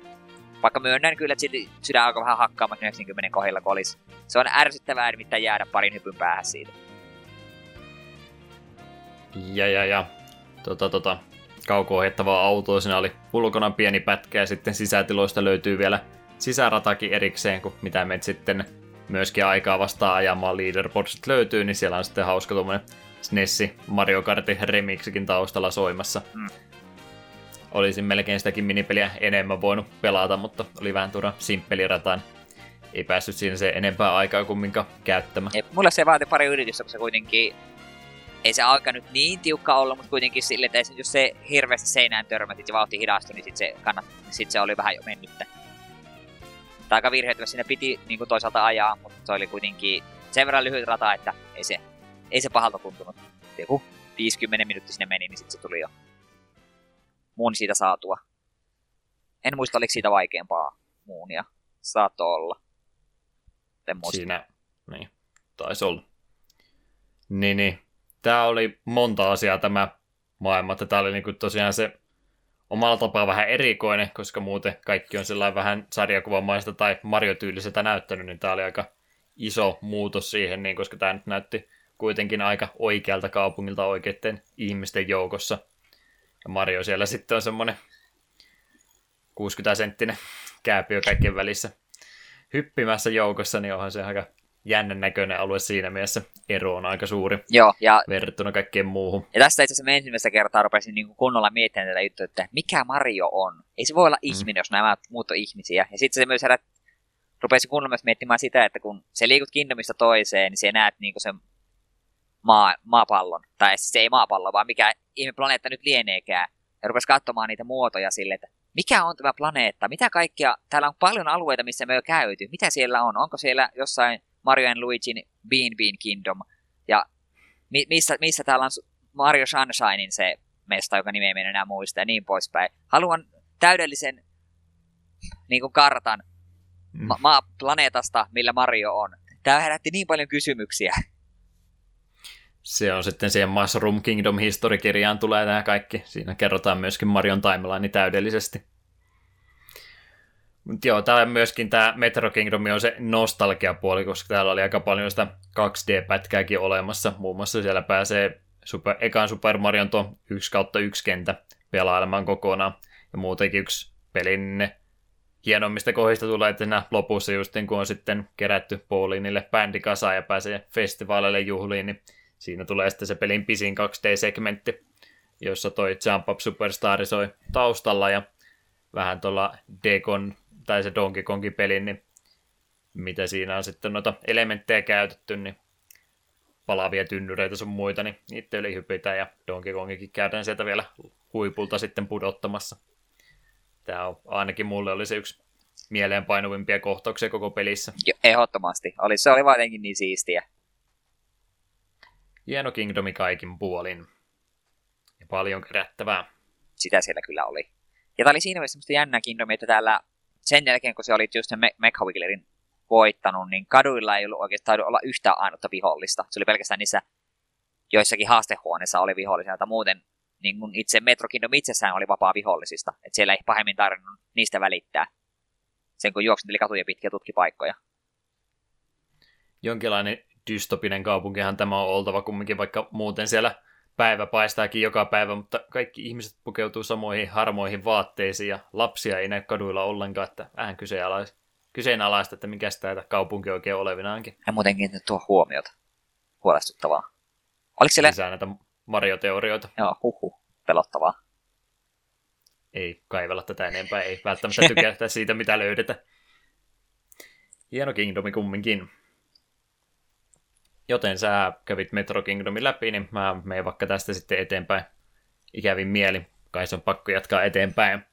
Vaikka myönnän kyllä, että sydän alkoi vähän hakkaamaan 90 kohdilla, kun olisi. Se on ärsyttävää nimittäin jäädä parin hypyn päähän siitä. Ja, ja, ja. Tota, tota, kauko-ohjattavaa autoa. Siinä oli ulkona pieni pätkä ja sitten sisätiloista löytyy vielä sisäratakin erikseen, kun mitä me sitten myöskin aikaa vastaan ajamaan leaderboardsit löytyy, niin siellä on sitten hauska tuommoinen SNESi Mario Kartin remixikin taustalla soimassa. Mm olisin melkein sitäkin minipeliä enemmän voinut pelata, mutta oli vähän turha simppeli rataan. Ei päässyt siinä se enempää aikaa kumminkaan käyttämään. Ei, mulle se vaati pari yritystä, kun se kuitenkin ei se aika nyt niin tiukka olla, mutta kuitenkin sille, että jos se hirveästi seinään törmätit ja vauhti hidastui, niin sit se, kannat, sit se oli vähän jo mennyttä. Tai aika virheitä, siinä piti niin kuin toisaalta ajaa, mutta se oli kuitenkin sen verran lyhyt rata, että ei se, ei se pahalta tuntunut. Joku 50 minuuttia sinne meni, niin sitten se tuli jo muun siitä saatua. En muista, oliko siitä vaikeampaa muunia. Saattoi olla. En muista. Siinä, niin, taisi olla. Niin, niin. Tämä oli monta asiaa tämä maailma, tämä oli niinku tosiaan se omalla tapaa vähän erikoinen, koska muuten kaikki on sellainen vähän sarjakuvamaista tai Mario-tyyliseltä näyttänyt, niin tämä oli aika iso muutos siihen, niin koska tämä nyt näytti kuitenkin aika oikealta kaupungilta oikeiden ihmisten joukossa. Ja Mario siellä sitten on semmoinen 60 senttinen kääpiö kaikkien välissä hyppimässä joukossa, niin onhan se aika jännän näköinen alue siinä mielessä. Ero on aika suuri Joo, ja, verrattuna kaikkeen muuhun. Ja tästä itse asiassa ensimmäistä kertaa rupesin niin kuin kunnolla miettimään tätä juttua, että mikä Mario on. Ei se voi olla mm. ihminen, jos nämä muut on ihmisiä. Ja sitten se myös herät, rupesi kunnolla myös miettimään sitä, että kun se liikut Kingdomista toiseen, niin se näet niin kuin sen maa, maapallon. Tai siis se ei maapallo, vaan mikä ihme planeetta nyt lieneekään. Ja rupesi katsomaan niitä muotoja sille, että mikä on tämä planeetta, mitä kaikkia, täällä on paljon alueita, missä me on käyty, mitä siellä on, onko siellä jossain Mario and Luigin Bean Bean Kingdom, ja mi- missä, missä täällä on Mario Sunshinein se mesta, joka nimi ei enää muista, ja niin poispäin. Haluan täydellisen niin kuin kartan ma- ma- planeetasta, millä Mario on. Tämä herätti niin paljon kysymyksiä se on sitten siihen Mushroom Kingdom historikirjaan tulee nämä kaikki. Siinä kerrotaan myöskin Marion timeline täydellisesti. Mutta joo, täällä myöskin tämä Metro Kingdom on se nostalgiapuoli, koska täällä oli aika paljon sitä 2D-pätkääkin olemassa. Muun muassa siellä pääsee super, ekan Super Marion tuo 1 kautta 1 kentä pelailemaan kokonaan. Ja muutenkin yksi pelin hienommista kohdista tulee, että siinä lopussa just kun on sitten kerätty Paulinille bändi kasaan ja pääsee festivaaleille juhliin, niin siinä tulee sitten se pelin pisin 2D-segmentti, jossa toi Jump Up Superstar soi taustalla ja vähän tuolla Dekon tai se Donkey Kongin pelin, niin mitä siinä on sitten noita elementtejä käytetty, niin palavia tynnyreitä sun muita, niin niitä oli hypitä ja Donkey Kongikin käydään sieltä vielä huipulta sitten pudottamassa. Tämä on ainakin mulle oli se yksi mieleenpainuvimpia kohtauksia koko pelissä. Jo, ehdottomasti. Oli, se oli vaan niin siistiä. Hieno Kingdomi kaikin puolin. Ja paljon kerättävää. Sitä siellä kyllä oli. Ja tämä oli siinä mielessä semmoista jännää Kingdomia, että täällä sen jälkeen, kun se oli just sen Me- voittanut, niin kaduilla ei ollut oikeastaan olla yhtään ainutta vihollista. Se oli pelkästään niissä joissakin haastehuoneissa oli vihollisia, mutta muuten niin kun itse Metro Kingdom itsessään oli vapaa vihollisista. Että siellä ei pahemmin tarvinnut niistä välittää. Sen kun juoksenteli katuja pitkiä tutkipaikkoja. Jonkinlainen dystopinen kaupunkihan tämä on oltava kumminkin, vaikka muuten siellä päivä paistaakin joka päivä, mutta kaikki ihmiset pukeutuu samoihin harmoihin vaatteisiin ja lapsia ei näy kaduilla ollenkaan, että vähän kyseenalaista, kyseenalaista että mikä sitä kaupunki oikein olevinaankin. Ja muutenkin tuo huomiota. Huolestuttavaa. Oliko siellä... Lisää näitä Mario-teorioita. Joo, huhu. Pelottavaa. Ei kaivella tätä enempää, ei välttämättä tykätä siitä, mitä löydetään. Hieno Kingdomi kumminkin. Joten sä kävit Metro Kingdomin läpi, niin mä menen vaikka tästä sitten eteenpäin. Ikävin mieli, kai se on pakko jatkaa eteenpäin.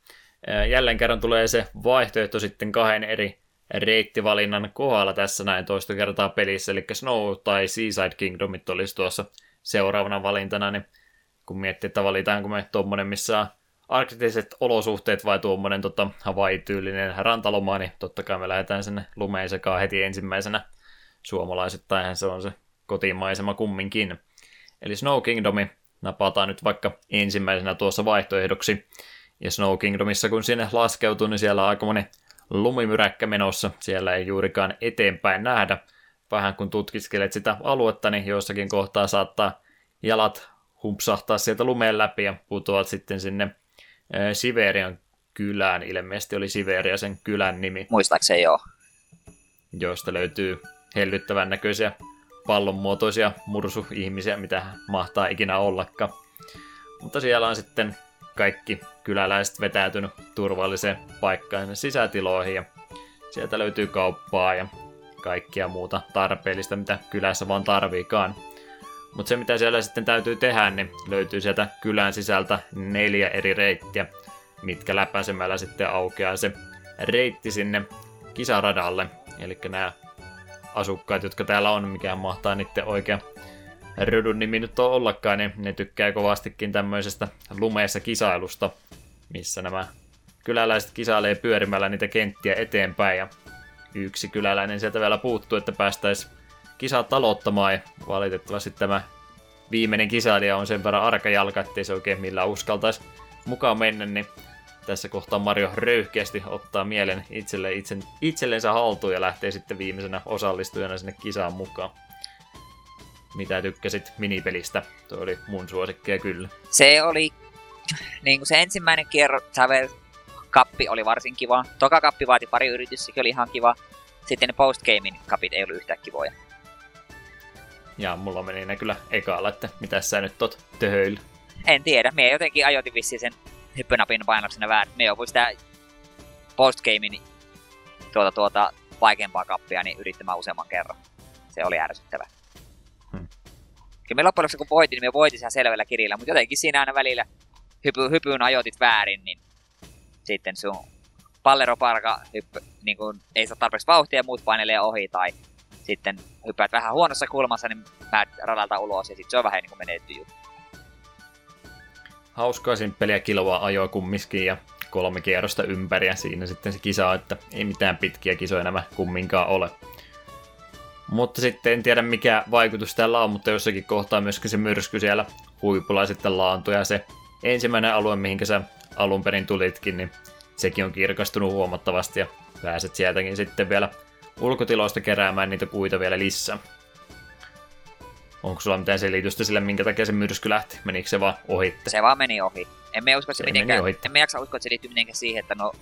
Jälleen kerran tulee se vaihtoehto sitten kahden eri reittivalinnan kohdalla tässä näin toista kertaa pelissä, eli Snow tai Seaside Kingdomit olisi tuossa seuraavana valintana, niin kun miettii, että valitaanko me tuommoinen, missä on arktiset olosuhteet vai tuommoinen tota, Hawaii-tyylinen rantaloma, niin totta kai me lähdetään sinne lumeen sekaan heti ensimmäisenä suomalaisittain se on se kotimaisema kumminkin. Eli Snow Kingdomi napataan nyt vaikka ensimmäisenä tuossa vaihtoehdoksi. Ja Snow Kingdomissa kun sinne laskeutuu, niin siellä on aika moni lumimyräkkä menossa. Siellä ei juurikaan eteenpäin nähdä. Vähän kun tutkiskelet sitä aluetta, niin jossakin kohtaa saattaa jalat humpsahtaa sieltä lumeen läpi ja putoat sitten sinne Siverian kylään. Ilmeisesti oli Siveria sen kylän nimi. Muistaakseni joo. Josta löytyy hellyttävän näköisiä pallonmuotoisia mursu-ihmisiä, mitä mahtaa ikinä ollakaan. Mutta siellä on sitten kaikki kyläläiset vetäytynyt turvalliseen paikkaan sisätiloihin ja sieltä löytyy kauppaa ja kaikkia muuta tarpeellista, mitä kylässä vaan tarviikaan. Mutta se, mitä siellä sitten täytyy tehdä, niin löytyy sieltä kylän sisältä neljä eri reittiä, mitkä läpäisemällä sitten aukeaa se reitti sinne kisaradalle. Eli nämä asukkaat, jotka täällä on, mikä mahtaa niiden oikea rydun nimi nyt on ollakaan, niin ne tykkää kovastikin tämmöisestä lumeessa kisailusta, missä nämä kyläläiset kisailee pyörimällä niitä kenttiä eteenpäin. Ja yksi kyläläinen sieltä vielä puuttuu, että päästäisiin kisat aloittamaan ja valitettavasti tämä viimeinen kisailija on sen verran arkajalka, ettei se oikein millään uskaltaisi mukaan mennä, niin tässä kohtaa Mario röyhkeästi ottaa mielen itselle, itsen, itsellensä haltuun ja lähtee sitten viimeisenä osallistujana sinne kisaan mukaan. Mitä tykkäsit minipelistä? Tuo oli mun suosikkia kyllä. Se oli niin kuin se ensimmäinen kierro, Travel kappi oli varsin kiva. Toka kappi vaati pari yritystä, se oli ihan kiva. Sitten ne postgamein kapit ei ollut yhtään kivoja. Ja mulla meni ne kyllä ekalla, että mitä sä nyt tot töhöillä. En tiedä, me jotenkin ajoitin vissiin sen hyppynapin painoksena väärin. Me jouduin sitä postgamein tuota, tuota vaikeampaa kappia niin yrittämään useamman kerran. Se oli ärsyttävä. Hmm. Kyllä me loppujen lopuksi kun voitin, niin me voitin ihan selvällä kirjalla, mutta jotenkin siinä aina välillä hypy, hypyyn ajoitit väärin, niin sitten sun palleroparka hyppy, niin kun ei saa tarpeeksi vauhtia ja muut painelee ohi, tai sitten hyppäät vähän huonossa kulmassa, niin mä radalta ulos, ja sitten se on vähän niin kuin menetty juttu hauskaa peliä kiloa ajoa kumminkin ja kolme kierrosta ympäri ja siinä sitten se kisa, että ei mitään pitkiä kisoja nämä kumminkaan ole. Mutta sitten en tiedä mikä vaikutus tällä on, mutta jossakin kohtaa myöskin se myrsky siellä huipulla sitten laantui ja se ensimmäinen alue, mihinkä sä alun perin tulitkin, niin sekin on kirkastunut huomattavasti ja pääset sieltäkin sitten vielä ulkotiloista keräämään niitä puita vielä lisää. Onko sulla mitään selitystä sille, minkä takia se myrsky lähti? Menikö se vaan ohi? Se vaan meni ohi. Emme usko, että se, se mitenkään, emme jaksa uskoa, että se liittyy mitenkään siihen, että no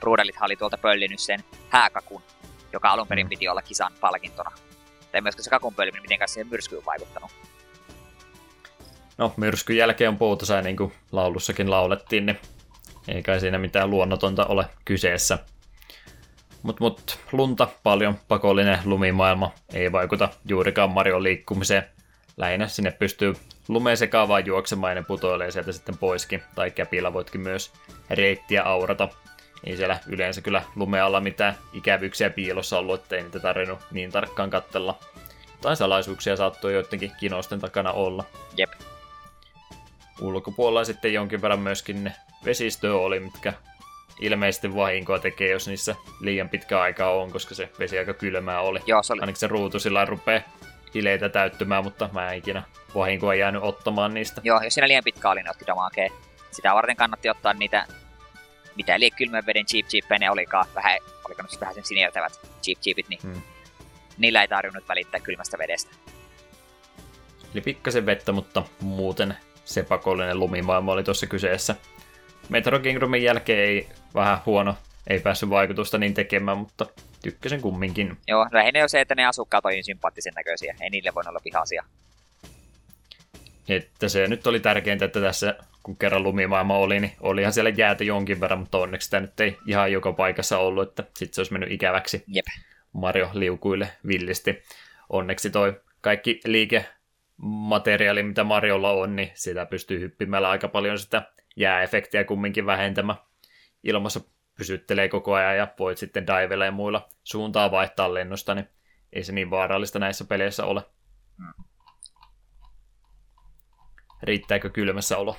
Brudelit oli tuolta pöllinyt sen hääkakun, joka alun perin Mm. piti olla kisan palkintona. Tai myöskään se kakun pölliminen mitenkään siihen myrskyyn vaikuttanut. No, myrskyn jälkeen on poutasää, niin kuin laulussakin laulettiin, niin ei kai siinä mitään luonnotonta ole kyseessä. Mut, mut lunta paljon, pakollinen lumimaailma ei vaikuta juurikaan Marion liikkumiseen. Lähinnä sinne pystyy lumeen sekaan vaan juoksemaan ja ne putoilee sieltä sitten poiskin. Tai käpillä voitkin myös reittiä aurata. Ei siellä yleensä kyllä lumealla mitään ikävyyksiä piilossa ollut, ettei niitä tarvinnut niin tarkkaan kattella. Tai salaisuuksia saattoi joidenkin kinosten takana olla. Jep. Ulkopuolella sitten jonkin verran myöskin ne vesistöä oli, mitkä ilmeisesti vahinkoa tekee, jos niissä liian pitkä aikaa on, koska se vesi aika kylmää oli. Joo, se oli, Ainakin se ruutu sillä rupeaa hileitä täyttymään, mutta mä en ikinä vahinkoa jäänyt ottamaan niistä. joo, jos siinä liian pitkä oli, niin otti damakea. Sitä varten kannatti ottaa niitä, mitä liian kylmän veden cheap cheapejä ne olikaan, vähän, oliko ne vähän sen sinertävät cheap cheapit, niin Hmm. niillä ei tarvinnut välittää kylmästä vedestä. Eli pikkasen vettä, mutta muuten se pakollinen lumimaailma oli tuossa kyseessä. Metro Kingdomin jälkeen ei vähän huono, ei päässyt vaikutusta niin tekemään, mutta tykkäsin kumminkin. Joo, lähinnä jo se, että ne asukkaat oli niin sympaattisen näköisiä. Ei niille voinut olla vihaisia. Että se nyt oli tärkeintä, että tässä kun kerran lumimaailma oli, niin olihan siellä jäätä jonkin verran, mutta onneksi sitä nyt ei ihan joka paikassa ollut, että sitten se olisi mennyt ikäväksi Jep. Mario liukuille villisti. Onneksi toi kaikki liikemateriaali, mitä Mariolla on, niin sitä pystyy hyppimällä aika paljon sitä jääefektiä kumminkin vähentämään. Ilmassa pysyttelee koko ajan ja voit sitten divella ja muilla suuntaa vaihtaa lennosta, niin ei se niin vaarallista näissä peleissä ole. Riittääkö kylmässä olo?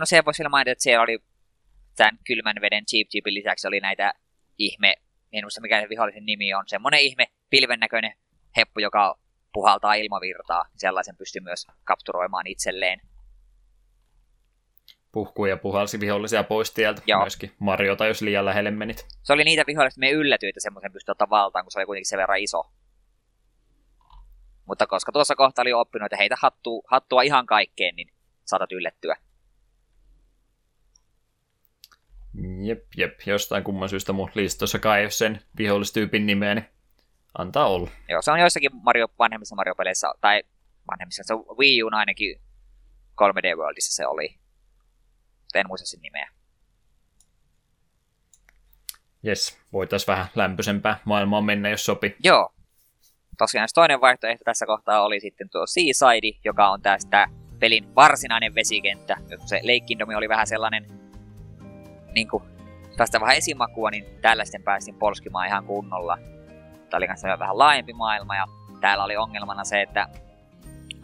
No se voisi vielä mainita, että siellä oli tämän kylmän veden Cheap Cheapin lisäksi oli näitä ihme, en muista mikä se vihollisen nimi on, semmonen ihme pilven näköinen heppu, joka puhaltaa ilmavirtaa. Sellaisen pystyy myös kapturoimaan itselleen. Puhkuu ja puhalsi vihollisia pois tieltä. Joo. Myöskin Mariota, jos liian lähelle menit. Se oli niitä vihollisia, että me yllätyi, että semmoisen pystyi ottaa valtaan, kun se oli kuitenkin sen verran iso. Mutta koska tuossa kohtaa oli oppinut, että heitä hattua, hattua ihan kaikkeen, niin saatat yllättyä. Jep, jep. Jostain kumman syystä mun listossakaan ei ole sen vihollistyypin nimeä, niin antaa olla. Joo, se on joissakin Mario, vanhemmissa Mario-peleissä, tai vanhemmissa, se on Wii U ainakin 3D Worldissa se oli. Mutta En muista sen nimeä. Jes, voitaisiin vähän lämpöisempää maailmaan mennä, jos sopi. Joo. Tosiaan toinen vaihtoehto tässä kohtaa oli sitten tuo Seaside, joka on tästä pelin varsinainen vesikenttä. Se Lake oli vähän sellainen, niin kuin, tästä vähän esimakua, niin täällä sitten päästiin polskimaan ihan kunnolla. Tämä oli kanssa vähän laajempi maailma ja täällä oli ongelmana se, että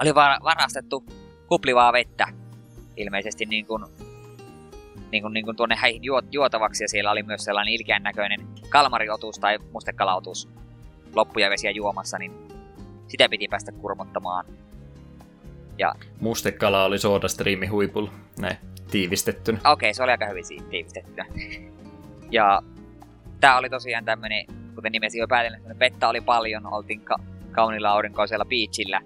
oli var- varastettu kuplivaa vettä ilmeisesti niin kuin, niin kuin, niin kuin tuonne häihin juot, juotavaksi ja siellä oli myös sellainen ilkeän näköinen kalmariotus tai mustekalautus loppuja vesiä juomassa, niin sitä piti päästä kurmottamaan. Mustekala oli SodaStreamin huipulla, näin tiivistettynä. Okei, se oli aika hyvin siitä tiivistettynä. ja tää oli tosiaan tämmönen, kuten nimesi jo päätellen, että vettä oli paljon, oltiin ka- kauniilla aurinkoisella beachillä.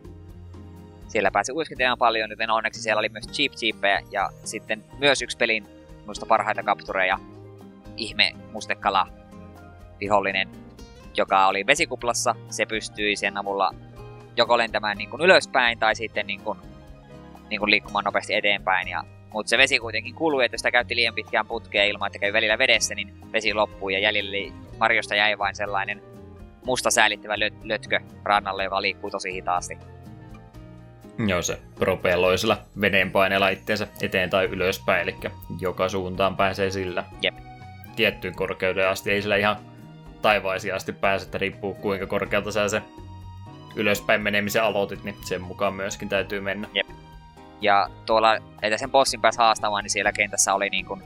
Siellä pääsi uiskentelemaan paljon, joten onneksi siellä oli myös cheap cheapejä ja sitten myös yksi pelin muista parhaita kaptureja, ihme mustekala vihollinen, joka oli vesikuplassa. Se pystyi sen avulla joko lentämään niin kuin ylöspäin tai sitten niin kuin, niin kuin liikkumaan nopeasti eteenpäin. Ja, mutta se vesi kuitenkin kului, että jos sitä käytti liian pitkään putkea ilman, että kävi välillä vedessä, niin vesi loppui ja jäljelle Marjosta jäi vain sellainen musta säällittävä löt- lötkö rannalle, joka liikkuu tosi hitaasti. Joo, se propelloi sillä vedenpaineella itteensä eteen tai ylöspäin, eli joka suuntaan pääsee sillä. Jep. Tiettyyn korkeuteen asti, ei sillä ihan taivaisiin asti pääse, että riippuu kuinka korkealta sä se ylöspäin menemisen aloitit, niin sen mukaan myöskin täytyy mennä. Ja tuolla, että sen bossin pääsi haastamaan, niin siellä kentässä oli niin kuin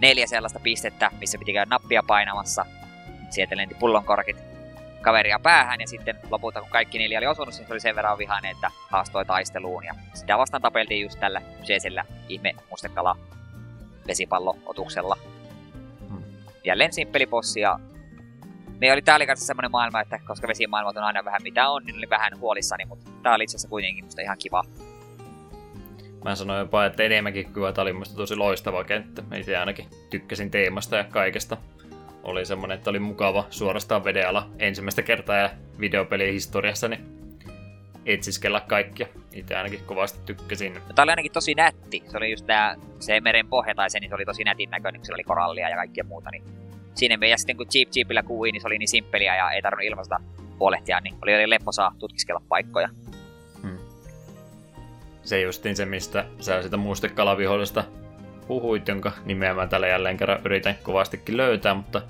neljä sellaista pistettä, missä piti käydä nappia painamassa. Sieltä lenti pullonkorkit kaveria päähän ja sitten lopulta kun kaikki neljä oli osunut, niin se oli sen verran vihainen, että haastoi taisteluun. Ja sitä vastaan tapeltiin just tällä kyseisellä ihme mustekala vesipallootuksella. Hmm. Jälleen simppeli bossi ja me oli täällä kanssa semmoinen maailma, että koska vesimaailmat on aina vähän mitä on, niin oli vähän huolissani, mutta tää oli itse asiassa kuitenkin musta ihan kiva. Mä sanoin jopa, että enemmänkin kyllä tämä oli musta tosi loistava kenttä. Itse ainakin tykkäsin teemasta ja kaikesta. Oli semmonen, että oli mukava suorastaan vedeala ensimmäistä kertaa ja videopelien historiassa, niin etsiskellä kaikkia. Itse ainakin kovasti tykkäsin. No, tää oli ainakin tosi nätti. Se oli just tää, se meren pohja tai se, niin se oli tosi nätin näköinen, kun siellä oli korallia ja kaikkea muuta. Niin siinä ja sitten kun Jeep Jeepillä kuui, niin se oli niin simppeliä ja ei tarvinnut ilmasta huolehtia, niin oli, oli lepposaa tutkiskella paikkoja. Hmm. Se justiin se, mistä sä sitä mustekalavihollista puhuit, jonka nimeä mä tällä jälleen kerran yritän kovastikin löytää, mutta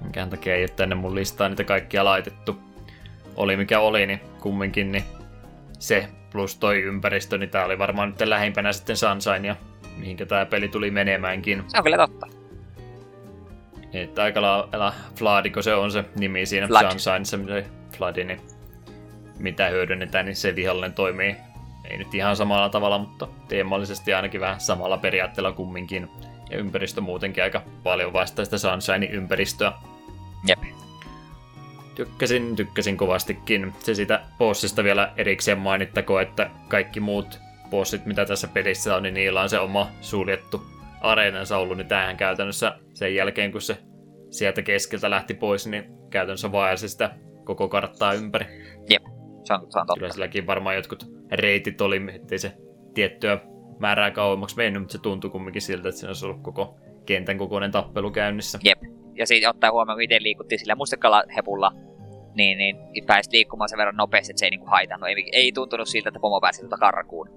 minkään takia ei ole tänne mun listaan niitä kaikkia laitettu. Oli mikä oli, niin kumminkin niin se plus toi ympäristö, niin tää oli varmaan nyt lähimpänä sitten Sunshinea, mihinkä tää peli tuli menemäänkin. Se on kyllä totta. Että aika lailla Floodiko se on se nimi siinä Flood. Sunshineissa, se Floodi, niin mitä hyödynnetään, niin se vihollinen toimii ei nyt ihan samalla tavalla, mutta teemallisesti ainakin vähän samalla periaatteella kumminkin. Ja ympäristö muutenkin aika paljon vastaa sitä Sunshine-ympäristöä. Jep. Tykkäsin, tykkäsin kovastikin. Se sitä bossista vielä erikseen mainittako, että kaikki muut bossit, mitä tässä pelissä on, niin niillä on se oma suljettu areenansa ollut, niin tämähän käytännössä sen jälkeen, kun se sieltä keskeltä lähti pois, niin käytännössä vaelsi sitä koko karttaa ympäri. Jep, se on, se on totta. Kyllä silläkin varmaan jotkut reitit oli, ettei se tiettyä määrää kauemmaksi mennyt, mutta se tuntui kumminkin siltä, että siinä olisi ollut koko kentän kokoinen tappelu käynnissä. Jep. Ja siitä ottaa huomioon, kun itse liikuttiin sillä mustekalahepulla, niin, niin pääsi liikkumaan sen verran nopeasti, että se ei niinku haitannut. Ei, ei tuntunut siltä, että pomo pääsi tuota karkuun.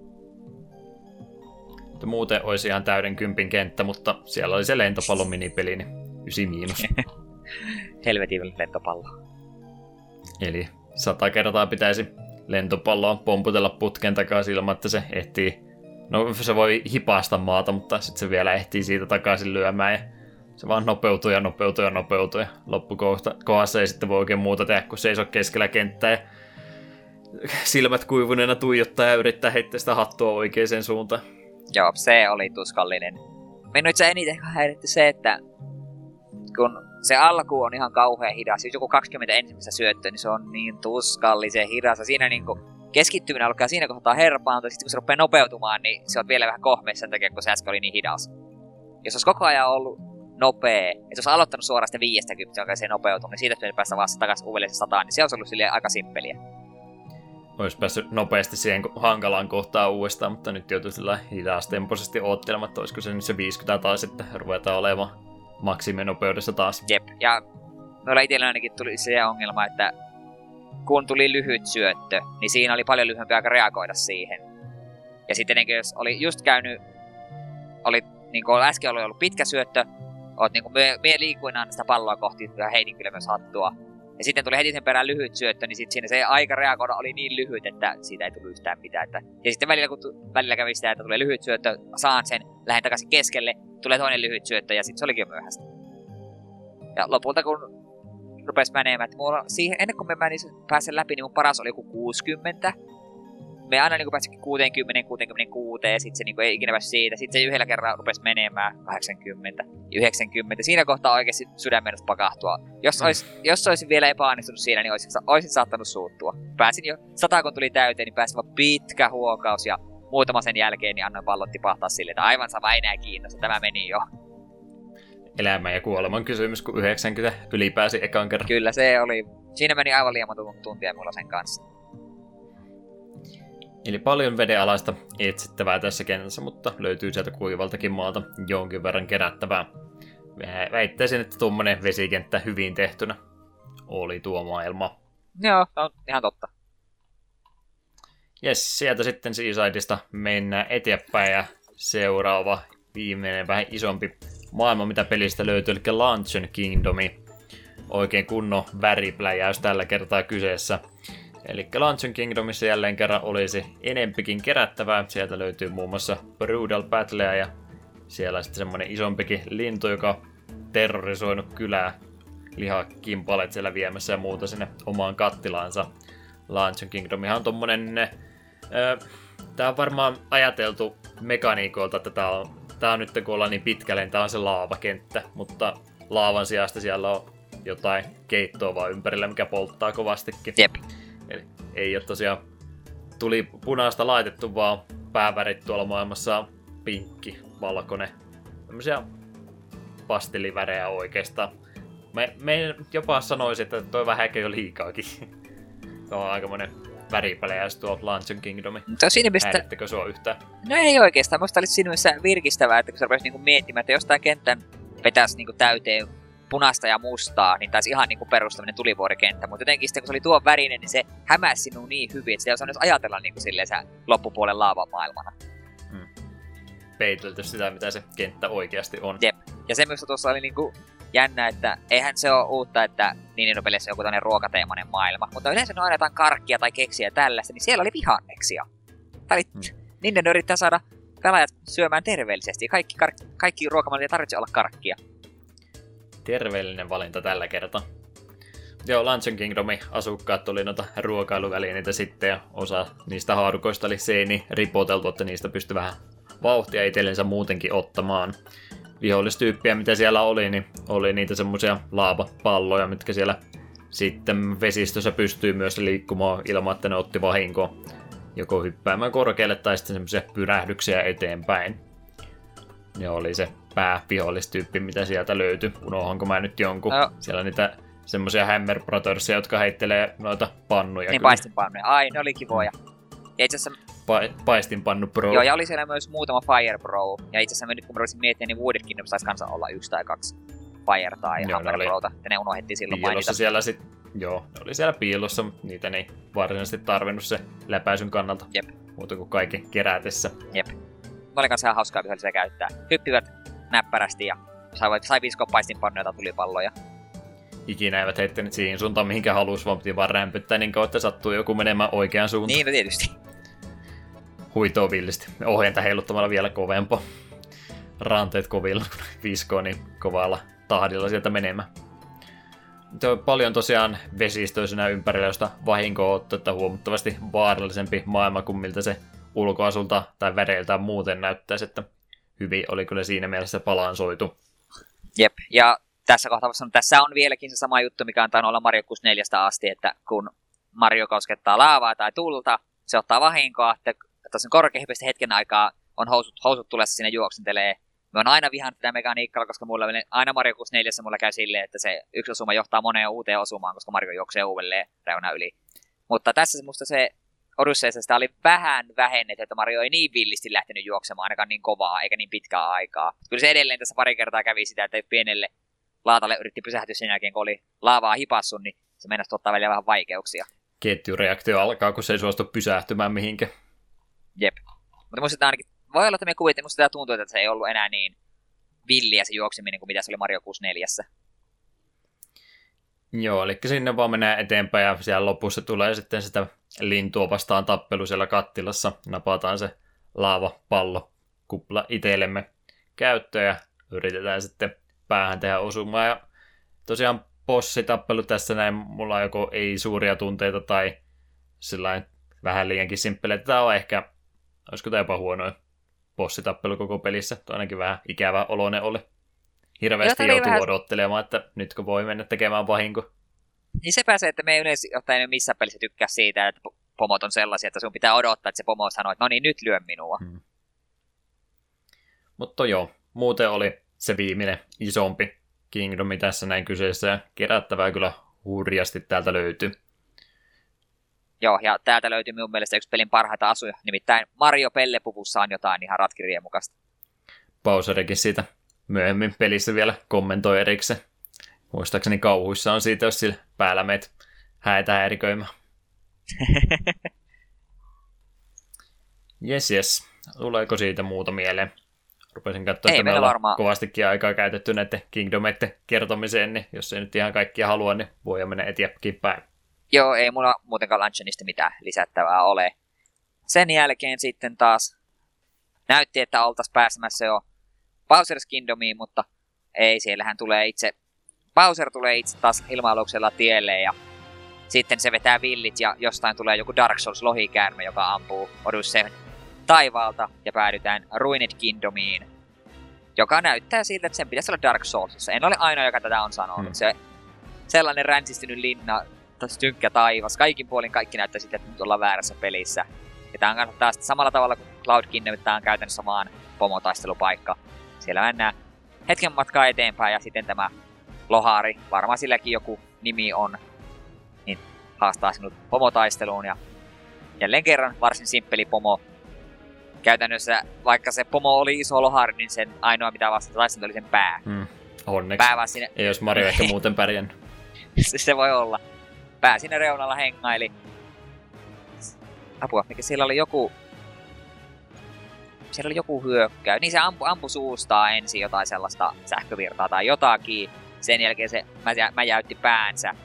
Mutta muuten olisi ihan täyden kympin kenttä, mutta siellä oli se lentopallon minipeli, niin 9 miinus. Helvetin lentopallo. Eli sata kertaa pitäisi lentopalloa pomputella putken takaisin ilman, että se ehtii... No se voi hipasta maata, mutta sitten se vielä ehtii siitä takaisin lyömään ja se vaan nopeutuu ja nopeutuu ja nopeutuu ja loppukohdassa ei sitten voi oikein muuta tehdä, kun seisoo keskellä kenttää ja silmät kuivuneena tuijottaa ja yrittää heittää sitä hattua oikeaan suuntaan. Joo, se oli tuskallinen. Minun itse eniten häiritti se, että kun se alku on ihan kauhean hidas, jos joku 20 ensimmäistä syöttöä, niin se on niin tuskallisen hidas. Ja siinä niin kuin keskittyminen alkaa siinä kohtaa herpaantua, sitten kun se rupeaa nopeutumaan, niin se on vielä vähän kohmeessa sen takia, kun se äsken oli niin hidas. Jos olisi koko ajan ollut nopea, että jos olisi aloittanut suoraan sitä 50, joka se nopeutuu, niin siitä pitäisi päästä vasta takaisin uudelleen sataan, niin se olisi ollut silleen aika simppeliä. Olisi päässyt nopeasti siihen hankalaan kohtaan uudestaan, mutta nyt joutuu sillä hidastempoisesti oottelemaan, että olisiko se nyt se 50 taas sitten ruvetaan olemaan maksiminopeudessa taas. Jep, ja meillä itsellä ainakin tuli se ongelma, että kun tuli lyhyt syöttö, niin siinä oli paljon lyhyempi aika reagoida siihen. Ja sitten jos oli just käynyt, oli niin kuin äsken oli ollut pitkä syöttö, oot niin kuin me, me liikuin aina sitä palloa kohti ja heitin kyllä myös hattua. Ja sitten tuli heti sen perään lyhyt syöttö, niin sitten siinä se aika reagoida oli niin lyhyt, että siitä ei tullut yhtään mitään. Että... Ja sitten välillä, kun välillä kävi sitä, että tulee lyhyt syöttö, saan sen, lähden takaisin keskelle, tulee toinen lyhyt syöttö ja sitten se olikin myöhäistä. Ja lopulta kun rupesi menemään, että mulla, siihen, ennen kuin menin pääsen läpi, niin mun paras oli joku 60. Me aina niin pääsikin 60, 66 ja sitten se niin ei ikinä päässyt siitä. Sitten se yhdellä kerralla rupesi menemään 80, 90. Siinä kohtaa oikeasti sydämen pakahtua. Jos, olisi, mm. jos olisin vielä epäonnistunut siinä, niin olisin, olisin saattanut suuttua. Pääsin jo, sata kun tuli täyteen, niin pääsin vaan pitkä huokaus ja muutama sen jälkeen niin annoin pallot tipahtaa sille, että aivan sama enää kiinnosta, tämä meni jo. Elämän ja kuoleman kysymys, kun 90 ylipääsi ekan kerran. Kyllä se oli, siinä meni aivan liian monta tuntia mulla sen kanssa. Eli paljon vedenalaista etsittävää tässä kentässä, mutta löytyy sieltä kuivaltakin maalta jonkin verran kerättävää. Väittäisin, että tuommoinen vesikenttä hyvin tehtynä oli tuo maailma. Joo, on ihan totta. Jes, sieltä sitten Seasideista mennään eteenpäin ja seuraava viimeinen vähän isompi maailma, mitä pelistä löytyy, eli Luncheon Kingdomi. Oikein kunnon väripläjäys tällä kertaa kyseessä. Eli Luncheon Kingdomissa jälleen kerran olisi enempikin kerättävää. Sieltä löytyy muun muassa Brutal Battlea ja siellä sitten semmonen isompikin lintu, joka terrorisoinut kylää lihakimpalet siellä viemässä ja muuta sinne omaan kattilaansa. Luncheon Kingdomihan on tommonen... Öö, tää on varmaan ajateltu mekaniikoilta, että tää on, tää on nyt kun ollaan niin pitkälle, niin tää on se laavakenttä, mutta laavan sijasta siellä on jotain keittoa vaan ympärillä, mikä polttaa kovastikin. Jep. Ei ole tosiaan tuli punaista laitettu, vaan päävärit tuolla maailmassa on pinkki, valkoinen. Tämmöisiä pastelivärejä oikeastaan. Me, me jopa sanoisin, että toi vähän ehkä jo liikaakin. se on aika monen väripelejä tuo Luncheon Kingdomi. Mutta siinä mielessä, Häirittekö sua yhtään? no ei oikeastaan. Musta olisi siinä mielessä virkistävää, että kun sä niinku miettimään, että jos tää kentän vetäisi niinku täyteen punaista ja mustaa, niin taisi ihan niinku perustaminen tulivuorikenttä. Mutta jotenkin sitten kun se oli tuon värinen, niin se hämäsi sinua niin hyvin, että sitä ei osannut ajatella niinku silleen sä loppupuolen laavamaailmana. Peitelty sitä, mitä se kenttä oikeasti on. Jep. Ja se myös tuossa oli niinku jännä, että eihän se ole uutta, että Nintendo-peleissä on joku tämmöinen ruokateemainen maailma. Mutta yleensä ne on aina jotain karkkia tai keksiä ja tällaista, niin siellä oli vihanneksia. Oli, Hmm. Nintendo yrittää saada pelaajat syömään terveellisesti. Kaikki, kar- kaikki ruokamallit ei tarvitse olla karkkia. Terveellinen valinta tällä kertaa. Joo, Luncheon Kingdomin asukkaat tuli noita ruokailuvälineitä sitten ja osa niistä haarukoista oli seini ripoteltu, että niistä pystyi vähän vauhtia itsellensä muutenkin ottamaan. Vihollistyyppiä, mitä siellä oli, niin oli niitä semmoisia laavapalloja, mitkä siellä sitten vesistössä pystyy myös liikkumaan ilman, että ne otti vahinkoa. Joko hyppäämään korkealle tai sitten semmoisia pyrähdyksiä eteenpäin. Ne oli se päävihollistyyppi, mitä sieltä löytyi. Unohanko mä nyt jonkun? No. Siellä on niitä semmoisia Hammer Brothersia, jotka heittelee noita pannuja. Niin kyllä. paistinpannuja. Ai, ne oli kivoja. Ja itse asiassa, Pa- paistinpannu pro. joo, ja oli siellä myös muutama Fire Bro. Ja itse asiassa mä nyt kun mä rupesin miettimään, niin Wooded Kingdom saisi kanssa olla yksi tai kaksi Fire tai Joo, Hammer oli Brota. Ja ne unohdettiin silloin mainita. siellä sit, joo, ne oli siellä piilossa, mutta niitä ei varsinaisesti tarvinnut se läpäisyn kannalta. Jep. Muuta kuin kaikki kerätessä. Ne oli kanssa ihan hauskaa vihollisia käyttää. Hyppivät näppärästi ja sai, sai viskoa paistinpannuja tai tulipalloja. Ikinä eivät heittäneet siihen suuntaan, mihinkä halusi, vaan piti vaan rämpyttää niin kauan, että sattuu joku menemään oikeaan suuntaan. Niin, no tietysti. Huitoo villisti. Ohjenta heiluttamalla vielä kovempaa. Ranteet kovilla, kun viskoo niin kovalla tahdilla sieltä menemään. On paljon tosiaan vesistöisenä ympärillä, josta vahinko on että huomattavasti vaarallisempi maailma kuin miltä se ulkoasulta tai väreiltään muuten näyttäisi, että hyvin oli kyllä siinä mielessä balansoitu. Jep, ja tässä kohtaa että tässä on vieläkin se sama juttu, mikä on tainnut olla Mario 64 asti, että kun Mario koskettaa laavaa tai tulta, se ottaa vahinkoa, että tosin korkeahypistä hetken aikaa on housut, housut tulessa sinne juoksentelee. Me on aina vihannut tätä mekaniikkaa, koska mulla aina Mario 64 mulla käy silleen, että se yksi osuma johtaa moneen uuteen osumaan, koska Mario juoksee uudelleen reuna yli. Mutta tässä se musta se Odysseissa sitä oli vähän vähennetty, että Mario ei niin villisti lähtenyt juoksemaan ainakaan niin kovaa eikä niin pitkää aikaa. Kyllä se edelleen tässä pari kertaa kävi sitä, että pienelle laatalle yritti pysähtyä sen jälkeen, kun oli laavaa hipassu, niin se meinasi tuottaa välillä vähän vaikeuksia. Ketjureaktio alkaa, kun se ei suostu pysähtymään mihinkään. Jep. Mutta musta ainakin, voi olla, että me kuvittiin, musta tää tuntuu, että se ei ollut enää niin villiä se juokseminen kuin mitä se oli Mario 64. Joo, eli sinne vaan menee eteenpäin ja siellä lopussa tulee sitten sitä lintua vastaan tappelu siellä kattilassa. Napataan se laavapallo kupla itsellemme käyttöön ja yritetään sitten päähän tehdä osumaa. Ja tosiaan bossitappelu tässä näin, mulla joko ei suuria tunteita tai sillain vähän liiankin simppeleitä. Tämä on ehkä, olisiko tämä jopa huonoin bossitappelu koko pelissä. Tuo ainakin vähän ikävä oloinen oli. Hirveästi joutuu vähän- odottelemaan, että nytkö voi mennä tekemään vahinko. Niin se pääsee, että me ei yleensä ottaen missään pelissä tykkää siitä, että po- pomot on sellaisia, että sun pitää odottaa, että se pomo sanoo, että no niin, nyt lyö minua. Hmm. Mutta joo, muuten oli se viimeinen isompi Kingdomi tässä näin kyseessä ja kerättävää kyllä hurjasti täältä löytyy. Joo, ja täältä löytyy minun mielestä yksi pelin parhaita asuja, nimittäin Mario Pellepuvussa on jotain ihan ratkiriemukasta. Bowserikin siitä myöhemmin pelissä vielä kommentoi erikseen. Muistaakseni kauhuissa on siitä, jos sillä päällä meet häitä häiriköimään. Jes, jes. Tuleeko siitä muuta mieleen? Rupesin katsoa, Ei että me meillä varmaan- kovastikin aikaa käytetty näiden Kingdomeiden kertomiseen, niin jos ei nyt ihan kaikkia halua, niin voi mennä eteenpäin päin. Joo, ei mulla muutenkaan Lunchenista mitään lisättävää ole. Sen jälkeen sitten taas näytti, että oltaisiin pääsemässä jo Bowser's Kingdomiin, mutta ei, siellähän tulee itse, Bowser tulee itse taas ilma-aluksella tielle ja sitten se vetää villit ja jostain tulee joku Dark Souls lohikäärme, joka ampuu Odysseen taivaalta ja päädytään Ruined Kingdomiin, joka näyttää siltä, että sen pitäisi olla Dark Soulsissa. En ole ainoa, joka tätä on sanonut. Hmm. Se sellainen ränsistynyt linna, tosi tynkkä taivas. Kaikin puolin kaikki näyttää siltä, että nyt ollaan väärässä pelissä. Ja tää on taas samalla tavalla kuin Cloud Kingdom, tää on käytännössä vaan pomotaistelupaikka. Siellä mennään hetken matkaa eteenpäin ja sitten tämä Lohari, varmaan silläkin joku nimi on, niin haastaa sinut pomotaisteluun ja jälleen kerran varsin simppeli pomo. Käytännössä, vaikka se pomo oli iso lohari, niin sen ainoa mitä vastata taistelu oli sen pää. Hmm. Onneksi. Pää vaan sinne, Ei jos Mario ehkä muuten pärjännyt. se, se voi olla. Pää sinne reunalla hengaili. Apua, mikä siellä oli joku... Siellä oli joku hyökkäy. Niin se ampu, ampu suustaa ensin jotain sellaista sähkövirtaa tai jotakin. Sen jälkeen se mä, mä jäytti päänsä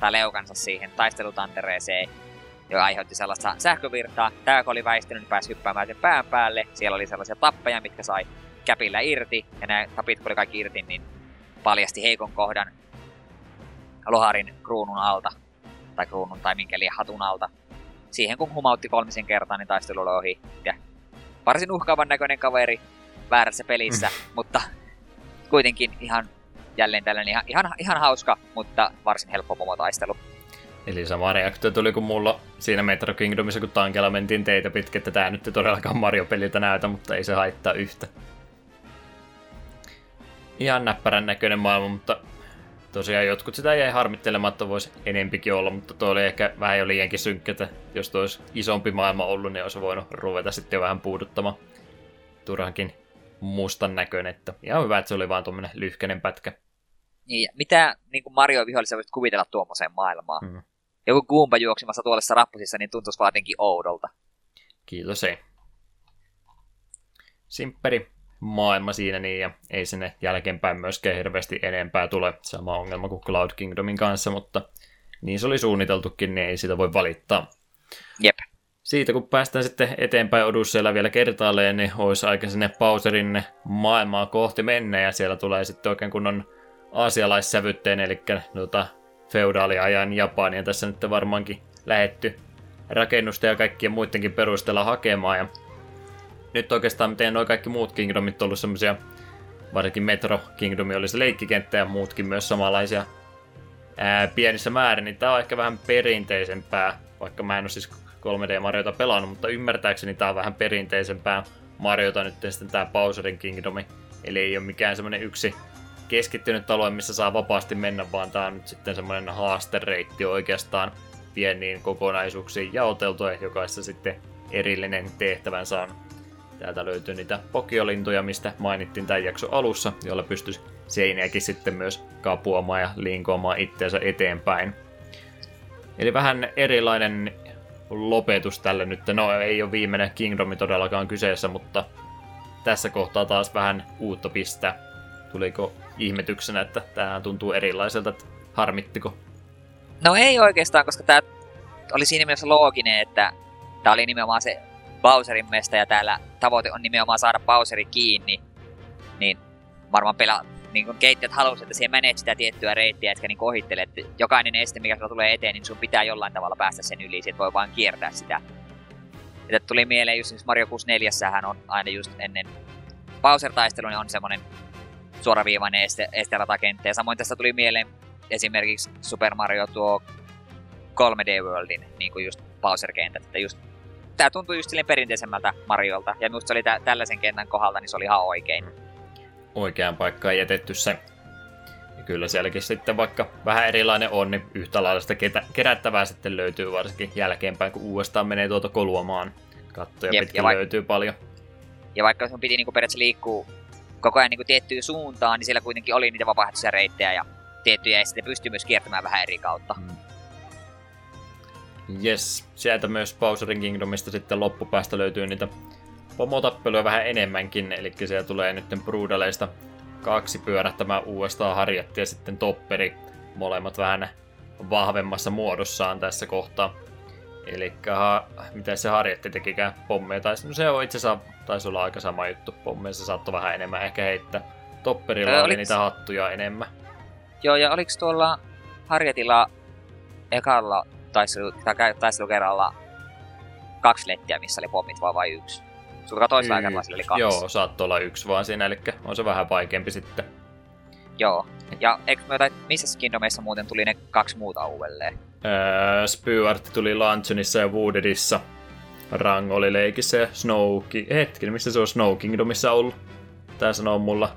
tai leukansa siihen taistelutantereeseen, joka aiheutti sellaista sähkövirtaa. Tää kun oli väistynyt, niin pääsi hyppäämään sen pään päälle. Siellä oli sellaisia tappeja, mitkä sai käpillä irti. Ja nämä tapit, kun oli kaikki irti, niin paljasti heikon kohdan Loharin kruunun alta. Tai kruunun tai minkä liian hatun alta. Siihen kun humautti kolmisen kertaa, niin taistelu oli ohi. Ja varsin uhkaavan näköinen kaveri väärässä pelissä, mutta kuitenkin ihan jälleen tällainen ihan, ihan, ihan hauska, mutta varsin helppo pomotaistelu. Eli sama reaktio tuli kuin mulla siinä Metro Kingdomissa, kun tankella mentiin teitä pitkin, että tää nyt ei todellakaan Mario-peliltä näytä, mutta ei se haittaa yhtä. Ihan näppärän näköinen maailma, mutta tosiaan jotkut sitä jäi harmittelematta, voisi enempikin olla, mutta tuo oli ehkä vähän jo liiankin synkkä, että jos tuo olisi isompi maailma ollut, niin olisi voinut ruveta sitten vähän puuduttamaan turhankin mustan näköinen, että ihan hyvä, että se oli vaan tuommoinen lyhkäinen pätkä. Niin, ja mitä niin kuin Mario vihollisia voisit kuvitella tuommoiseen maailmaan? Mm. Joku Goomba juoksimassa tuollaisessa rappusissa, niin tuntuisi vaan jotenkin oudolta. Kiitos ei. Simpperi maailma siinä niin, ja ei sinne jälkeenpäin myöskään hirveästi enempää tule. Sama ongelma kuin Cloud Kingdomin kanssa, mutta niin se oli suunniteltukin, niin ei sitä voi valittaa. Jep. Siitä kun päästään sitten eteenpäin Odysseella vielä kertaalleen, niin olisi aika sinne Bowserin maailmaa kohti mennä, ja siellä tulee sitten oikein kunnon aasialaissävytteen, eli noita feudaaliajan Japania tässä nyt varmaankin lähetty rakennusta ja kaikkien muidenkin perusteella hakemaan. Ja nyt oikeastaan miten nuo kaikki muut Kingdomit on ollut semmoisia, varsinkin Metro Kingdomi oli se leikkikenttä ja muutkin myös samanlaisia ää, pienissä määrin, niin tää on ehkä vähän perinteisempää, vaikka mä en ole siis 3D Mariota pelannut, mutta ymmärtääkseni tää on vähän perinteisempää Mariota nyt sitten tää Bowserin Kingdomi. Eli ei ole mikään semmonen yksi keskittynyt alue, missä saa vapaasti mennä, vaan tää on nyt sitten semmonen haastereitti oikeastaan pieniin kokonaisuuksiin jaoteltu ja jokaisessa sitten erillinen tehtävän saanut. Täältä löytyy niitä pokiolintuja, mistä mainittiin tämän jakson alussa, joilla pystyisi seiniäkin sitten myös kapuamaan ja linkoamaan itseensä eteenpäin. Eli vähän erilainen lopetus tälle nyt. No ei ole viimeinen Kingdomi todellakaan kyseessä, mutta tässä kohtaa taas vähän uutta pistää. Tuliko ihmetyksenä, että tämä tuntuu erilaiselta, että harmittiko? No ei oikeastaan, koska tämä oli siinä mielessä looginen, että tämä oli nimenomaan se Bowserin mesta ja täällä tavoite on nimenomaan saada Bowseri kiinni. Niin varmaan pelaa, niin kun keittiöt halusivat, että siihen menet sitä tiettyä reittiä, etkä niin ohittele, että jokainen este, mikä sulla tulee eteen, niin sun pitää jollain tavalla päästä sen yli, sit voi vaan kiertää sitä. Ja tuli mieleen just Mario 64 on aina just ennen Bowser-taistelun niin on semmonen suoraviivainen este, esteratakenttä. Ja samoin tässä tuli mieleen esimerkiksi Super Mario tuo 3D Worldin, niin kuin just Bowser-kentät, että just tää tuntuu just silleen perinteisemmältä Mariolta. Ja minusta se oli tä- tällaisen kentän kohdalta, niin se oli ihan oikein. Oikeaan paikkaan jätetty se. Ja kyllä sielläkin sitten vaikka vähän erilainen on, niin yhtä lailla sitä ketä- kerättävää sitten löytyy varsinkin jälkeenpäin, kun uudestaan menee tuota koluamaan. Kattoja Jep, pitkin ja vaik- löytyy paljon. Ja vaikka sun piti niinku periaatteessa liikkua koko ajan niinku tiettyyn suuntaan, niin siellä kuitenkin oli niitä vapaaehtoisia reittejä ja tiettyjä, ja sitten pystyy myös kiertämään vähän eri kautta. Yes, sieltä myös Bowserin Kingdomista sitten loppupäästä löytyy niitä pomotappeluja vähän enemmänkin, eli siellä tulee nyt Brudaleista kaksi pyörähtämään uudestaan Harjetti ja sitten Topperi, molemmat vähän vahvemmassa muodossaan tässä kohtaa. Eli ha, mitä se Harjetti tekikään pommeja, tai no se on itse asiassa, taisi olla aika sama juttu, pommeja se saattoi vähän enemmän ehkä heittää. Topperilla Ää, oli oliks- niitä hattuja enemmän. Joo, ja oliks tuolla Harjetilla ekalla taistelu, tai taistelukerralla kaksi lettiä, missä oli pommit vaan vai yksi? Sulla toisella kerralla sillä oli kaksi. Joo, saattoi olla yksi vaan siinä, eli on se vähän vaikeampi sitten. Joo. Ja eikö me jotain, missä Kingdomissa muuten tuli ne kaksi muuta uudelleen? Öö, Spewart tuli Luncheonissa ja Woodedissa. Rang oli leikissä ja Snow Ki- Hetken, missä se on Snow Kingdomissa ollut? Tää sanoo mulla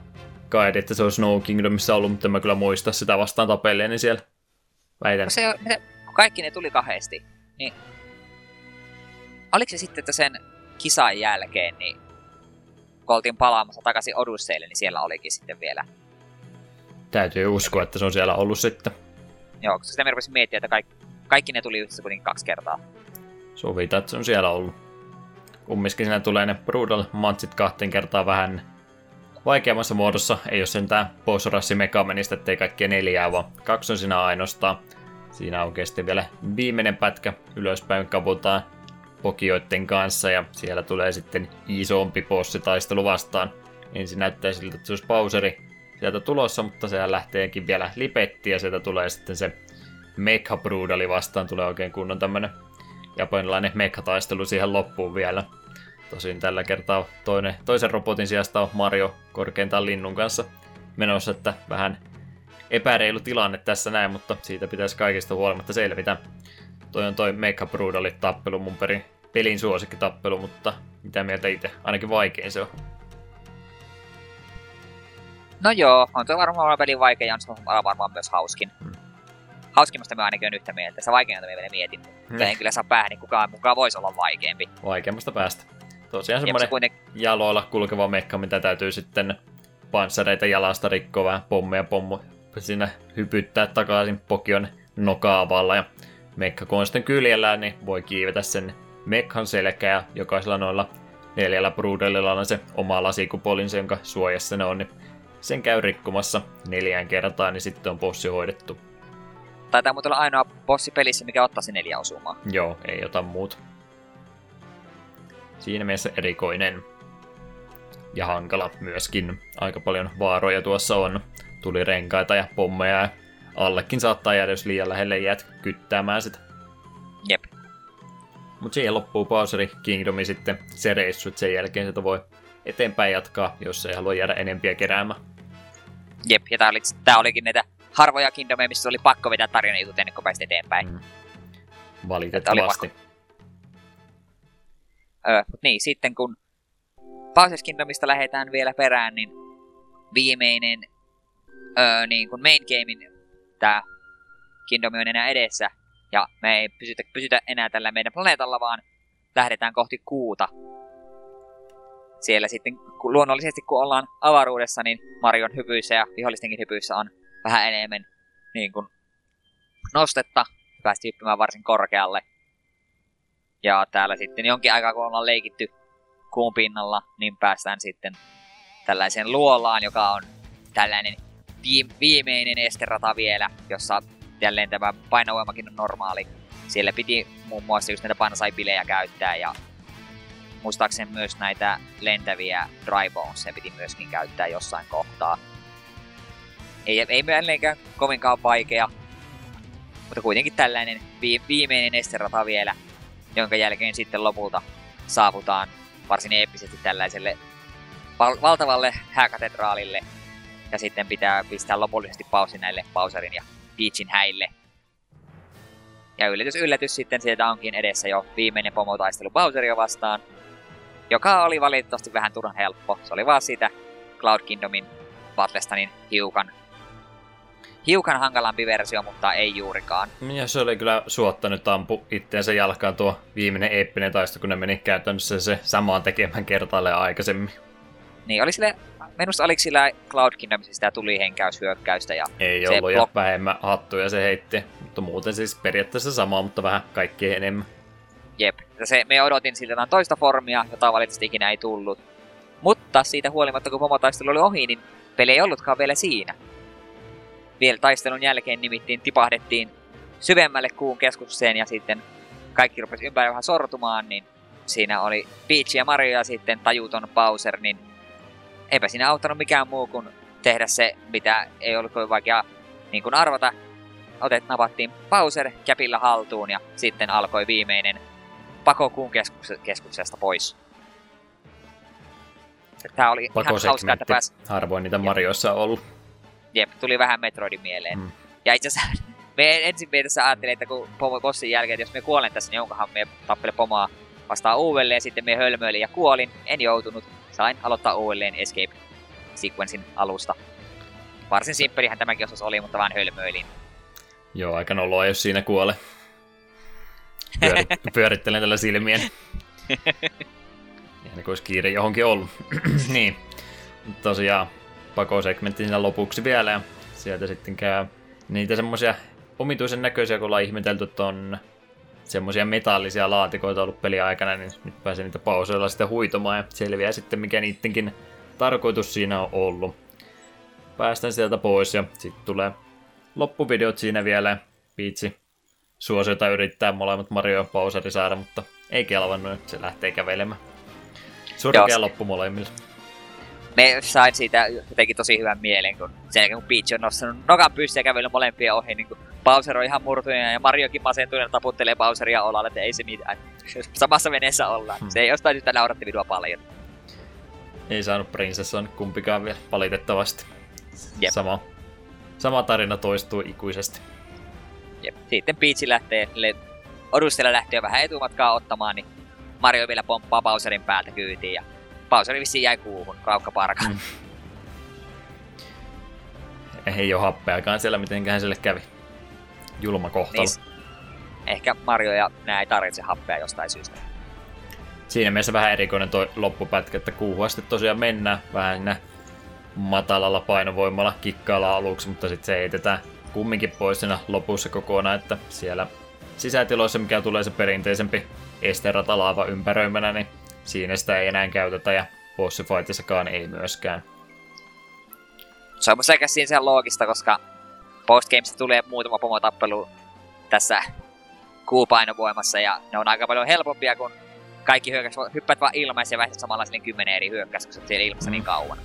kai, että se on Snow Kingdomissa ollut, mutta en mä kyllä muista sitä vastaan tapelleeni siellä. Väitän. No se, se, kun kaikki ne tuli kahdesti, niin oliko se sitten, että sen kisan jälkeen, niin kun oltiin palaamassa takaisin Odysseille, niin siellä olikin sitten vielä. Täytyy uskoa, että se on siellä ollut sitten. Joo, koska sitä mä rupesin miettiä, että kaikki, kaikki ne tuli yhdessä kuitenkin kaksi kertaa. Sovitaan, että se on siellä ollut. Kumminkin siinä tulee ne Brutal matsit kahteen kertaan vähän vaikeammassa muodossa. Ei ole sentään boss Megamenista, ettei kaikkia neljää, vaan kaksi on siinä ainoastaan. Siinä on kesti vielä viimeinen pätkä ylöspäin kaputaan pokioiden kanssa ja siellä tulee sitten isompi bossitaistelu vastaan. Ensin näyttää siltä, että se olisi Bowseri sieltä tulossa, mutta sehän lähteekin vielä lipetti ja sieltä tulee sitten se Mecha Brudali vastaan. Tulee oikein kunnon tämmönen japanilainen mecha-taistelu siihen loppuun vielä. Tosin tällä kertaa toinen, toisen robotin sijasta on Mario korkeintaan linnun kanssa menossa, että vähän epäreilu tilanne tässä näin, mutta siitä pitäisi kaikista huolimatta selvitä. Toi on toi Mecha Brutali tappelu mun perin pelin suosikkitappelu, mutta mitä mieltä itse? Ainakin vaikein se on. No joo, on tuo varmaan pelin vaikein ja on varmaan myös hauskin. Hmm. Hauskimmasta mä ainakin on yhtä mieltä. Se vaikein, mitä vielä mietin. Hmm. En kyllä saa päähän, niin kukaan mukaan voisi olla vaikeampi. Vaikeimmasta päästä. Tosiaan semmoinen kuiten... jaloilla kulkeva mekka, mitä täytyy sitten panssareita jalasta rikkoa vähän pommeja pommo siinä hypyttää takaisin pokion nokaavalla ja mekka kun on sitten kyljellä, niin voi kiivetä sen mekhan selkää ja jokaisella noilla neljällä brudelilla on se oma lasikupolinsa, jonka suojassa ne on, niin sen käy rikkomassa neljään kertaan, niin sitten on bossi hoidettu. Taitaa muuten olla ainoa bossi pelissä, mikä ottaa se neljä osumaa. Joo, ei ota muuta. Siinä mielessä erikoinen. Ja hankala myöskin. Aika paljon vaaroja tuossa on. Tuli renkaita ja pommeja ja allekin saattaa jäädä, jos liian lähelle jäät kyttäämään sitä. Jep. Mutta siihen loppuu Bowseri Kingdomi sitten se reissu, että sen jälkeen sitä voi eteenpäin jatkaa, jos ei halua jäädä enempiä keräämään. Jep, ja tää, oli, tää olikin näitä harvoja Kingdomeja, missä oli pakko vetää tarinajutut ennen kuin pääsit eteenpäin. Mm. Valitettavasti. Öö, mut niin, sitten kun Bowser's Kingdomista lähdetään vielä perään, niin viimeinen öö, niin kuin main gamein tää Kingdom on enää edessä, ja me ei pysytä, pysytä enää tällä meidän planeetalla, vaan lähdetään kohti kuuta. Siellä sitten kun luonnollisesti, kun ollaan avaruudessa, niin Marion hypyissä ja vihollistenkin hypyissä on vähän enemmän niin kuin, nostetta. Päästi hyppimään varsin korkealle. Ja täällä sitten jonkin aikaa, kun ollaan leikitty kuun pinnalla, niin päästään sitten tällaiseen luolaan, joka on tällainen viimeinen esterata vielä, jossa jälleen tämä painovoimakin on normaali. Siellä piti muun muassa just näitä painosaipilejä käyttää ja muistaakseni myös näitä lentäviä dry bonesia piti myöskin käyttää jossain kohtaa. Ei, ei myöskään kovinkaan vaikea, mutta kuitenkin tällainen viimeinen esterata vielä, jonka jälkeen sitten lopulta saavutaan varsin eeppisesti tällaiselle val- valtavalle hääkatedraalille. Ja sitten pitää pistää lopullisesti pausi näille Bowserin ja Peachin häille. Ja yllätys yllätys sitten sieltä onkin edessä jo viimeinen pomotaistelu Bowseria vastaan, joka oli valitettavasti vähän turhan helppo. Se oli vaan siitä Cloud Kingdomin Battlesta niin hiukan hiukan hankalampi versio, mutta ei juurikaan. Ja se oli kyllä suottanut ampu itteensä jalkaan tuo viimeinen eeppinen taisto, kun ne meni käytännössä se samaan tekemään kertaalle aikaisemmin. Niin, oli sille, minusta oliko sillä Cloud Kingdomissa sitä tuli henkäyshyökkäystä ja Ei se ollut, blok... ja vähemmän hattuja se heitti. Mutta muuten siis periaatteessa sama, mutta vähän kaikki enemmän. Jep, ja se, me odotin siltä jotain toista formia, jota valitettavasti ikinä ei tullut. Mutta siitä huolimatta, kun pomotaistelu oli ohi, niin peli ei ollutkaan vielä siinä vielä taistelun jälkeen nimittäin tipahdettiin syvemmälle kuun keskukseen ja sitten kaikki rupesi ympäri vähän sortumaan, niin siinä oli Peach ja Mario ja sitten tajuton Bowser, niin eipä siinä auttanut mikään muu kuin tehdä se, mitä ei ollut kovin vaikea niin kuin arvata. Otet napattiin Bowser käpillä haltuun ja sitten alkoi viimeinen pako kuun keskuksesta pois. Tämä oli ihan hauska, että pääsi... Harvoin niitä Marioissa ollut. Jep, tuli vähän Metroidin mieleen. Mm. Ja itse asiassa me ensin mielessä ajattelin, että kun bossin jälkeen, että jos me kuolen tässä, niin onkohan me tappele pomaa vastaan uudelleen. Sitten me hölmöilin ja kuolin. En joutunut. Sain aloittaa uudelleen Escape sequencein alusta. Varsin simppelihän tämäkin osas oli, mutta vaan hölmöilin. Joo, aika noloa, jos siinä kuole. Pyörit, pyörittelen tällä silmien. Niin kuin olisi kiire johonkin ollut. niin, tosiaan pakosegmentti siinä lopuksi vielä ja sieltä sitten käy niitä semmoisia omituisen näköisiä, kun ollaan ihmetelty, että on semmoisia metallisia laatikoita ollut peliaikana, niin nyt pääsee niitä pauseilla sitten huitomaan ja selviää sitten mikä niidenkin tarkoitus siinä on ollut. Päästään sieltä pois ja sitten tulee loppuvideot siinä vielä. Piitsi suosiota yrittää molemmat Mario ja Bowseri saada, mutta ei kelvannut, että se lähtee kävelemään. Surkea loppu molemmille. Me sain siitä jotenkin tosi hyvän mielen, kun sen jälkeen kun Peach on nostanut nokan pystyä ja kävellyt molempia ohi, niin kun Bowser on ihan murtuinen ja Mariokin masentuneena taputtelee Bowseria olalle, että ei se mitään. Samassa veneessä ollaan. Hmm. Se ei jostain syystä nauratti minua paljon. Ei saanut prinsessan kumpikaan vielä, valitettavasti. Jep. Sama, sama tarina toistuu ikuisesti. Jep. Sitten Peach lähtee, Odustella lähtee vähän etumatkaa ottamaan, niin Mario vielä pomppaa Bowserin päältä kyytiin ja Bowser vissiin jäi kuuhun, raukkaparka. Mm. Ei ole happeakaan siellä, mitenkään sille kävi. Julma kohtalo. Niin, ehkä Mario ja nää ei tarvitse happea jostain syystä. Siinä mielessä vähän erikoinen tuo loppupätkä, että kuuhun asti tosiaan mennään vähän siinä matalalla painovoimalla kikkailla aluksi, mutta sitten se heitetään kumminkin pois siinä lopussa kokonaan, että siellä sisätiloissa, mikä tulee se perinteisempi esteratalava ympäröimänä, niin siinä sitä ei enää käytetä ja bossifightissakaan ei myöskään. Se on musta siinä sen loogista, koska postgames tulee muutama pomotappelu tässä kuupainovoimassa ja ne on aika paljon helpompia, kun kaikki hyökkäys, hyppäät vaan ilmais ja väistät samalla sinne kymmenen eri hyökkäys, kun siellä ilmassa niin kauan.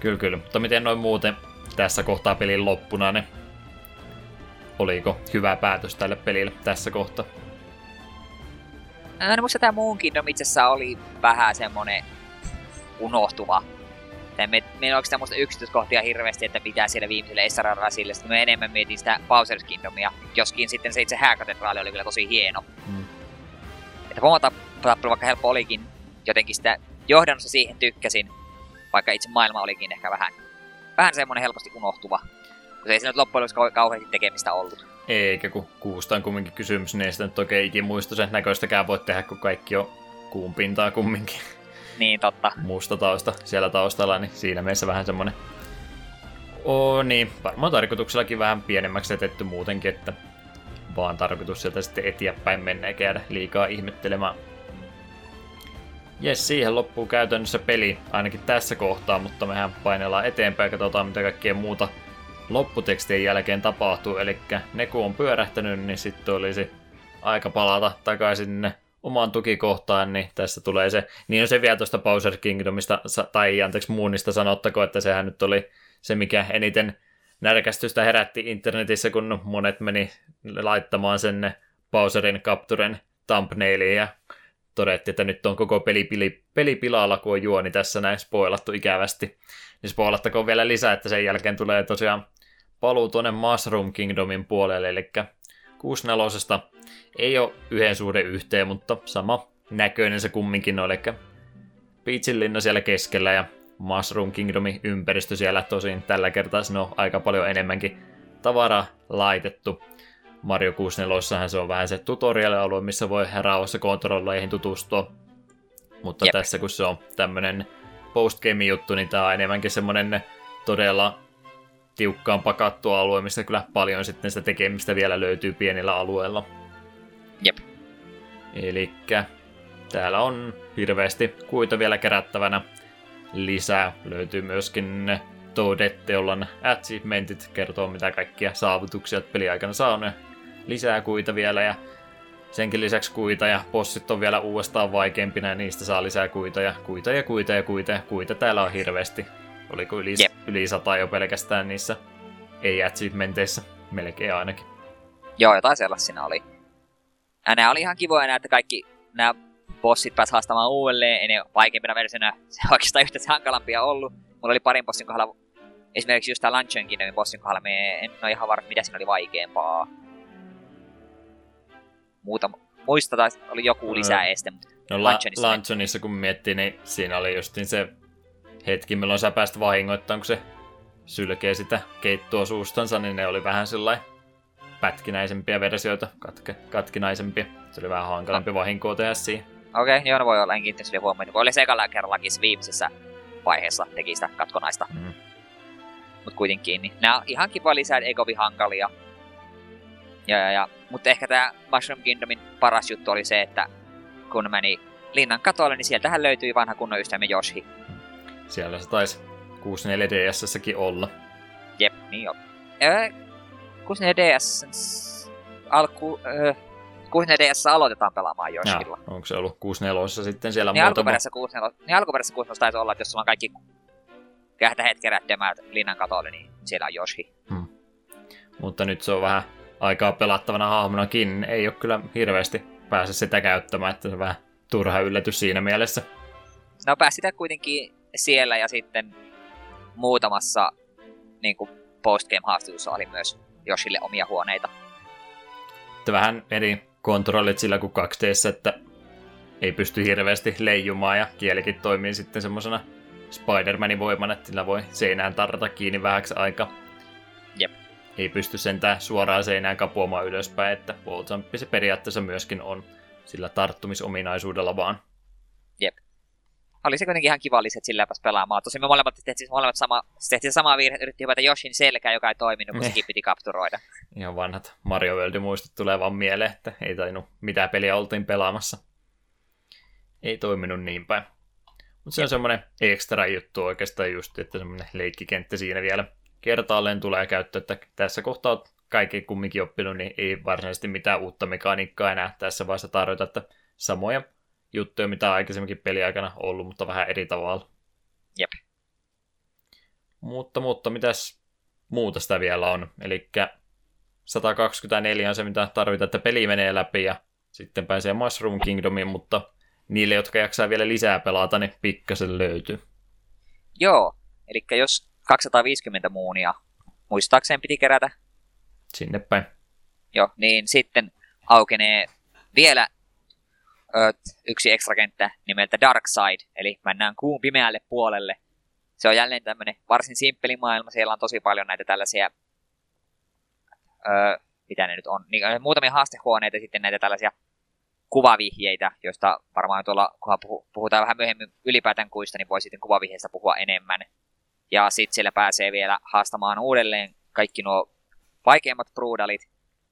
Kyllä, kyllä. Mutta miten noin muuten tässä kohtaa pelin loppuna, niin oliko hyvä päätös tälle pelille tässä kohtaa? No muista tämä muun Kingdom itse asiassa oli vähän semmonen unohtuva. Me, me ei tämmöistä yksityiskohtia hirveästi, että mitä siellä viimeisellä Esararalla sille. Sitten me enemmän mietin sitä Bowser's Kingdomia, joskin sitten se itse hääkatedraali oli kyllä tosi hieno. Mm. Että pomotappelu vaikka helppo olikin, jotenkin sitä johdannossa siihen tykkäsin, vaikka itse maailma olikin ehkä vähän, vähän semmoinen helposti unohtuva. Kun se ei siinä loppujen lopuksi kauheasti tekemistä ollut. Eikä, kun kuusta on kumminkin kysymys, niin ei sitä nyt oikein ikin muista sen näköistäkään voi tehdä, kun kaikki on kuun pintaa kumminkin. Niin, totta. Musta tausta siellä taustalla, niin siinä mielessä vähän semmonen... Oo, niin, varmaan tarkoituksellakin vähän pienemmäksi etetty muutenkin, että vaan tarkoitus sieltä sitten eteenpäin mennä eikä jäädä liikaa ihmettelemään. Jes, siihen loppuu käytännössä peli, ainakin tässä kohtaa, mutta mehän painellaan eteenpäin ja katsotaan mitä kaikkea muuta lopputekstien jälkeen tapahtuu, eli ne kun on pyörähtänyt, niin sitten olisi aika palata takaisin omaan tukikohtaan, niin tässä tulee se, niin on se vielä tuosta Bowser Kingdomista, tai anteeksi Moonista sanottako, että sehän nyt oli se, mikä eniten närkästystä herätti internetissä, kun monet meni laittamaan sen Bowserin Capturen thumbnailiin ja todettiin, että nyt on koko peli, peli, peli pilalla, kun on juoni tässä näin spoilattu ikävästi. Niin spoilattakoon vielä lisää, että sen jälkeen tulee tosiaan paluu tuonne Mushroom Kingdomin puolelle, eli 64 ei ole yhden suhde yhteen, mutta sama näköinen se kumminkin on, eli Peachin linna siellä keskellä ja Mushroom Kingdomin ympäristö siellä tosin tällä kertaa siinä on aika paljon enemmänkin tavaraa laitettu. Mario 64 se on vähän se tutorial-alue, missä voi rauhassa kontrolleihin tutustua. Mutta Jep. tässä kun se on tämmönen postgame juttu, niin tää on enemmänkin semmonen todella tiukkaan pakattua alue, missä kyllä paljon sitten sitä tekemistä vielä löytyy pienillä alueilla. Jep. Eli täällä on hirveästi kuita vielä kerättävänä lisää. Löytyy myöskin Toadette, jolla on achievementit, kertoo mitä kaikkia saavutuksia peliaikana saa ja lisää kuita vielä ja senkin lisäksi kuita ja bossit on vielä uudestaan vaikeampina ja niistä saa lisää kuita ja kuita ja kuita ja kuita ja kuita täällä on hirveästi. Oliko yli, yep. yli sata jo pelkästään niissä ei-achievementeissä? Melkein ainakin. Joo, jotain sellaisina oli. Ja nämä oli ihan kivoja näitä kaikki nämä bossit pääs haastamaan uudelleen, ei ne vaikeimpina versiona se oikeastaan yhtä hankalampia ollut. Mulla oli parin bossin kohdalla, esimerkiksi just tämä Luncheonkin bossin kohdalla, me en ole ihan varma, mitä siinä oli vaikeampaa. Muuta, muista taas oli joku lisää este, mutta No La- Luncheonissa kun miettii, niin siinä oli just se hetki, milloin sä pääst vahingoittamaan, kun se sylkee sitä keittoa suustansa, niin ne oli vähän sellainen pätkinäisempiä versioita, katke, katkinaisempia. Se oli vähän hankalampi vahinkoa tehdä siihen. Okei, okay, joo, no voi olla, en kiinnittänyt huomioon. Voi olla se ekalla kerrallakin se viimeisessä vaiheessa teki sitä katkonaista. Mm. Mut kuitenkin, niin nämä on ihan kiva lisää, ei kovin hankalia. Ja, ja, ja. Mutta ehkä tämä Mushroom Kingdomin paras juttu oli se, että kun meni linnan katolle, niin sieltähän löytyi vanha kunnon ystävämme Yoshi. Siellä se taisi 64 DSS-säkin olla. Jep, niin jo. Öö, 64 DS alku... Öö, 64 DS aloitetaan pelaamaan. Ja, onko se ollut 64 sitten siellä Niin muutama? alkuperäisessä 64, niin alkuperäisessä 64 taisi olla, että jos sulla on kaikki kähtäheet kerättömät linnan katolle, niin siellä on Yoshi. Mutta nyt se on vähän aikaa pelattavana hahmonakin. Ei ole kyllä hirveästi pääse sitä käyttämään, että se on vähän turha yllätys siinä mielessä. No pääsi sitä kuitenkin siellä ja sitten muutamassa niin kuin postgame-haastattelussa oli myös Yoshille omia huoneita. Vähän eri kontrollit sillä kuin 2 d että ei pysty hirveästi leijumaan ja kielikin toimii sitten semmoisena Spider-Manin voimana, että sillä voi seinään tarrata kiinni vähäksi aikaa. Jep. Ei pysty sentään suoraan seinään kapuamaan ylöspäin, että wall se periaatteessa myöskin on sillä tarttumisominaisuudella vaan. Oli se kuitenkin ihan kiva lisät sillä pääsi pelaamaan. Tosin me molemmat tehtiin siis molemmat sama, siis tehtiin sama virhe, yritti hypätä Yoshin selkää, joka ei toiminut, kun Ne. sekin piti kapturoida. Ihan vanhat Mario World muistot tulee vaan mieleen, että ei tainnut mitä peliä oltiin pelaamassa. Ei toiminut niin päin. Mutta se on semmoinen ekstra juttu oikeastaan just, että semmoinen leikkikenttä siinä vielä kertaalleen tulee käyttö, että tässä kohtaa kaikki kumminkin oppinut, niin ei varsinaisesti mitään uutta mekaniikkaa enää tässä vaiheessa tarjota, että samoja juttuja, mitä aikaisemminkin peliaikana ollut, mutta vähän eri tavalla. Jep. Mutta, mutta mitäs muuta sitä vielä on? Eli 124 on se, mitä tarvitaan, että peli menee läpi ja sitten pääsee Mushroom Kingdomiin, mutta niille, jotka jaksaa vielä lisää pelata, niin pikkasen löytyy. Joo, eli jos 250 muunia muistaakseen piti kerätä, Sinne päin. jo, niin sitten aukenee vielä yksi ekstra kenttä nimeltä Dark Side, eli mennään kuun pimeälle puolelle. Se on jälleen tämmönen varsin simppeli maailma, siellä on tosi paljon näitä tällaisia, ö, mitä ne nyt on, niin, muutamia haastehuoneita sitten näitä tällaisia kuvavihjeitä, joista varmaan tuolla, kunhan puhu- puhutaan vähän myöhemmin ylipäätään kuista, niin voi sitten kuvavihjeistä puhua enemmän. Ja sitten siellä pääsee vielä haastamaan uudelleen kaikki nuo vaikeimmat bruudalit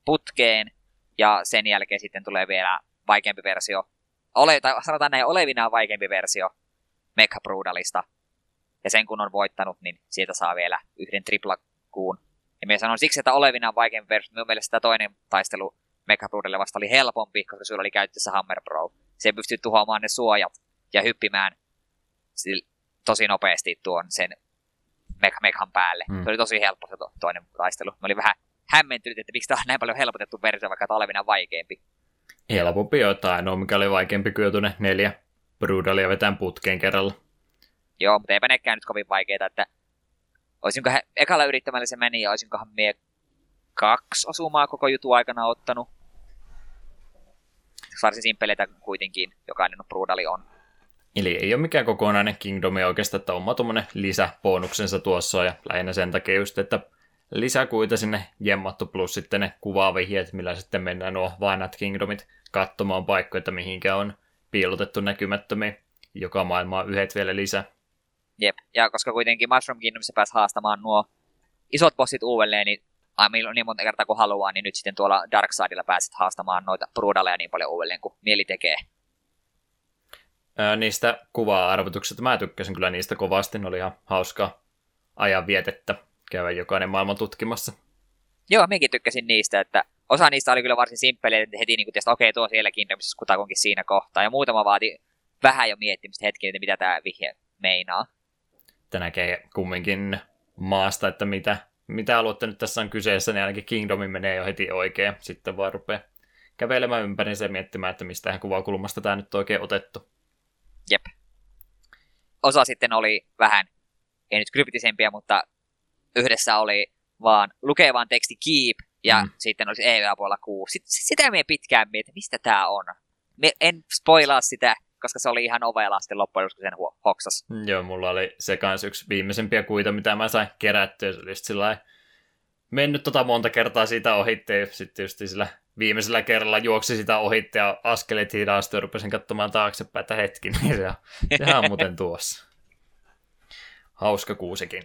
putkeen, ja sen jälkeen sitten tulee vielä vaikeampi versio, ole, tai sanotaan näin, olevinaan vaikeampi versio Mecha Brudalista. Ja sen kun on voittanut, niin siitä saa vielä yhden triplakuun. Ja minä sanon siksi, että olevinaan vaikeampi versio, minun mielestä tämä toinen taistelu Mecha Brudalle vasta oli helpompi, koska sulla oli käytössä Hammer Bro. Se pystyy tuhoamaan ne suojat ja hyppimään tosi nopeasti tuon sen Mech Mechan päälle. Mm. Se oli tosi helppo se to- toinen taistelu. Mä olin vähän hämmentynyt, että miksi tämä on näin paljon helpotettu versio, vaikka olevinaan vaikeampi. Helpompi jotain, no mikä oli vaikeampi kyllä ne neljä brudalia vetään putkeen kerralla. Joo, mutta eipä nekään nyt kovin vaikeita, että olisinkohan ekalla yrittämällä se meni ja olisinkohan mie kaksi osumaa koko jutun aikana ottanut. Varsin simppeleitä kuitenkin, jokainen brudali on. Eli ei ole mikään kokonainen Kingdomi oikeastaan, että oma tuommoinen lisäbonuksensa tuossa on, ja lähinnä sen takia just, että lisäkuita sinne jemmattu plus sitten ne kuvavihjeet, millä sitten mennään nuo vanhat Kingdomit katsomaan paikkoja, että mihinkä on piilotettu näkymättömiä. Joka maailma on yhdet vielä lisää. Jep, ja koska kuitenkin Mushroom Kingdomissa pääsi haastamaan nuo isot bossit uudelleen, niin aiemmin niin monta kertaa kuin haluaa, niin nyt sitten tuolla Darksidella pääset haastamaan noita brudaleja niin paljon uudelleen kuin mieli tekee. Ää, niistä kuva-arvotuksista mä tykkäsin kyllä niistä kovasti, ne oli ihan hauskaa ajanvietettä käydä jokainen maailman tutkimassa. Joo, minäkin tykkäsin niistä, että osa niistä oli kyllä varsin simppeleitä, että heti niin kuin että okei, tuo siellä Kingdomissa kutakuinkin siinä kohtaa. Ja muutama vaati vähän jo miettimistä hetki, että mitä tämä vihje meinaa. Että näkee kumminkin maasta, että mitä, mitä aluetta nyt tässä on kyseessä, niin ainakin Kingdomi menee jo heti oikein. Sitten vaan rupeaa kävelemään ympäriinsä ja miettimään, että mistä kuvakulmasta tämä nyt on oikein otettu. Jep. Osa sitten oli vähän, ei nyt kryptisempiä, mutta yhdessä oli vaan lukee vaan teksti keep, ja Mm. mm. sitten olisi EVA puolella 6. Sit, sitä me pitkään mietin, mistä tämä on. Me en spoilaa sitä, koska se oli ihan ovela sitten loppujen lopuksi, sen hoksas. Joo, mulla oli se kans yksi viimeisimpiä kuita, mitä mä sain kerättyä. Se oli just sillä mennyt tota monta kertaa siitä ohitte, ja sitten just sillä viimeisellä kerralla juoksi sitä ohitte ja askelet hidastui ja rupesin katsomaan taaksepäin, että hetki, niin se, sehän on muuten tuossa. Hauska kuusikin.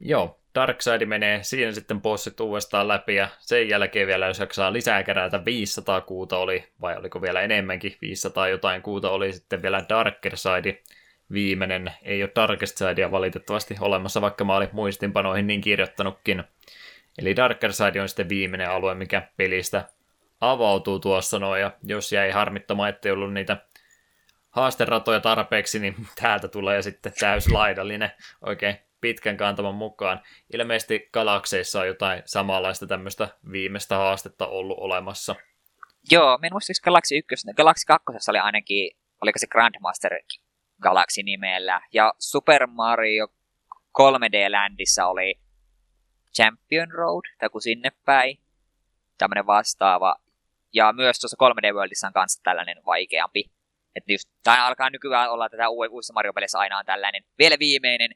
Joo, Darkseid menee siinä sitten bossit uudestaan läpi ja sen jälkeen vielä, jos jaksaa lisää kerätä, 500 kuuta oli, vai oliko vielä enemmänkin, 500 jotain kuuta oli sitten vielä Darker Side, viimeinen. Ei ole Darkest Sidea valitettavasti olemassa, vaikka mä olin muistinpanoihin niin kirjoittanutkin. Eli Darker Side on sitten viimeinen alue, mikä pelistä avautuu tuossa noin, ja jos jäi harmittamaan, ettei ollut niitä haasteratoja tarpeeksi, niin täältä tulee sitten täyslaidallinen oikein pitkän kantaman mukaan. Ilmeisesti galakseissa on jotain samanlaista tämmöistä viimeistä haastetta ollut olemassa. Joo, minun muistaakseni Galaxy 1, Galaxy 2 oli ainakin, oliko se Grandmaster Galaxy nimellä, ja Super Mario 3D Landissa oli Champion Road, tai kun sinne päin, tämmöinen vastaava. Ja myös tuossa 3D Worldissa on kanssa tällainen vaikeampi. Että just, tai alkaa nykyään olla tätä uusissa Mario-pelissä aina on tällainen vielä viimeinen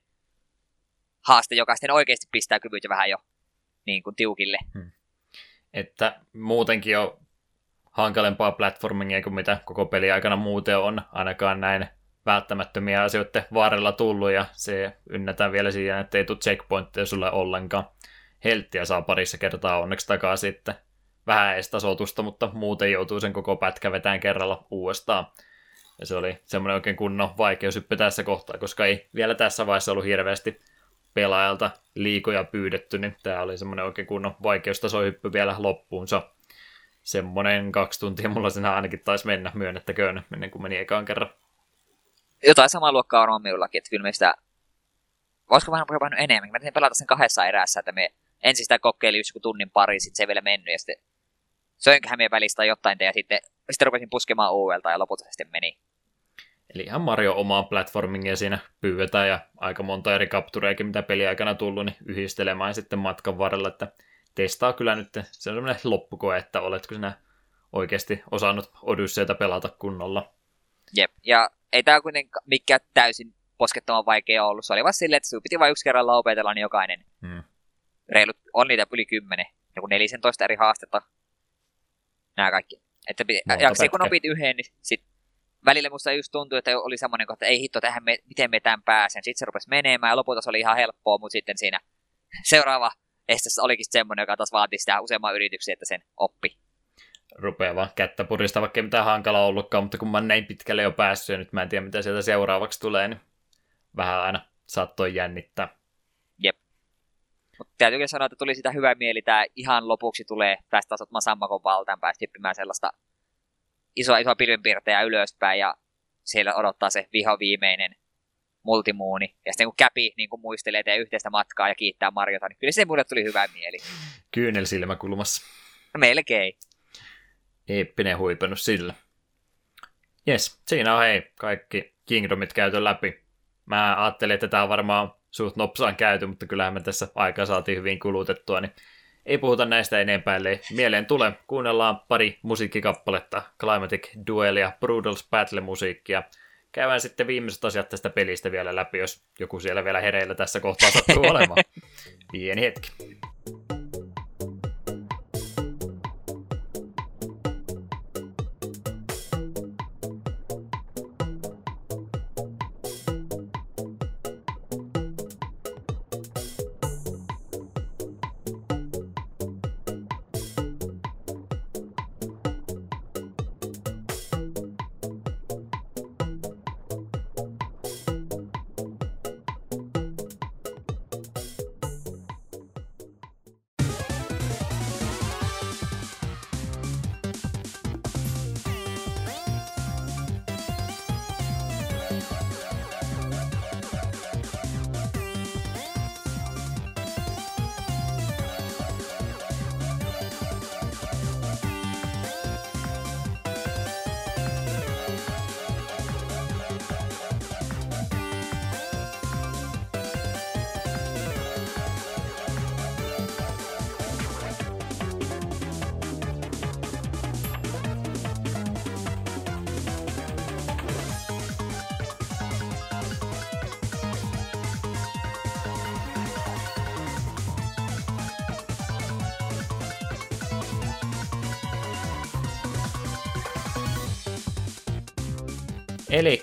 haaste, joka sitten oikeasti pistää kyvyt vähän jo niin kuin tiukille. Hmm. Että muutenkin on hankalempaa platformingia kuin mitä koko peli aikana muuten on, ainakaan näin välttämättömiä asioita vaarella tullut, ja se ynnätään vielä siihen, että ei tule checkpointteja sulle ollenkaan. Helttiä saa parissa kertaa onneksi takaisin, että vähän edes tasoitusta, mutta muuten joutuu sen koko pätkä vetään kerralla uudestaan. Ja se oli semmoinen oikein kunnon vaikeushyppy tässä kohtaa, koska ei vielä tässä vaiheessa ollut hirveästi pelaajalta liikoja pyydetty, niin tämä oli semmoinen oikein kunnon vaikeustasohyppy vielä loppuunsa. Semmoinen kaksi tuntia mulla siinä ainakin taisi mennä, myönnettäköön, ennen kuin meni ekaan kerran. Jotain samaa luokkaa on minullakin, että kyllä me sitä... Voisiko vähän jopa enemmän? Mä tein pelata sen kahdessa erässä, että me ensin sitä kokeilin just tunnin pari, sitten se ei vielä mennyt, ja sitten söinköhän me välistä jotain, ja sitten, sitten rupesin puskemaan uudelta, ja lopulta se sitten meni. Eli ihan Mario omaa platformingia siinä pyydetään ja aika monta eri kaptureikin, mitä peli aikana tullut, niin yhdistelemään sitten matkan varrella, että testaa kyllä nyt, se on semmoinen loppukoe, että oletko sinä oikeasti osannut Odysseita pelata kunnolla. Jep, ja ei tämä kuitenkaan mikään täysin poskettoman vaikea ollut. Se oli vaan silleen, että sinun piti vain yksi kerralla opetella, niin jokainen hmm. reilut, on niitä yli kymmenen, joku 14 eri haastetta. Nämä kaikki. Että ja kun opit yhden, niin sit välillä musta just tuntui, että oli semmoinen, että ei hitto, tähän me, miten me tämän pääsen. Sitten se rupesi menemään ja lopulta se oli ihan helppoa, mutta sitten siinä seuraava estessä olikin semmoinen, joka taas vaati sitä useamman yrityksen, että sen oppi. Rupeaa vaan kättä purista, vaikka ei mitään hankala ollutkaan, mutta kun mä näin pitkälle jo päässyt ja nyt mä en tiedä, mitä sieltä seuraavaksi tulee, niin vähän aina saattoi jännittää. Jep. Mutta täytyy sanoa, että tuli sitä hyvä mieli, tämä ihan lopuksi tulee päästä taas Sammakon valtaan, päästä hyppimään sellaista iso, iso pilvenpiirtäjä ylöspäin ja siellä odottaa se viho viimeinen multimuuni. Ja sitten kun käpi niin kun muistelee teidän yhteistä matkaa ja kiittää Marjota, niin kyllä se mulle tuli hyvä mieli. Kyynel silmäkulmassa. No melkein. Eeppinen huipennus sillä. Jes, siinä on hei, kaikki Kingdomit käyty läpi. Mä ajattelin, että tämä on varmaan suht nopsaan käyty, mutta kyllähän me tässä aikaa saatiin hyvin kulutettua, niin ei puhuta näistä enempää, ellei mieleen tule. Kuunnellaan pari musiikkikappaletta, Climatic Duel ja Brutals Battle-musiikkia. Käydään sitten viimeiset asiat tästä pelistä vielä läpi, jos joku siellä vielä hereillä tässä kohtaa sattuu olemaan. Pieni hetki.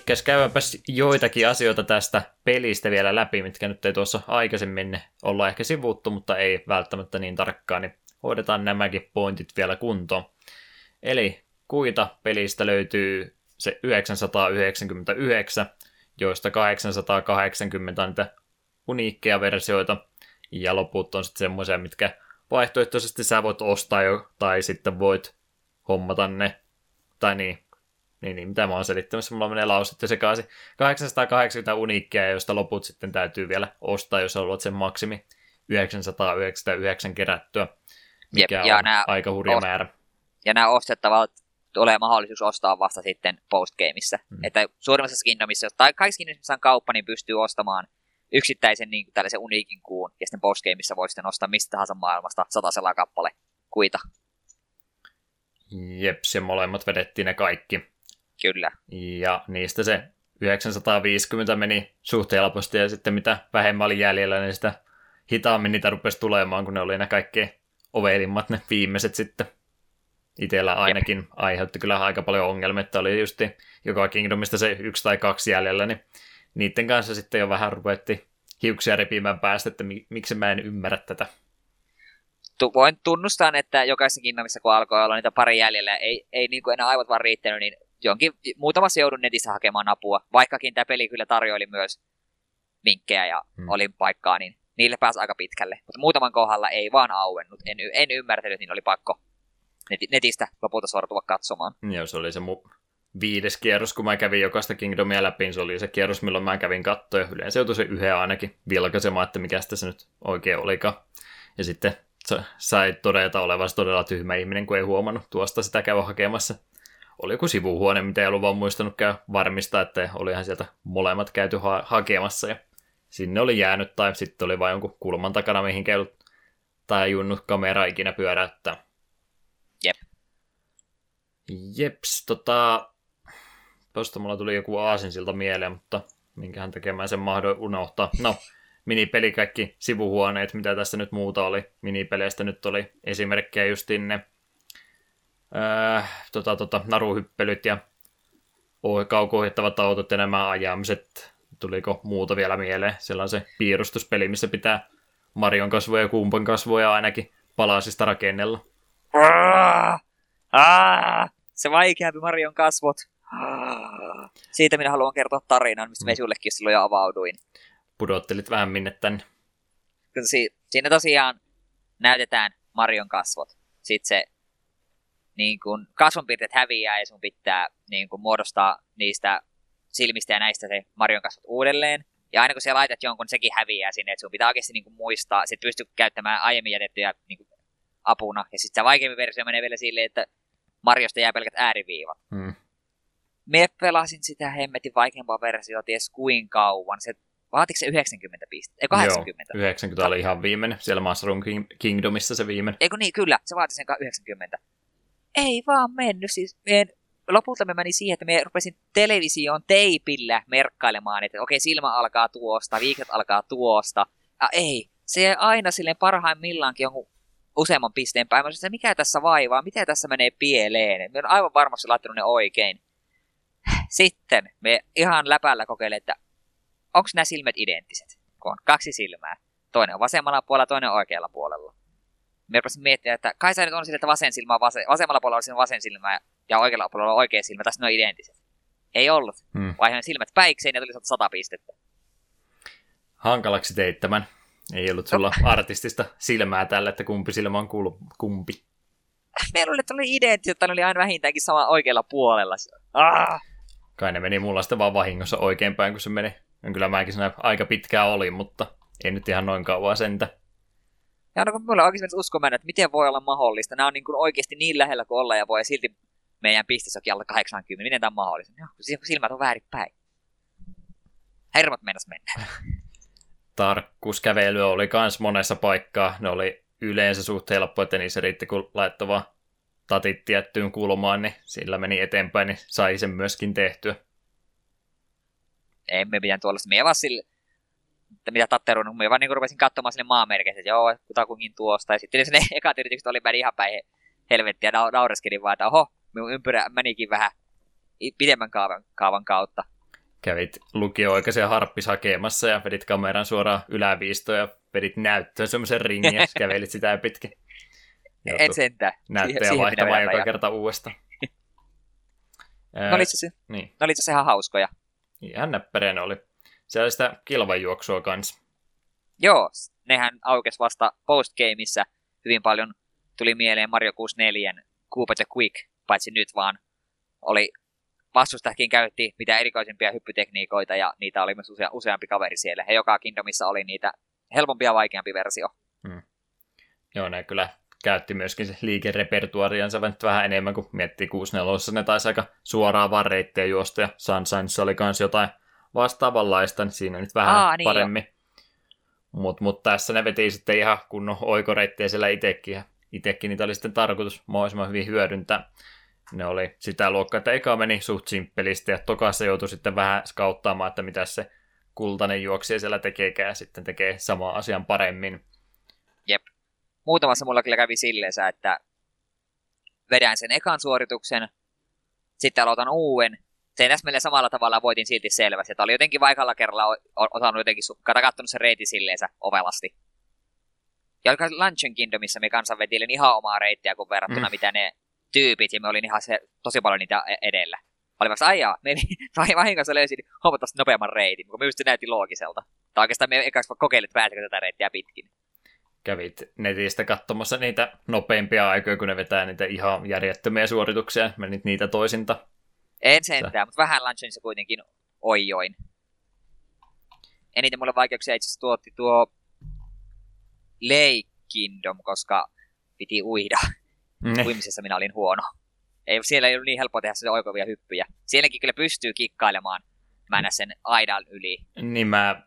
Eli käydäänpäs joitakin asioita tästä pelistä vielä läpi, mitkä nyt ei tuossa aikaisemmin olla ehkä sivuttu, mutta ei välttämättä niin tarkkaan, niin hoidetaan nämäkin pointit vielä kuntoon. Eli kuita pelistä löytyy se 999, joista 880 on niitä uniikkeja versioita, ja loput on sitten semmoisia, mitkä vaihtoehtoisesti sä voit ostaa jo, tai sitten voit hommata ne, tai niin, niin, niin mitä mä oon selittämässä, mulla menee lauset jo sekaisin. 880 uniikkia, joista loput sitten täytyy vielä ostaa, jos haluat sen maksimi 999 kerättyä, mikä Jep, ja on nämä aika hurja ost- määrä. Ja nämä ostettavat tulee mahdollisuus ostaa vasta sitten postgameissa. Hmm. Että suurimmassa Kingdomissa, tai kaikissa Kingdomissa on kauppa, niin pystyy ostamaan yksittäisen niin tällaisen uniikin kuun, ja sitten postgameissa voi sitten ostaa mistä tahansa maailmasta satasella kappale kuita. Jep, se molemmat vedettiin ne kaikki. Kyllä. Ja niistä se 950 meni suht helposti, ja sitten mitä vähemmän oli jäljellä, niin sitä hitaammin niitä rupesi tulemaan, kun ne oli ne kaikkein ovelimmat ne viimeiset sitten. Itellä ainakin Jep. aiheutti kyllä aika paljon ongelmia, että oli just joka Kingdomista se yksi tai kaksi jäljellä, niin niiden kanssa sitten jo vähän rupetti hiuksia repimään päästä, että miksi mä en ymmärrä tätä. Tu- voin tunnustaa, että jokaisessa Kingdomissa, kun alkoi olla niitä pari jäljellä, ei, ei niin kuin enää aivot vaan riittänyt, niin jonkin, muutamassa joudun netissä hakemaan apua, vaikkakin tämä peli kyllä tarjoili myös vinkkejä ja hmm. oli paikkaa, niin niille pääsi aika pitkälle. Mutta muutaman kohdalla ei vaan auennut. En, en ymmärtänyt, niin oli pakko netistä lopulta sortua katsomaan. Joo, se oli se mu- viides kierros, kun mä kävin jokaista Kingdomia läpi, niin se oli se kierros, milloin mä kävin kattoja. Yleensä joutui se yhden ainakin vilkaisemaan, että mikä se nyt oikein olikaan. Ja sitten sai todeta olevasi todella tyhmä ihminen, kun ei huomannut tuosta sitä käydä hakemassa. Oli joku sivuhuone, mitä ei ollut vaan muistanut käy varmistaa, että olihan sieltä molemmat käyty ha- hakemassa. Ja sinne oli jäänyt, tai sitten oli vain jonkun kulman takana, mihin käynyt tai junnut kamera ikinä pyöräyttää. Jep. Jeps, tota... Tuosta mulla tuli joku aasinsilta mieleen, mutta minkähän tekemään sen mahdoin unohtaa. No, minipeli kaikki sivuhuoneet, mitä tässä nyt muuta oli. Minipeleistä nyt oli esimerkkejä justin ne äh, tota, tota, naruhyppelyt ja kaukohittavat autot ja nämä ajamiset. Tuliko muuta vielä mieleen? Siellä on se piirustuspeli, missä pitää Marion kasvoja ja Kumpan kasvoja ainakin palasista rakennella. Se vaikeampi Marion kasvot. Siitä minä haluan kertoa tarinan, mistä mm. me sullekin silloin jo avauduin pudottelit vähän minne tänne. Si- siinä tosiaan näytetään Marion kasvot. Sitten se niin kun, kasvonpiirteet häviää ja sun pitää niin kun, muodostaa niistä silmistä ja näistä se Marion kasvot uudelleen. Ja aina kun sä laitat jonkun, sekin häviää sinne, että sun pitää oikeasti niin muistaa, sit pystyy käyttämään aiemmin jätettyjä niin kun, apuna. Ja sitten se vaikeampi versio menee vielä silleen, että Mariosta jää pelkät ääriviivat. Hmm. Me pelasin sitä hemmetin vaikeampaa versiota ties kuin kauan. Se Vaatiko se 90 pistettä? Ei 80? Joo, 90 oli ihan viimeinen. Siellä Mushroom Kingdomissa se viimeinen. Eikö niin, kyllä. Se vaati sen 90. Ei vaan mennyt. Siis meidän, lopulta me meni siihen, että me rupesin televisioon teipillä merkkailemaan, että okei, silmä alkaa tuosta, viikot alkaa tuosta. Ja ei, se aina silleen parhaimmillaankin jonkun useamman pisteen päin. Mä sanoin, mikä tässä vaivaa, mitä tässä menee pieleen. Me on aivan varmasti laittanut ne oikein. Sitten me ihan läpällä kokeilemme, että onko nämä silmät identtiset, kun on kaksi silmää. Toinen on vasemmalla puolella, toinen on oikealla puolella. Me rupesin miettimään, että kai se nyt on sille, että vasen silmä on vasen, vasemmalla puolella on vasen silmä ja oikealla puolella on oikea silmä, tässä ne on identtiset. Ei ollut. Hmm. Vaihoin silmät päikseen ja tuli sata pistettä. Hankalaksi teit tämän. Ei ollut sulla no. artistista silmää tällä, että kumpi silmä on kuulu, kumpi. Meillä oli, että oli identtiset, että ne oli aina vähintäänkin sama oikealla puolella. Ah! Kai ne meni mulla sitten vaan vahingossa oikeinpäin, kun se meni kyllä mäkin siinä aika pitkään olin, mutta ei nyt ihan noin kauan sentä. Ja no kun mulla oikeasti usko mennä, että miten voi olla mahdollista. Nämä on niin kuin oikeasti niin lähellä kuin olla ja voi silti meidän pistessäkin alla 80. Miten tämä on mahdollista? Joo, kun silmät on väärinpäin. Hermot mennäs mennä. Tarkkuuskävelyä oli kans monessa paikkaa. Ne oli yleensä suht helppo, että niissä riitti kun laittoi vaan tatit tiettyyn kulmaan, niin sillä meni eteenpäin, niin sai sen myöskin tehtyä emme pidä tuollaista. Mie vaan sille, että mitä tatteruun, me vaan niin rupesin katsomaan sinne maamerkeissä, että joo, kutakuinkin tuosta. Ja sitten ne ekat yritykset oli meni ihan päin helvettiä, ja naureskelin vaan, että oho, minun ympyrä menikin vähän pidemmän kaavan, kaavan kautta. Kävit lukio-oikaisen harppis hakemassa ja vedit kameran suoraan yläviistoon ja vedit näyttöön semmoisen ringin ja kävelit sitä pitkin. En Joutui sentään. näyttöjä vaihtamaan joka kerta uudestaan. Ne oli itse asiassa- niin, asiassa ihan hauskoja. ihan näppäriä ne oli. Siellä oli sitä kilvanjuoksua kanssa. Joo, nehän aukes vasta postgameissa hyvin paljon. Tuli mieleen Mario 64 Coop the Quick, paitsi nyt vaan oli vastustajakin käytti mitä erikoisimpia hyppytekniikoita ja niitä oli myös usea, useampi kaveri siellä. Ja joka Kingdomissa oli niitä helpompi ja vaikeampi versio. Joo, ne kyllä käytti myöskin se liikerepertuariansa vähän enemmän, kun miettii 64 ne taisi aika suoraan vaan reittejä juosta, ja Sunshineissa oli kans jotain vastaavanlaista, niin siinä nyt vähän Aa, niin paremmin. Mutta mut tässä ne veti sitten ihan kunnon oikoreittejä siellä itekin, ja itekin niitä oli sitten tarkoitus mahdollisimman hyvin hyödyntää. Ne oli sitä luokkaa, että eka meni suht simppelisti, ja tokassa joutui sitten vähän skauttaamaan, että mitä se kultainen juoksija siellä tekeekään, ja sitten tekee saman asian paremmin. Muutamassa mulla kyllä kävi silleen, että vedän sen ekan suorituksen, sitten aloitan uuden. Tein täsmälleen samalla tavalla voitin silti selvästi. Että oli jotenkin vaikalla kerralla osannut jotenkin, kattonut sen reitin silleensä ovelasti. Ja oliko Luncheon Kingdomissa me kanssa vetilin ihan omaa reittiä, kun verrattuna Mm. mitä ne tyypit, ja me olin ihan se, tosi paljon niitä e- edellä. Oli vasta, ai jaa, me vai- vahingossa löysin huomattavasti nopeamman reitin, kun me just se näytti loogiselta. Tai oikeastaan me ekaksi kokeilin, että pääsekö tätä reittiä pitkin. kävit netistä katsomassa niitä nopeimpia aikoja, kun ne vetää niitä ihan järjettömiä suorituksia, menit niitä toisinta. En sentään, mutta vähän Luncheonissa kuitenkin oijoin. Eniten mulle vaikeuksia itse asiassa tuotti tuo Lake Kingdom, koska piti uida. Ne. Uimisessa minä olin huono. Ei, siellä ei ollut niin helppo tehdä se oikovia hyppyjä. Sielläkin kyllä pystyy kikkailemaan mennä sen aidan yli. Niin mä,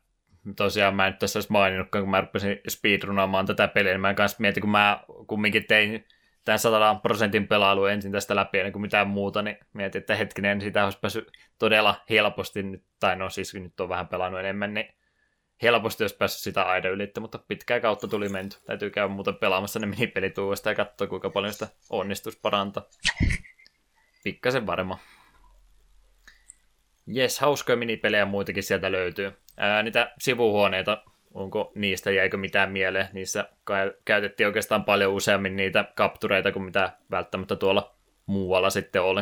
tosiaan mä en nyt tässä olisi maininnutkaan, kun mä rupesin speedrunaamaan tätä peliä, niin mä kanssa mietin, kun mä kumminkin tein tämän 100 prosentin pelailu ensin tästä läpi ennen kuin mitään muuta, niin mietin, että hetkinen, sitä olisi päässyt todella helposti, nyt, tai no siis nyt on vähän pelannut enemmän, niin helposti olisi päässyt sitä aida ylittä, mutta pitkää kautta tuli menty. Täytyy käydä muuten pelaamassa ne minipelit uudestaan ja katsoa, kuinka paljon sitä onnistus parantaa. Pikkasen varma. Jes, hauskoja minipelejä muitakin sieltä löytyy. Ää, niitä sivuhuoneita, onko niistä jäikö mitään mieleen? Niissä käytettiin oikeastaan paljon useammin niitä kaptureita kuin mitä välttämättä tuolla muualla sitten oli.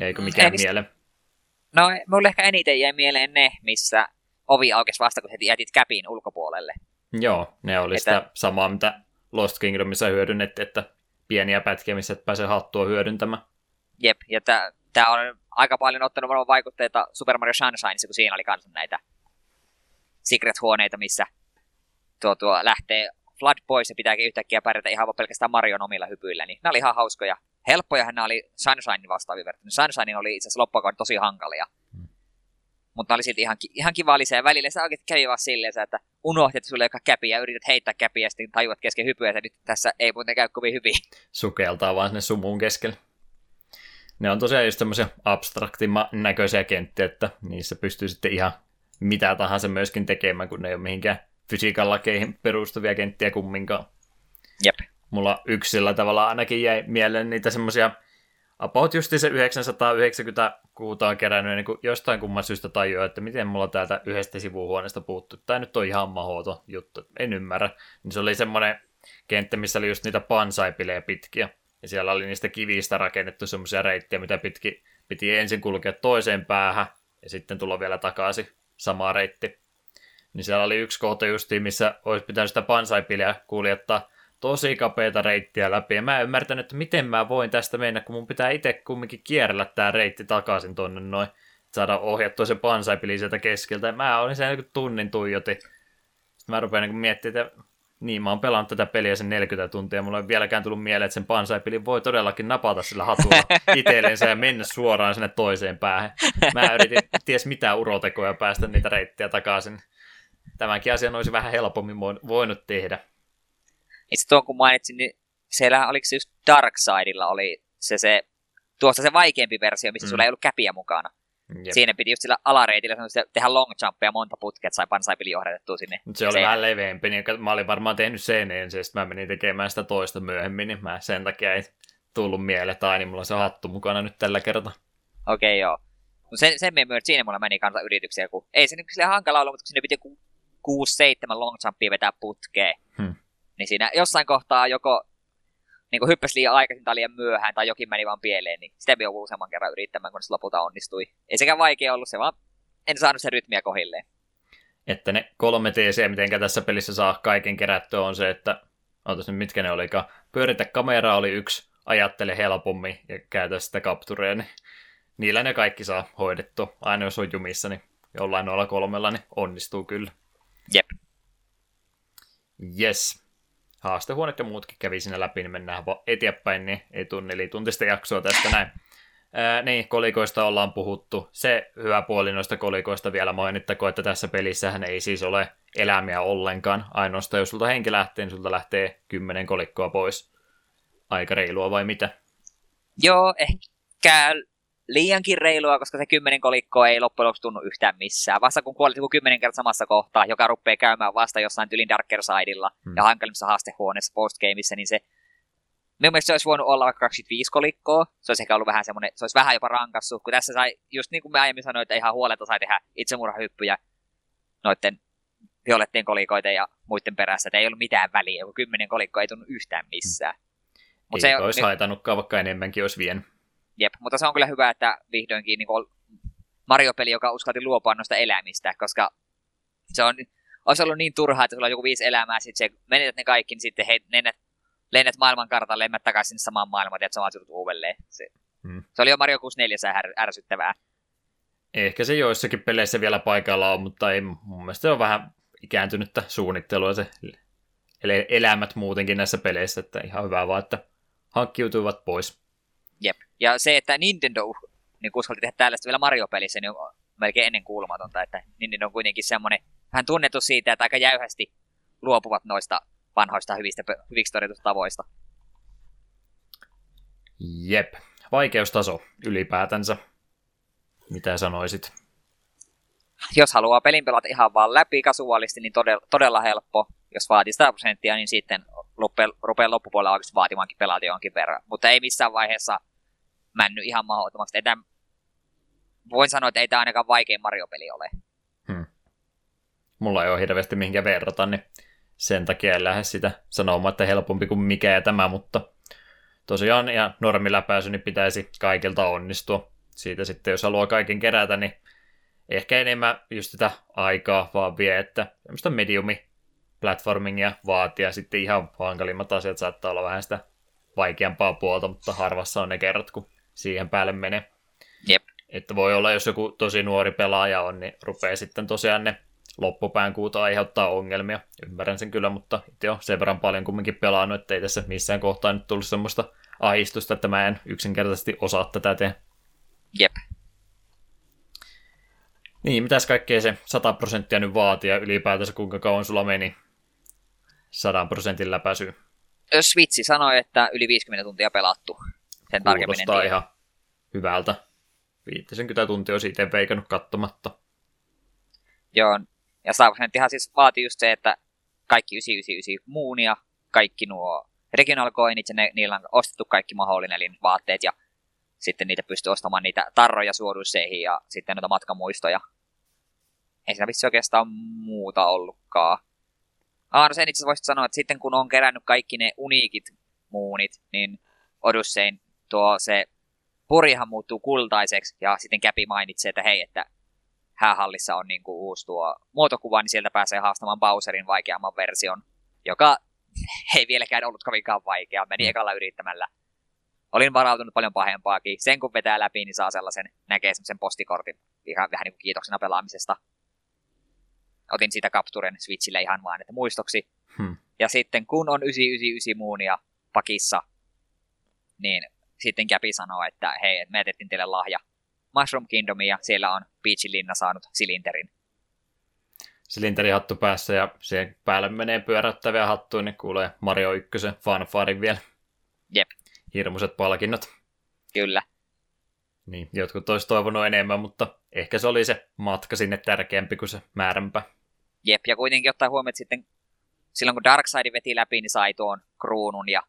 Jäikö Mm, mikään ei niistä- mieleen? No, mulle ehkä eniten jäi mieleen ne, missä ovi aukesi vasta, kun heti jätit käpin ulkopuolelle. Joo, ne oli Että- sitä samaa, mitä Lost Kingdomissa hyödynnettiin, että pieniä pätkiä, missä et pääse hattua hyödyntämään. Jep, ja tämä on aika paljon ottanut varmaan vaikutteita Super Mario Sunshineissa, kun siinä oli kanssa näitä secret-huoneita, missä tuo, tuo lähtee Flood pois ja pitääkin yhtäkkiä pärjätä ihan vaan pelkästään Marion omilla hypyillä, niin nämä oli ihan hauskoja. Helppojahan nämä oli Sunshinein vastaavia verrattuna. Sunshine oli itse asiassa loppuaikoina tosi hankalia. Hmm. Mutta ne oli silti ihan, ihan kiva lisää. Ja välillä se oikeasti kävi vaan silleen, että unohtit, että sulla ei ole käpiä ja yrität heittää käpiä ja sitten tajuat kesken hypyä, että nyt tässä ei muuten käy kovin hyvin. Sukeltaa vaan sinne sumuun keskelle. Ne on tosiaan just semmoisia abstraktimman näköisiä kenttiä, että niissä pystyy sitten ihan mitä tahansa myöskin tekemään, kun ne ei ole mihinkään fysiikan lakeihin perustuvia kenttiä kumminkaan. Jep. Mulla yksillä tavalla ainakin jäi mieleen niitä semmoisia about justi se 990 kuuta on kerännyt, niin kuin jostain kumman syystä tajua, että miten mulla täältä yhdestä sivuhuoneesta puuttuu. Tämä nyt on ihan mahoto juttu, en ymmärrä. Niin se oli semmoinen kenttä, missä oli just niitä pansaipilejä pitkiä. Ja siellä oli niistä kivistä rakennettu semmoisia reittejä, mitä pitki, piti ensin kulkea toiseen päähän ja sitten tulla vielä takaisin sama reitti. Niin siellä oli yksi kohta justiin, missä olisi pitänyt sitä pansaipiliä kuljettaa tosi kapeita reittiä läpi. Ja mä en ymmärtänyt, että miten mä voin tästä mennä, kun mun pitää itse kumminkin kierrellä tää reitti takaisin tonne noin. Saada ohjattua se pansaipili sieltä keskeltä. Ja mä olin sen niin tunnin tuijoti. Sitten mä rupean niin miettimään, että niin, mä oon pelannut tätä peliä sen 40 tuntia, mulla ei vieläkään tullut mieleen, että sen pansaipilin voi todellakin napata sillä hatulla itsellensä ja mennä suoraan sinne toiseen päähän. Mä yritin ties mitä urotekoja päästä niitä reittejä takaisin. Tämänkin asian olisi vähän helpommin voin- voinut tehdä. Itse tuon kun mainitsin, niin siellä oliko se just Darksidella oli se, se tuossa se vaikeampi versio, missä mm. sulla ei ollut käpiä mukana. Jep. Siinä piti just sillä alareitillä tehdä long jumpia monta putkea, että sai pansaipili johdatettua sinne. Se oli Se- vähän leveämpi, niin mä olin varmaan tehnyt sen ensin, sitten mä menin tekemään sitä toista myöhemmin, niin mä sen takia ei tullut mieleen, tai niin mulla on se hattu mukana nyt tällä kertaa. Okei, okay, joo. No sen, sen me myös, siinä mulla meni kanssa yrityksiä, kun ei se nyt sille hankala ollut, mutta sinne piti 6-7 long jumpia vetää putkeen. Hmm. Niin siinä jossain kohtaa joko niin kuin hyppäsi liian aikaisin tai liian myöhään tai jokin meni vaan pieleen, niin sitä joudui useamman kerran yrittämään, kun se lopulta onnistui. Ei sekään vaikea ollut, se vaan en saanut sen rytmiä kohilleen. Että ne kolme TC, miten tässä pelissä saa kaiken kerättyä, on se, että ootas nyt mitkä ne olikaan. Pyöritä kameraa oli yksi, ajattele helpommin ja käytä sitä kaptureja, niin niillä ne kaikki saa hoidettua. Aina jos on jumissa, niin jollain noilla kolmella niin onnistuu kyllä. Jep. Yes. Haastehuonet ja muutkin kävi siinä läpi, niin mennään vaan eteenpäin, niin ei tunni eli tuntista jaksoa tästä näin. Ää, niin, kolikoista ollaan puhuttu. Se hyvä puoli noista kolikoista vielä mainittako, että tässä pelissähän ei siis ole elämiä ollenkaan. Ainoastaan jos sulta henki lähtee, niin sulta lähtee kymmenen kolikkoa pois. Aika reilua vai mitä? Joo, ehkä liiankin reilua, koska se kymmenen kolikkoa ei loppujen lopuksi tunnu yhtään missään. Vasta kun kuolet joku kymmenen kertaa samassa kohtaa, joka rupeaa käymään vasta jossain tylin Darker Sidella hmm. ja hankalimmassa haastehuoneessa postgameissa, niin se Minun mielestä se olisi voinut olla vaikka 25 kolikkoa. Se olisi ehkä ollut vähän semmoinen, se olisi vähän jopa rankassu, kun tässä sai, just niin kuin me aiemmin sanoin, että ihan huoletta sai tehdä itsemurhahyppyjä noiden violettien kolikoiden ja muiden perässä, että ei ollut mitään väliä, joku kymmenen kolikkoa ei tunnu yhtään missään. Mut ei se olisi niin, haitannutkaan, vaikka enemmänkin olisi vien. Jep, mutta se on kyllä hyvä, että vihdoinkin niin Mario-peli, joka uskalti luopua noista elämistä, koska se on, olisi ollut niin turhaa, että sulla on joku viisi elämää, sitten se menetät ne kaikki, niin sitten he, lennät, lennät maailmankartalle, lennät takaisin sinne samaan maailmaan, että sä uudelleen. Se, hmm. se oli jo Mario 64 är, ärsyttävää. Ehkä se joissakin peleissä vielä paikalla on, mutta ei, mun mielestä se on vähän ikääntynyttä suunnittelua se elämät muutenkin näissä peleissä, että ihan hyvä vaan, että hankkiutuivat pois. Jep. Ja se, että Nintendo niin uskalti tehdä tällaista vielä Mario-pelissä, niin on melkein ennen kuulumatonta, että Nintendo on kuitenkin semmoinen vähän tunnettu siitä, että aika jäyhästi luopuvat noista vanhoista hyvistä, hyviksi tavoista. Jep. Vaikeustaso ylipäätänsä. Mitä sanoisit? Jos haluaa pelin pelata ihan vaan läpi kasuaalisti, niin todella, todella helppo. Jos vaatii 100 prosenttia, niin sitten rupeaa, loppupuolella oikeasti vaatimaankin pelata jonkin verran. Mutta ei missään vaiheessa männy ihan mahdottomaksi. Että voin sanoa, että ei tämä ainakaan vaikein Mario-peli ole. Hmm. Mulla ei ole hirveästi mihinkä verrata, niin sen takia en lähde sitä sanomaan, että helpompi kuin mikä ja tämä, mutta tosiaan ja normiläpäisy niin pitäisi kaikilta onnistua. Siitä sitten, jos haluaa kaiken kerätä, niin ehkä enemmän just sitä aikaa vaan vie, että semmoista mediumi platformingia vaatia. Sitten ihan hankalimmat asiat saattaa olla vähän sitä vaikeampaa puolta, mutta harvassa on ne kerrat, kun siihen päälle menee. Jep. Että voi olla, jos joku tosi nuori pelaaja on, niin rupeaa sitten tosiaan ne loppupään kuuta aiheuttaa ongelmia. Ymmärrän sen kyllä, mutta itse on sen verran paljon kumminkin pelannut, että ei tässä missään kohtaa nyt tullut semmoista ahistusta, että mä en yksinkertaisesti osaa tätä tehdä. Jep. Niin, mitäs kaikkea se 100 prosenttia nyt vaatii ja ylipäätänsä kuinka kauan sulla meni 100 prosentin läpäisy? Switchi sanoi, että yli 50 tuntia pelattu. Sen tarkemmin en ihan hyvältä. 50 tuntia olisi itse veikannut katsomatta. Joo, ja 100 prosenttihan siis vaatii just se, että kaikki 999 muunia, kaikki nuo regional coinit, ja ne, niillä on ostettu kaikki mahdollinen, eli vaatteet, ja sitten niitä pystyy ostamaan niitä tarroja suodusseihin, ja sitten noita matkamuistoja. Ei siinä vissi oikeastaan muuta ollutkaan. Sen itse voisit sanoa, että sitten kun on kerännyt kaikki ne uniikit muunit, niin Odyssein tuo se purihan muuttuu kultaiseksi, ja sitten Käpi mainitsee, että hei, että häähallissa on niinku uusi tuo muotokuva, niin sieltä pääsee haastamaan Bowserin vaikeamman version, joka ei vieläkään ollut kovinkaan vaikea, meni mm. ekalla yrittämällä. Olin varautunut paljon pahempaakin. Sen kun vetää läpi, niin saa sellaisen, näkee sen postikortin ihan vähän niin kuin kiitoksena pelaamisesta. Otin siitä kapturen Switchille ihan vaan, että muistoksi. Hmm. Ja sitten kun on 999 muunia pakissa, niin sitten Käpi sanoo, että hei, me jätettiin teille lahja Mushroom Kingdomia ja siellä on Peachin linna saanut silinterin. Silinterihattu päässä ja siihen päälle menee pyöräyttäviä hattuja, niin kuulee Mario 1 fanfarin vielä. Jep. Hirmuiset palkinnot. Kyllä. Niin, jotkut olisi toivonut enemmän, mutta ehkä se oli se matka sinne tärkeämpi kuin se määränpä. Jep, ja kuitenkin ottaa huomioon, että sitten silloin kun Darkseid veti läpi, niin sai tuon kruunun ja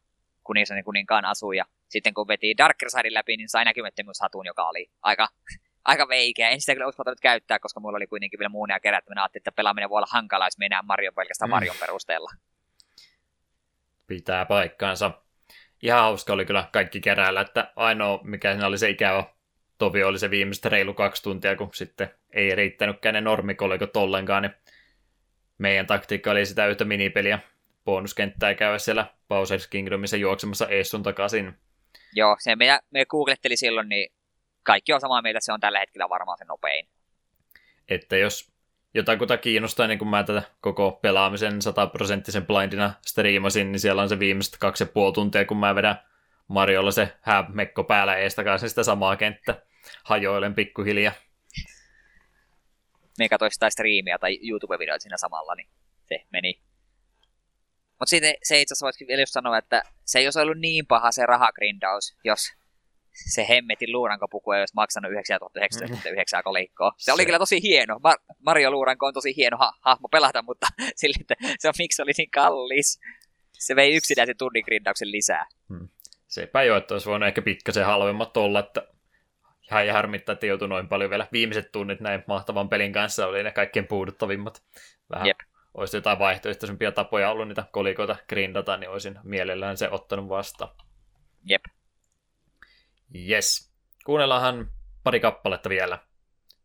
kuninsan kuninkaan asuja sitten kun veti Darker Side läpi, niin sai näkymättömyyshatun, joka oli aika, aika veikeä. En sitä kyllä uskaltanut käyttää, koska mulla oli kuitenkin vielä muunia kerättämänä. Ajattelin, että pelaaminen voi olla hankalaa, jos mennään Marion pelkästään mm. Marion perusteella. Pitää paikkaansa. Ihan hauska oli kyllä kaikki keräällä, että ainoa mikä siinä oli se ikävä tovi oli se viimeistä reilu kaksi tuntia, kun sitten ei riittänytkään ne normikolikot ollenkaan, niin meidän taktiikka oli sitä yhtä minipeliä bonuskenttää käydä siellä Bowser's Kingdomissa juoksemassa Essun takaisin. Joo, se me, me googletteli silloin, niin kaikki on samaa mieltä, se on tällä hetkellä varmaan se nopein. Että jos jotakuta kiinnostaa, niin kun mä tätä koko pelaamisen sataprosenttisen blindina striimasin, niin siellä on se viimeiset kaksi ja puoli tuntia, kun mä vedän Mariolla se mekko päällä ees takaisin sitä samaa kenttä. Hajoilen pikkuhiljaa. Me katsoin sitä striimiä tai YouTube-videoita siinä samalla, niin se meni. Mutta sitten se itse asiassa voisikin vielä just sanoa, että se ei olisi ollut niin paha se rahagrindaus, jos se hemmetin luurankopuku ei olisi maksanut 9999 kolikkoa. Se, se oli kyllä tosi hieno. Mar- Mario Luuranko on tosi hieno ha- hahmo pelata, mutta sille, että se on, miksi oli niin kallis. Se vei yksinäisen tunnin grindauksen lisää. Hmm. Sepä jo, että olisi voinut ehkä pikkasen halvemmat olla, että ihan harmittaa, että joutui noin paljon vielä. Viimeiset tunnit näin mahtavan pelin kanssa oli ne kaikkein puuduttavimmat. Vähän Jep. olisi jotain vaihtoehtoisempia tapoja ollut niitä kolikoita grindata, niin olisin mielellään se ottanut vastaan. Jep. Yes. Kuunnellaanhan pari kappaletta vielä.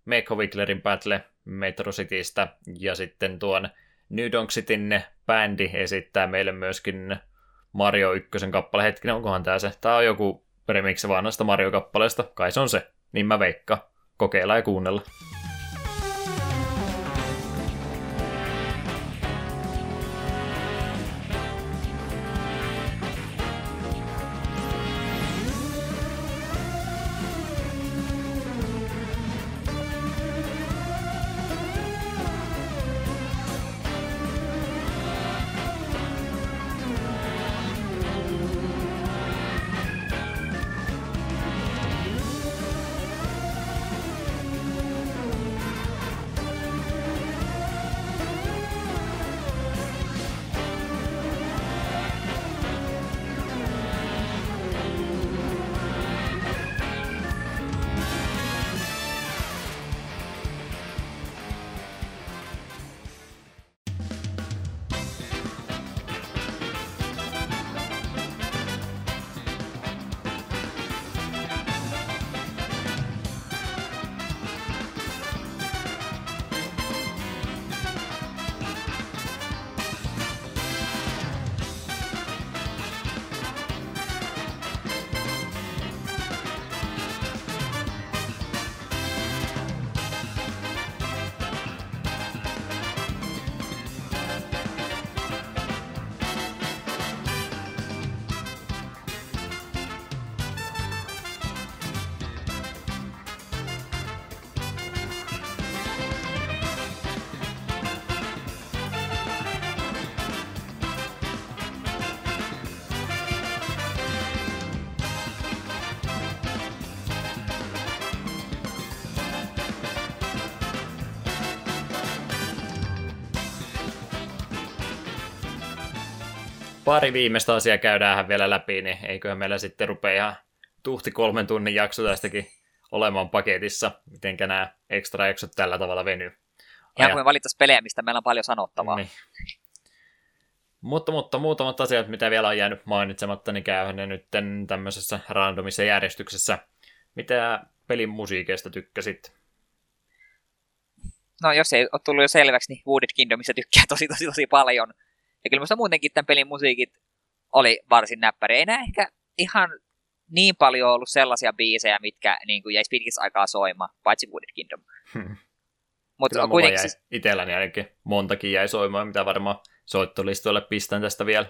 Meikho Wigglerin Battle Metro Citystä ja sitten tuon New Donk Cityn bändi esittää meille myöskin Mario 1 kappale. Hetkinen, onkohan tää se? Tää on joku remix vanhasta Mario-kappaleesta. Kai se on se. Niin mä veikka. Kokeilla ja kuunnella. Pari viimeistä asiaa käydään vielä läpi, niin eiköhän meillä sitten rupea ihan tuhti kolmen tunnin jakso tästäkin olemaan paketissa, mitenkä nämä extra jaksot tällä tavalla venyy. Ihan kuin valittaisiin pelejä, mistä meillä on paljon sanottavaa. Niin. Mutta, mutta muutamat asiat, mitä vielä on jäänyt mainitsematta, niin käyhän ne nyt tämmöisessä randomissa järjestyksessä. Mitä pelin musiikeista tykkäsit? No jos ei ole tullut jo selväksi, niin Wooded Kingdomissa tykkää tosi tosi tosi paljon. Ja kyllä minusta muutenkin tämän pelin musiikit oli varsin näppäri. Ei nämä ehkä ihan niin paljon ollut sellaisia biisejä, mitkä niin kuin jäisi pitkäksi aikaa soimaan, paitsi Wooded Kingdom. Hmm. Mutta Kyllä kuitenkin... Jäi, itselläni ainakin montakin jäi soimaan, mitä varmaan soittolistoille pistän tästä vielä.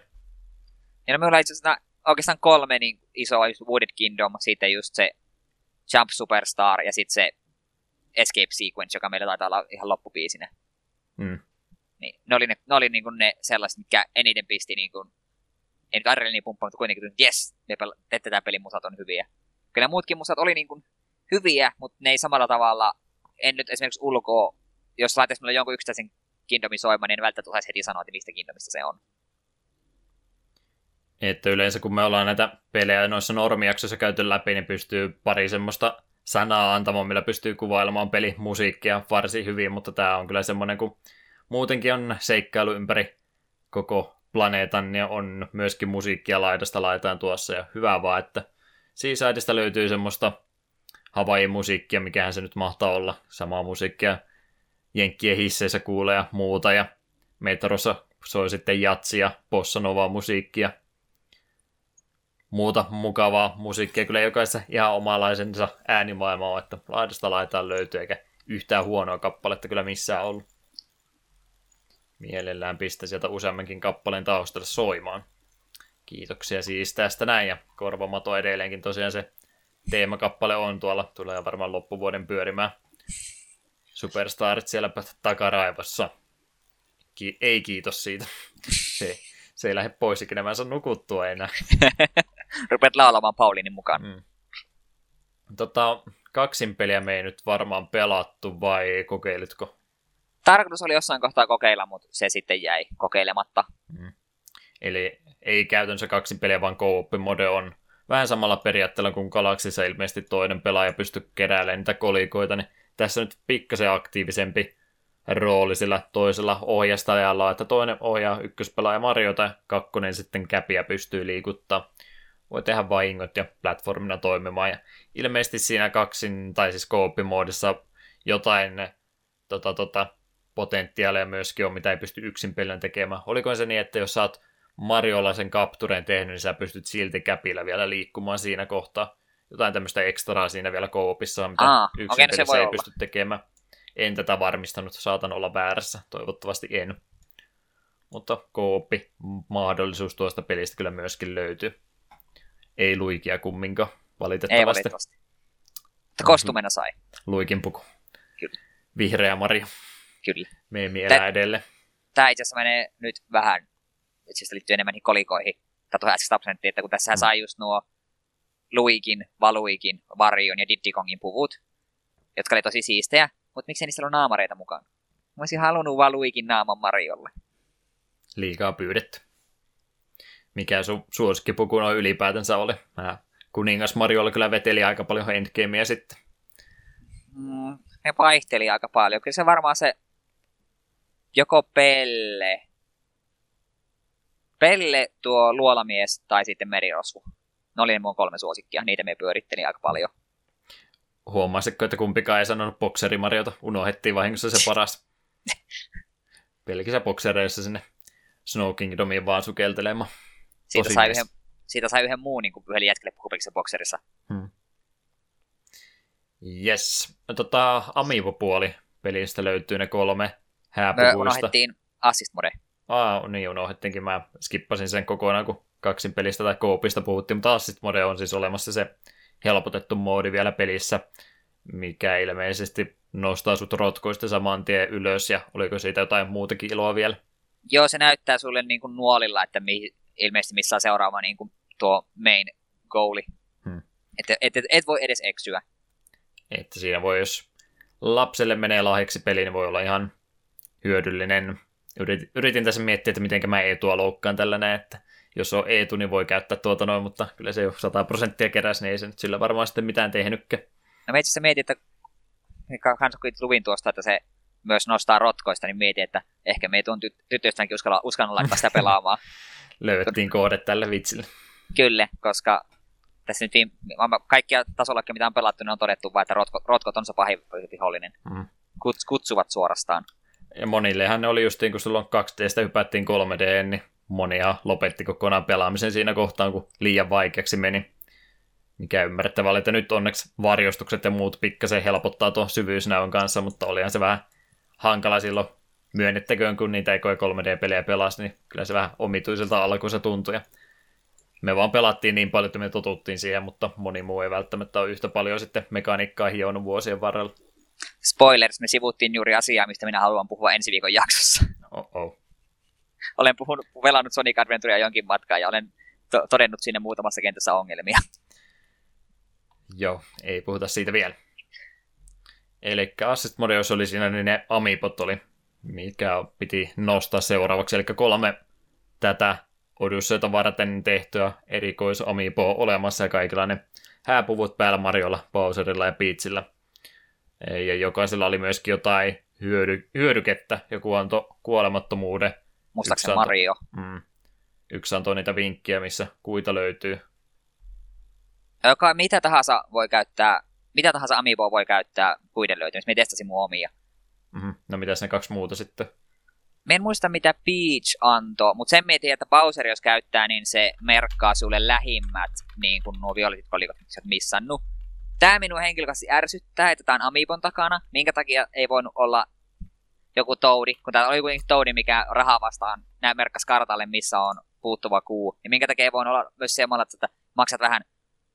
Ja no, me ollaan itse asiassa oikeastaan kolme niin isoa, just Wooded Kingdom, sitten just se Jump Superstar ja sitten se Escape Sequence, joka meillä taitaa olla ihan loppubiisinä. Hmm. Niin, ne oli, ne, ne, oli niin kuin ne sellaiset, mikä eniten pisti niin kuin, ei nyt adrenaliini pumppa, mutta kuitenkin, että jes, teette tämän pelin musat on hyviä. Kyllä muutkin musat oli niin kuin hyviä, mutta ne ei samalla tavalla, en nyt esimerkiksi ulkoa, jos laitaisi mulle jonkun yksittäisen Kingdomin soimaan, niin en välttämättä osaisi heti sanoa, että mistä Kingdomista se on. Että yleensä kun me ollaan näitä pelejä noissa normijaksoissa käyty läpi, niin pystyy pari semmoista sanaa antamaan, millä pystyy kuvailemaan pelimusiikkia varsin hyvin, mutta tämä on kyllä semmoinen, kun muutenkin on seikkailu ympäri koko planeetan, niin on myöskin musiikkia laidasta laitaan tuossa, ja hyvä vaan, että Seasideista löytyy semmoista Hawaii-musiikkia, mikähän se nyt mahtaa olla, samaa musiikkia Jenkkien hisseissä kuulee ja muuta, ja metrossa soi sitten jatsia, bossa novaa musiikkia, muuta mukavaa musiikkia. Kyllä jokaisessa ihan omalaisensa äänimaailma on, että laidasta laitaan löytyy, eikä yhtään huonoa kappaletta kyllä missään ollut. Mielellään pistä sieltä useammankin kappaleen taustalle soimaan. Kiitoksia siis tästä näin, ja korvamato edelleenkin tosiaan se teemakappale on tuolla, tulee varmaan loppuvuoden pyörimään. Superstarit siellä takaraivossa. Ki- ei kiitos siitä. Se, se ei lähde pois ikinä, mä en saa nukuttua enää. Rupeat laulamaan Pauliinin mukaan. Mm. Tota, kaksin peliä me ei nyt varmaan pelattu, vai kokeilitko? Tarkoitus oli jossain kohtaa kokeilla, mutta se sitten jäi kokeilematta. Mm. Eli ei käytännössä kaksin peliä, vaan co mode on vähän samalla periaatteella kuin Galaxissa ilmeisesti toinen pelaaja pystyy keräämään niitä kolikoita, niin tässä nyt pikkasen aktiivisempi rooli sillä toisella ohjastajalla, että toinen ohjaa ykköspelaaja Mario tai kakkonen sitten käpiä pystyy liikuttaa. Voi tehdä vahingot ja platformina toimimaan. Ja ilmeisesti siinä kaksin, tai siis kooppimoodissa jotain tota, tota, potentiaalia myöskin on, mitä ei pysty yksin pelin tekemään. Oliko se niin, että jos sä oot Mariolla sen kaptureen tehnyt, niin sä pystyt silti käpillä vielä liikkumaan siinä kohtaa. Jotain tämmöistä ekstraa siinä vielä koopissa, mitä Aa, yksin okei, no se ei olla. pysty tekemään. En tätä varmistanut, saatan olla väärässä, toivottavasti en. Mutta kooppi mahdollisuus tuosta pelistä kyllä myöskin löytyy. Ei luikia kumminkaan, Ei valitettavasti. valitettavasti. Mutta kostumena sai, Luikin puku. Kyllä. Vihreä Mario. Kyllä. Meemi elää edelleen. Tämä itse asiassa menee nyt vähän, itse asiassa liittyy enemmän niihin kolikoihin, tai tuohon äsken absenttiin, että kun tässä Mm. sai just nuo Luikin, Valuikin, Varion ja Diddy Kongin puvut, jotka oli tosi siistejä, mutta miksei niissä ollut naamareita mukaan? Mä olisin halunnut Valuikin naaman Mariolle. Liikaa pyydetty. Mikä sun suosikkipuku noin ylipäätänsä oli? Mä kuningas Mariolla kyllä veteli aika paljon endgameä sitten. Mm, ne vaihteli aika paljon. Kyllä se varmaan se joko Pelle, Pelle, tuo luolamies tai sitten merirosvu. Ne oli ne mun kolme suosikkia, niitä me pyörittelin aika paljon. Huomasitko, että kumpikaan ei sanonut bokseri Mariota? Unohdettiin vahingossa se paras. Pelkissä boksereissa sinne Snow Kingdomiin vaan sukeltelemaan. Siitä Tosi sai, yhden, siitä sai yhden muun niin yhdelle jätkelle puhupelissä bokserissa. Yes. No, tota, Amiibo-puoli pelistä löytyy ne kolme Me hääpuvuista. unohdettiin assist mode. Aa, niin unohdettiinkin. Mä skippasin sen kokonaan, kun kaksin pelistä tai koopista puhuttiin, mutta Assist Mode on siis olemassa se helpotettu moodi vielä pelissä, mikä ilmeisesti nostaa sut rotkoista saman tien ylös, ja oliko siitä jotain muutakin iloa vielä? Joo, se näyttää sulle niin kuin nuolilla, että mi, ilmeisesti missä on seuraava niin kuin tuo main goali. Hmm. Että et, et, et voi edes eksyä. Että siinä voi, jos lapselle menee lahjaksi peli, niin voi olla ihan hyödyllinen. Yritin, yritin tässä miettiä, että miten mä Eetua loukkaan tällä näin, että jos on Eetu, niin voi käyttää tuota noin, mutta kyllä se jo 100 prosenttia keräsi, niin ei se nyt sillä varmaan sitten mitään tehnytkään. No mä itse asiassa mietin, että kans kun luvin tuosta, että se myös nostaa rotkoista, niin mietin, että ehkä me ei tuon tytöstäänkin uskalla, uskalla laittaa sitä pelaamaan. Löydettiin kohde tälle vitsille. Kyllä, koska tässä nyt viime, kaikkia tasollakin, mitä on pelattu, ne on todettu vain, että rotkot, rotkot on se pahin vihollinen. Mm. Kuts, kutsuvat suorastaan. Ja monillehan ne oli justiin, kun silloin 2Dstä hypättiin 3D, niin monia lopetti kokonaan pelaamisen siinä kohtaan, kun liian vaikeaksi meni. Mikä ymmärrettävää oli, että nyt onneksi varjostukset ja muut pikkasen helpottaa tuon syvyysnäön kanssa, mutta olihan se vähän hankala silloin myönnettäköön, kun niitä ei 3D-pelejä pelasi, niin kyllä se vähän omituiselta alkuun se tuntui. Ja me vaan pelattiin niin paljon, että me totuttiin siihen, mutta moni muu ei välttämättä ole yhtä paljon sitten mekaniikkaa hionut vuosien varrella. Spoilers, me sivuttiin juuri asiaa, mistä minä haluan puhua ensi viikon jaksossa. Oh-oh. Olen puhunut, pelannut Sonic Adventurea jonkin matkaa ja olen to- todennut sinne muutamassa kentässä ongelmia. Joo, ei puhuta siitä vielä. Eli Assist Modeus oli siinä, niin ne Amipot oli, mikä piti nostaa seuraavaksi. Eli kolme tätä Odysseita varten tehtyä erikoisamiipoa olemassa ja kaikilla ne hääpuvut päällä Mariolla, Bowserilla ja Peachillä. Ja jokaisella oli myöskin jotain hyödy, hyödykettä, joku antoi kuolemattomuuden. Muistaakseni Mario. Mm, yksi antoi niitä vinkkejä, missä kuita löytyy. Joka, mitä tahansa voi käyttää, mitä tahansa amiiboa voi käyttää kuiden löytymisessä. Me testasin mun omia. Mm-hmm. No mitäs ne kaksi muuta sitten? Mä en muista mitä Peach antoi, mutta sen mietin, että Bowser jos käyttää, niin se merkkaa sulle lähimmät, niin kuin nuo violetit kolikot, mitkä sä missannut. Tää minua henkilökohtaisesti ärsyttää, että tää on Amiibon takana. Minkä takia ei voinut olla joku Toudi, kun tää oli kuitenkin Toudi, mikä rahaa vastaan nää merkkas kartalle, missä on puuttuva kuu. Ja minkä takia ei voinut olla myös semmoilla, että maksat vähän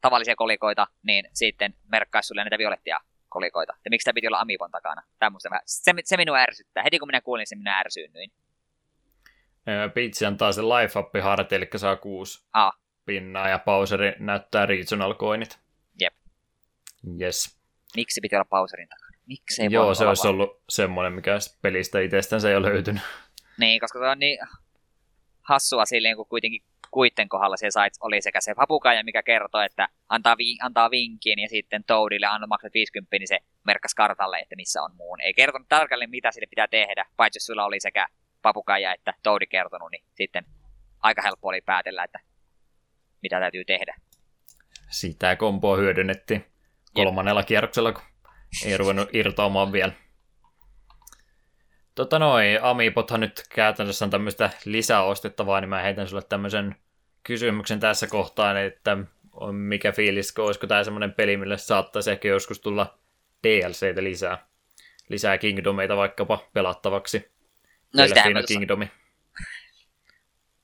tavallisia kolikoita, niin sitten merkkaisi sulle näitä violettia kolikoita. Ja miksi tämä piti olla Amiibon takana? Tämmöistä se, se minua ärsyttää. Heti kun minä kuulin sen, minä ärsyynnyin. Peach antaa sen life up harti, eli saa kuusi ah. pinnaa, ja Bowseri näyttää regional coinit. Yes. Miksi piti olla Bowserin takana? Miksi ei Joo, se olisi vaan? ollut semmoinen, mikä pelistä itsestänsä ei ole löytynyt. Niin, koska se on niin hassua silleen, kun kuitenkin kuitten kohdalla se sait, oli sekä se papukaija, mikä kertoo, että antaa, vi, antaa vinkin ja sitten Toadille anna maksat 50, niin se merkkas kartalle, että missä on muun. Ei kertonut tarkalleen, mitä sille pitää tehdä, paitsi jos sulla oli sekä papukaija että Toadi kertonut, niin sitten aika helppo oli päätellä, että mitä täytyy tehdä. Sitä komboa hyödynnettiin kolmannella kierroksella, kun ei ruvennut irtoamaan vielä. Tota noin, Amiibothan nyt käytännössä on tämmöistä lisäostettavaa, niin mä heitän sulle tämmöisen kysymyksen tässä kohtaa, että on mikä fiilis, olisiko tämä semmoinen peli, mille saattaisi ehkä joskus tulla DLCtä lisää. Lisää Kingdomeita vaikkapa pelattavaksi. No Delfino Kingdomi.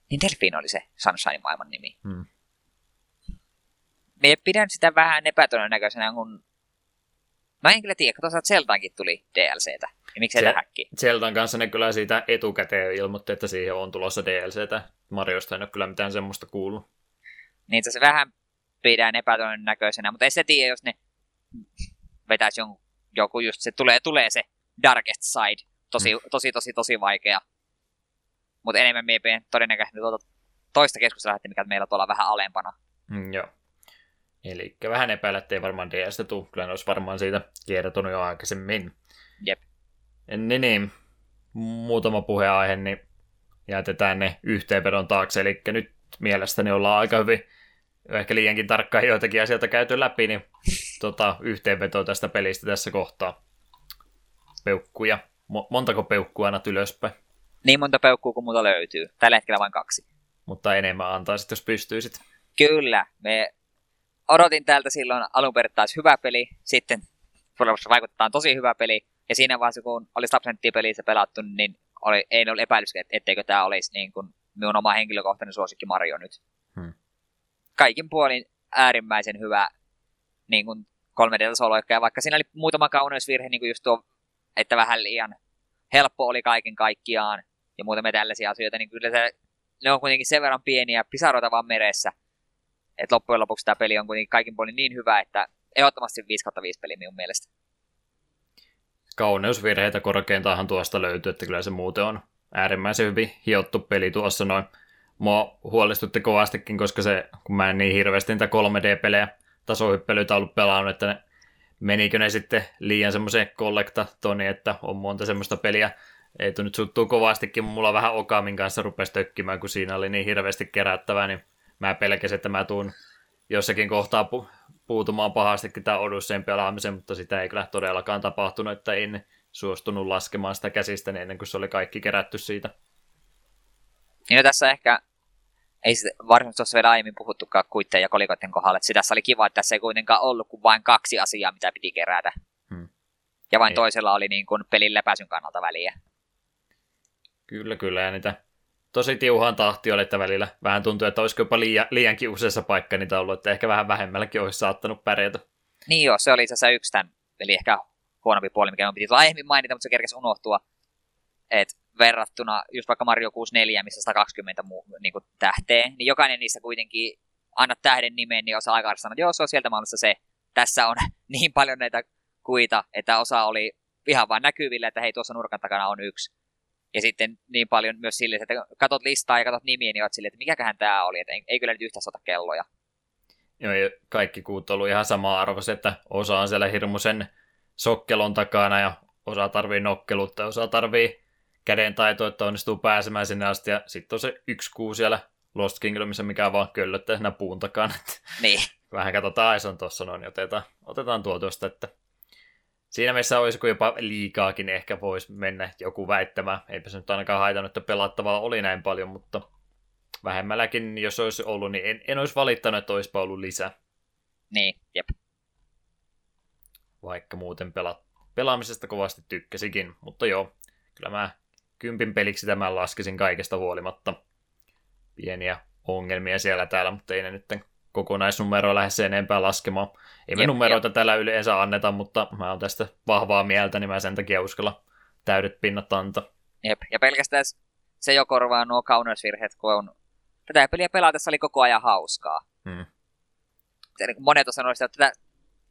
Niin Delfino oli se Sunshine-maailman nimi. Hmm. Me pidän sitä vähän epätodennäköisenä, kun Mä en kyllä tiedä, tuossa Zeldaankin tuli DLCtä. Ja miksei tähänkin? Zeldan kanssa ne kyllä siitä etukäteen ilmoitti, että siihen on tulossa DLCtä. Mariosta en ole kyllä mitään semmoista kuullut. Niin se vähän pidän epätodennäköisenä, mutta ei se tiedä, jos ne vetäisi jonkun, joku just se tulee, tulee se Darkest Side. Tosi, mm. tosi, tosi, tosi vaikea. Mutta enemmän miepien todennäköisesti tuota toista keskustelua, mikä meillä tuolla vähän alempana. Mm, joo. Eli vähän epäillä, että ei varmaan DStä tule. Kyllä ne olisi varmaan siitä kertonut jo aikaisemmin. Jep. Niin, niin. Muutama puheenaihe, niin jätetään ne yhteenvedon taakse. Eli nyt mielestäni ollaan aika hyvin, ehkä liiankin tarkkaan joitakin asioita käyty läpi, niin tota, yhteenveto tästä pelistä tässä kohtaa. Peukkuja. Mo- montako peukkua annat ylöspäin? Niin monta peukkua kuin muuta löytyy. Tällä hetkellä vain kaksi. Mutta enemmän antaisit, jos pystyisit. Kyllä. Me odotin täältä silloin alun perin taas hyvä peli, sitten vaikuttaa tosi hyvä peli, ja siinä vaiheessa kun oli Subsentti-pelissä pelattu, niin oli, ei ollut epäilys, etteikö tämä olisi niin kuin minun oma henkilökohtainen suosikki Mario nyt. Hmm. Kaikin puolin äärimmäisen hyvä niin kuin 3D-tasoloikka, ja vaikka siinä oli muutama kauneusvirhe, niin kuin just tuo, että vähän liian helppo oli kaiken kaikkiaan, ja muutamia tällaisia asioita, niin kyllä se, ne on kuitenkin sen verran pieniä pisaroita vaan meressä, että loppujen lopuksi tämä peli on kuitenkin kaikin puolin niin hyvä, että ehdottomasti 5 5 peli minun mielestä. Kauneusvirheitä korkeintaanhan tuosta löytyy, että kyllä se muuten on äärimmäisen hyvin hiottu peli tuossa noin. Mua huolestutti kovastikin, koska se, kun mä en niin hirveästi niitä 3D-pelejä tasohyppelyitä ollut pelannut, että ne, menikö ne sitten liian semmoiseen kollektatoni, että on monta semmoista peliä, ei nyt suttuu kovastikin, mulla vähän Okamin kanssa rupesi tökkimään, kun siinä oli niin hirveästi kerättävää, niin mä pelkäsin, että mä tuun jossakin kohtaa pu- puutumaan pahastikin tämän Odysseen pelaamisen, mutta sitä ei kyllä todellakaan tapahtunut, että en suostunut laskemaan sitä käsistä ennen kuin se oli kaikki kerätty siitä. Niin no tässä ehkä, ei se varsinaisesti tuossa vielä aiemmin puhuttukaan kuitteen ja kolikoiden kohdalla, että tässä oli kiva, että tässä ei kuitenkaan ollut kuin vain kaksi asiaa, mitä piti kerätä. Hmm. Ja vain ei. toisella oli niin kuin pelin läpäisyn kannalta väliä. Kyllä, kyllä, ja niitä tosi tiuhaan tahti oli, että välillä vähän tuntuu, että olisiko jopa liian, liiankin useassa paikka niitä ollut, että ehkä vähän vähemmälläkin olisi saattanut pärjätä. Niin joo, se oli itse asiassa yksi tämän, eli ehkä huonompi puoli, mikä on piti aiemmin mainita, mutta se kerkesi unohtua, että verrattuna just vaikka Mario 64, missä 120 muu, niin kuin tähteä, niin jokainen niistä kuitenkin anna tähden nimen, niin osa aikaa sanoa, että joo, se on sieltä maailmassa se. Tässä on niin paljon näitä kuita, että osa oli ihan vain näkyvillä, että hei, tuossa nurkan takana on yksi. Ja sitten niin paljon myös silleen, että katot listaa ja katot nimiä, niin oot silleen, että mikäköhän tämä oli, että ei, ei kyllä nyt yhtä sota kelloja. Joo, ja kaikki kuut on ollut ihan sama arvos, että osa on siellä hirmuisen sokkelon takana ja osa tarvii nokkeluutta, osa tarvii käden taitoa, että onnistuu pääsemään sinne asti, ja sitten on se yksi kuu siellä Lost Kingdomissa, mikä vaan köllöttää siinä puun takana. Niin. Vähän katsotaan, se on tuossa noin, niin otetaan, otetaan tuo tuosta, että siinä mielessä olisiko jopa liikaakin ehkä voisi mennä joku väittämään. Eipä se nyt ainakaan haitannut, että pelattavaa oli näin paljon, mutta vähemmälläkin, jos olisi ollut, niin en, en olisi valittanut, että olisipa ollut lisää. Niin, jep. Vaikka muuten pela, pelaamisesta kovasti tykkäsikin, mutta joo, kyllä mä kympin peliksi tämän laskisin kaikesta huolimatta. Pieniä ongelmia siellä täällä, mutta ei ne nyt kokonaisnumero lähde sen enempää laskemaan. Ei me jep, numeroita jep. täällä yleensä anneta, mutta mä oon tästä vahvaa mieltä, niin mä sen takia uskalla täydet pinnat antaa. Jep, ja pelkästään se jo korvaa nuo kauneusvirheet, kun on tätä peliä pelatessa oli koko ajan hauskaa. Hmm. Monet on sanonut että tätä,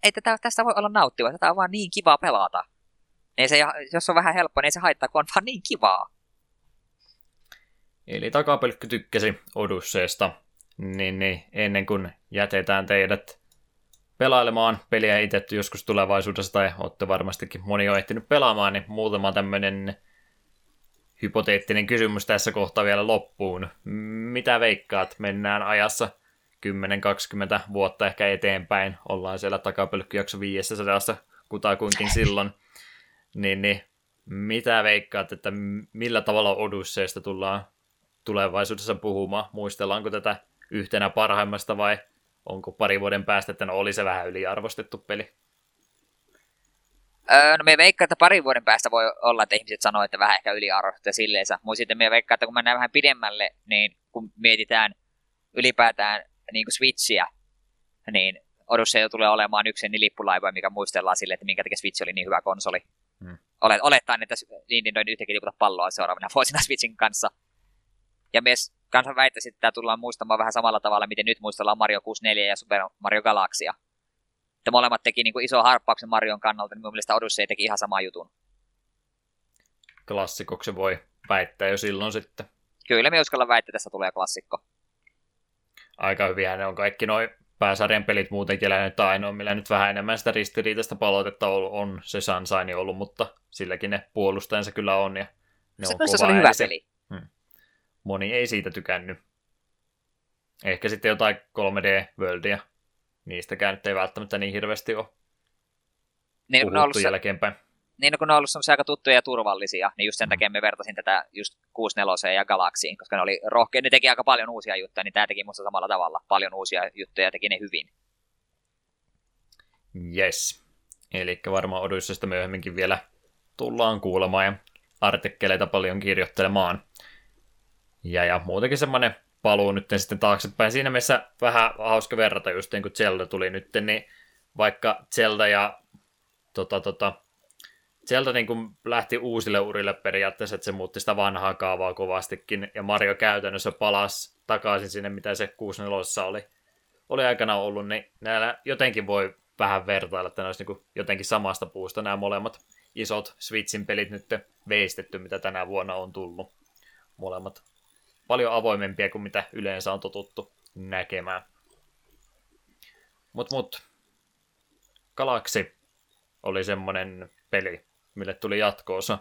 ei tätä, tästä voi olla nauttiva, tätä on vaan niin kiva pelata. Niin se, jos on vähän helppo, niin se haittaa, kun on vaan niin kivaa. Eli takapelkky tykkäsi Odysseesta, niin, niin ennen kuin jätetään teidät pelailemaan peliä itse joskus tulevaisuudessa, tai olette varmastikin moni on ehtinyt pelaamaan, niin muutama tämmöinen hypoteettinen kysymys tässä kohtaa vielä loppuun. Mitä veikkaat? Mennään ajassa 10-20 vuotta ehkä eteenpäin. Ollaan siellä takapölkkyjakso 500 kutakuinkin silloin. Niin, niin mitä veikkaat, että millä tavalla Odysseesta tullaan tulevaisuudessa puhumaan? Muistellaanko tätä yhtenä parhaimmasta vai onko pari vuoden päästä, että no oli se vähän yliarvostettu peli? Öö, no me veikkaa, että parin vuoden päästä voi olla, että ihmiset sanoo, että vähän ehkä yliarvostettu silleensä. Mutta sitten me veikkaa, että kun mennään vähän pidemmälle, niin kun mietitään ylipäätään niin kuin Switchiä, niin Odyssey tulee olemaan yksi lippulaiva, mikä muistellaan sille, että minkä takia Switch oli niin hyvä konsoli. Hmm. Olet, olettaen, että Nintendo yhtäkkiä liputa palloa seuraavana vuosina Switchin kanssa. Ja myös kansan väittäisi, että tämä tullaan muistamaan vähän samalla tavalla, miten nyt muistellaan Mario 64 ja Super Mario Galaxia että molemmat teki niin kuin iso harppauksen Marion kannalta, niin mun mielestä Odyssey teki ihan sama jutun. Klassikoksi voi väittää jo silloin sitten. Kyllä, me uskalla väittää, että tässä tulee klassikko. Aika hyviä ne on kaikki noin pääsarjan pelit muutenkin elänyt ainoa, millä nyt vähän enemmän sitä ristiriitaista palautetta on, on se Sunshine ollut, mutta silläkin ne puolustajansa kyllä on. Ja ne se, on se oli hyvä se, peli. Hmm. Moni ei siitä tykännyt. Ehkä sitten jotain 3D-worldia niistäkään nyt ei välttämättä niin hirveästi ole niin, puhuttu ollut jälkeenpäin. Niin, no, kun ne on ollut semmoisia aika tuttuja ja turvallisia, niin just sen mm. takia me vertasin tätä just 64 ja Galaxiin, koska ne oli rohkeita, ne teki aika paljon uusia juttuja, niin tämä teki musta samalla tavalla paljon uusia juttuja ja teki ne hyvin. Yes. Eli varmaan Odyssesta myöhemminkin vielä tullaan kuulemaan ja artikkeleita paljon kirjoittelemaan. Ja, ja muutenkin semmoinen paluu nyt sitten taaksepäin. Siinä mielessä vähän hauska verrata just niin kuin Zelda tuli nyt, niin vaikka Zelda ja tota, tota, Zelda niin kuin lähti uusille urille periaatteessa, että se muutti sitä vanhaa kaavaa kovastikin, ja Mario käytännössä palasi takaisin sinne, mitä se 64 oli, oli aikana ollut, niin näillä jotenkin voi vähän vertailla, että ne olisi niin jotenkin samasta puusta nämä molemmat isot Switchin pelit nyt veistetty, mitä tänä vuonna on tullut. Molemmat paljon avoimempia kuin mitä yleensä on totuttu näkemään. Mut mut, Galaxy oli semmonen peli, mille tuli jatkoosa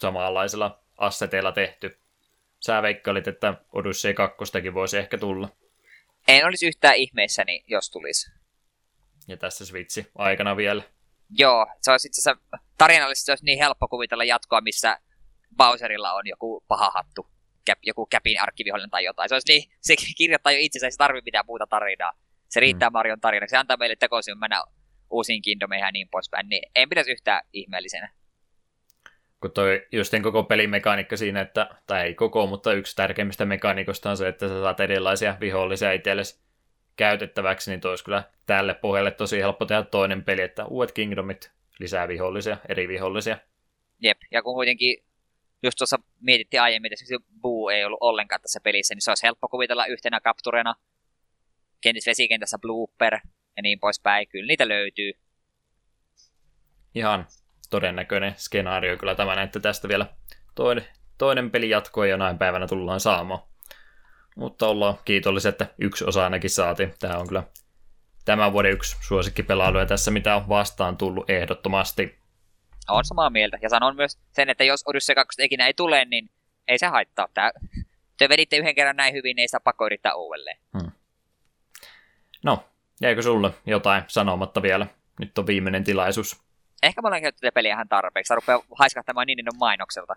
samanlaisella asseteilla tehty. Sä veikkailit, että Odyssey 2 voisi ehkä tulla. En olisi yhtään ihmeissäni, jos tulisi. Ja tässä Switchi aikana vielä. Joo, se olisi itse asiassa tarinallisesti se olisi niin helppo kuvitella jatkoa, missä Bowserilla on joku paha hattu käp, joku käpin arkkivihollinen tai jotain. Se, olisi niin, se kirjoittaa jo itsensä, ei se tarvitse mitään muuta tarinaa. Se riittää mm. Marion tarinaksi. Se antaa meille tekoisin mennä uusiin Kingdomeihin ja niin poispäin. Niin en pitäisi yhtään ihmeellisenä. Kun toi justin koko pelimekaniikka siinä, että, tai ei koko, mutta yksi tärkeimmistä mekaniikosta on se, että sä saat erilaisia vihollisia itsellesi käytettäväksi, niin toisi kyllä tälle pohjalle tosi helppo tehdä toinen peli, että uudet Kingdomit lisää vihollisia, eri vihollisia. Jep, ja kun kuitenkin just tuossa mietittiin aiemmin, että Buu ei ollut ollenkaan tässä pelissä, niin se olisi helppo kuvitella yhtenä kapturena. Kenties vesikentässä blooper ja niin poispäin. Kyllä niitä löytyy. Ihan todennäköinen skenaario kyllä tämä, että tästä vielä toinen, toinen peli jatkoi ja näin päivänä tullaan saamaan. Mutta ollaan kiitollisia, että yksi osa ainakin saatiin. Tämä on kyllä tämän vuoden yksi suosikkipelailuja tässä, mitä on vastaan tullut ehdottomasti. On samaa mieltä. Ja sanon myös sen, että jos Odyssey 2 ikinä ei tule, niin ei se haittaa. Tää, te veditte yhden kerran näin hyvin, niin ei saa pakko yrittää uudelleen. Hmm. No, jäikö sulle jotain sanomatta vielä? Nyt on viimeinen tilaisuus. Ehkä mä olen käytetty tätä peliä ihan tarpeeksi. Sä rupeaa haiskahtamaan niin mainokselta.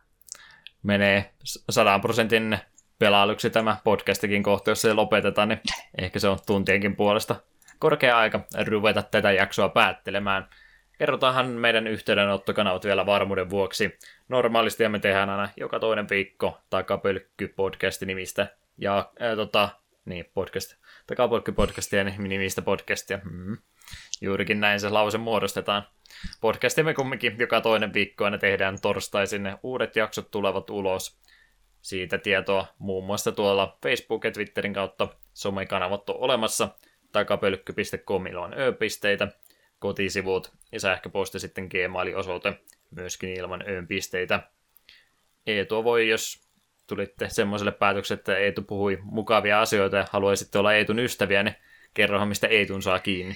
Menee sadan prosentin pelailuksi tämä podcastikin kohta, jos se lopetetaan, niin ehkä se on tuntienkin puolesta korkea aika ruveta tätä jaksoa päättelemään. Kerrotaanhan meidän yhteydenottokanavat vielä varmuuden vuoksi. Normaalisti me tehdään aina joka toinen viikko Takapölkky podcasti nimistä ja ää, tota, niin, podcast, Takapölkky podcastia nimistä podcastia. Mm. Juurikin näin se lause muodostetaan. Podcastimme kumminkin joka toinen viikko aina tehdään torstaisin. Uudet jaksot tulevat ulos. Siitä tietoa muun muassa tuolla Facebook ja Twitterin kautta somekanavat on olemassa. Takapölkky.comilla on ö-pisteitä, kotisivut ja sähköposti sitten Gmail-osoite myöskin ilman ö-pisteitä. Eetu voi, jos tulitte semmoiselle päätökselle, että Eetu puhui mukavia asioita ja haluaisitte olla Eetun ystäviä, niin kerrohan, mistä Eetun saa kiinni.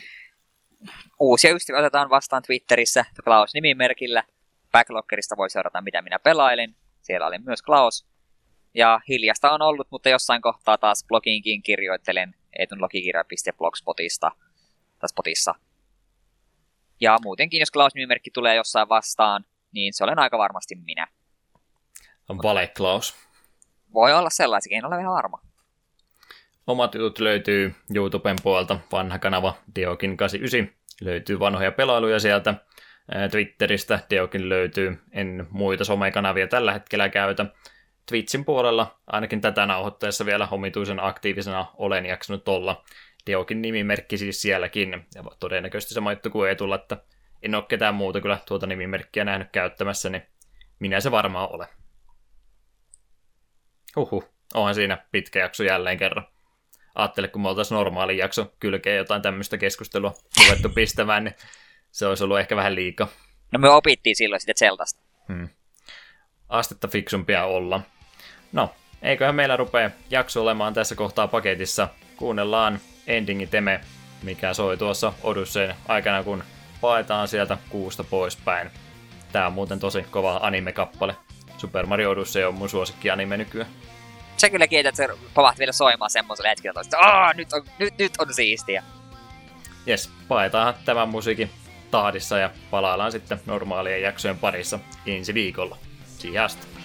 Uusia ystäviä otetaan vastaan Twitterissä Klaus nimimerkillä. Backloggerista voi seurata, mitä minä pelailin. Siellä oli myös Klaus. Ja hiljasta on ollut, mutta jossain kohtaa taas blogiinkin kirjoittelen etunlogikirja.blogspotista tai spotissa. Ja muutenkin, jos Klaus nimimerkki tulee jossain vastaan, niin se olen aika varmasti minä. On vale Klaus. Voi olla sellaisikin, en ole ihan varma. Omat jutut löytyy YouTuben puolelta, vanha kanava Diokin89. Löytyy vanhoja pelailuja sieltä. Twitteristä Diokin löytyy, en muita somekanavia tällä hetkellä käytä. Twitchin puolella, ainakin tätä nauhoitteessa vielä omituisen aktiivisena olen jaksanut olla. Diokin nimimerkki siis sielläkin, ja todennäköisesti se maittu kuin tulla, että en ole ketään muuta kyllä tuota nimimerkkiä nähnyt käyttämässä, niin minä se varmaan ole. Huhu, onhan siinä pitkä jakso jälleen kerran. Aattele, kun me oltaisiin normaali jakso kylkeen jotain tämmöistä keskustelua ruvettu pistämään, niin se olisi ollut ehkä vähän liikaa. No me opittiin silloin sitten Zeltasta. Hmm. Astetta fiksumpia olla. No, eiköhän meillä rupea jakso olemaan tässä kohtaa paketissa. Kuunnellaan endingi teme, mikä soi tuossa Odysseen aikana, kun paetaan sieltä kuusta poispäin. Tää on muuten tosi kova anime-kappale. Super Mario Odyssey on mun suosikki anime nykyään. Se kyllä kiität, että se vielä soimaan semmoiselle hetkellä, että Aa, nyt on, nyt, nyt on siistiä. Jes, paetaan tämän musiikin tahdissa ja palaillaan sitten normaalien jaksojen parissa ensi viikolla. Siihen asti.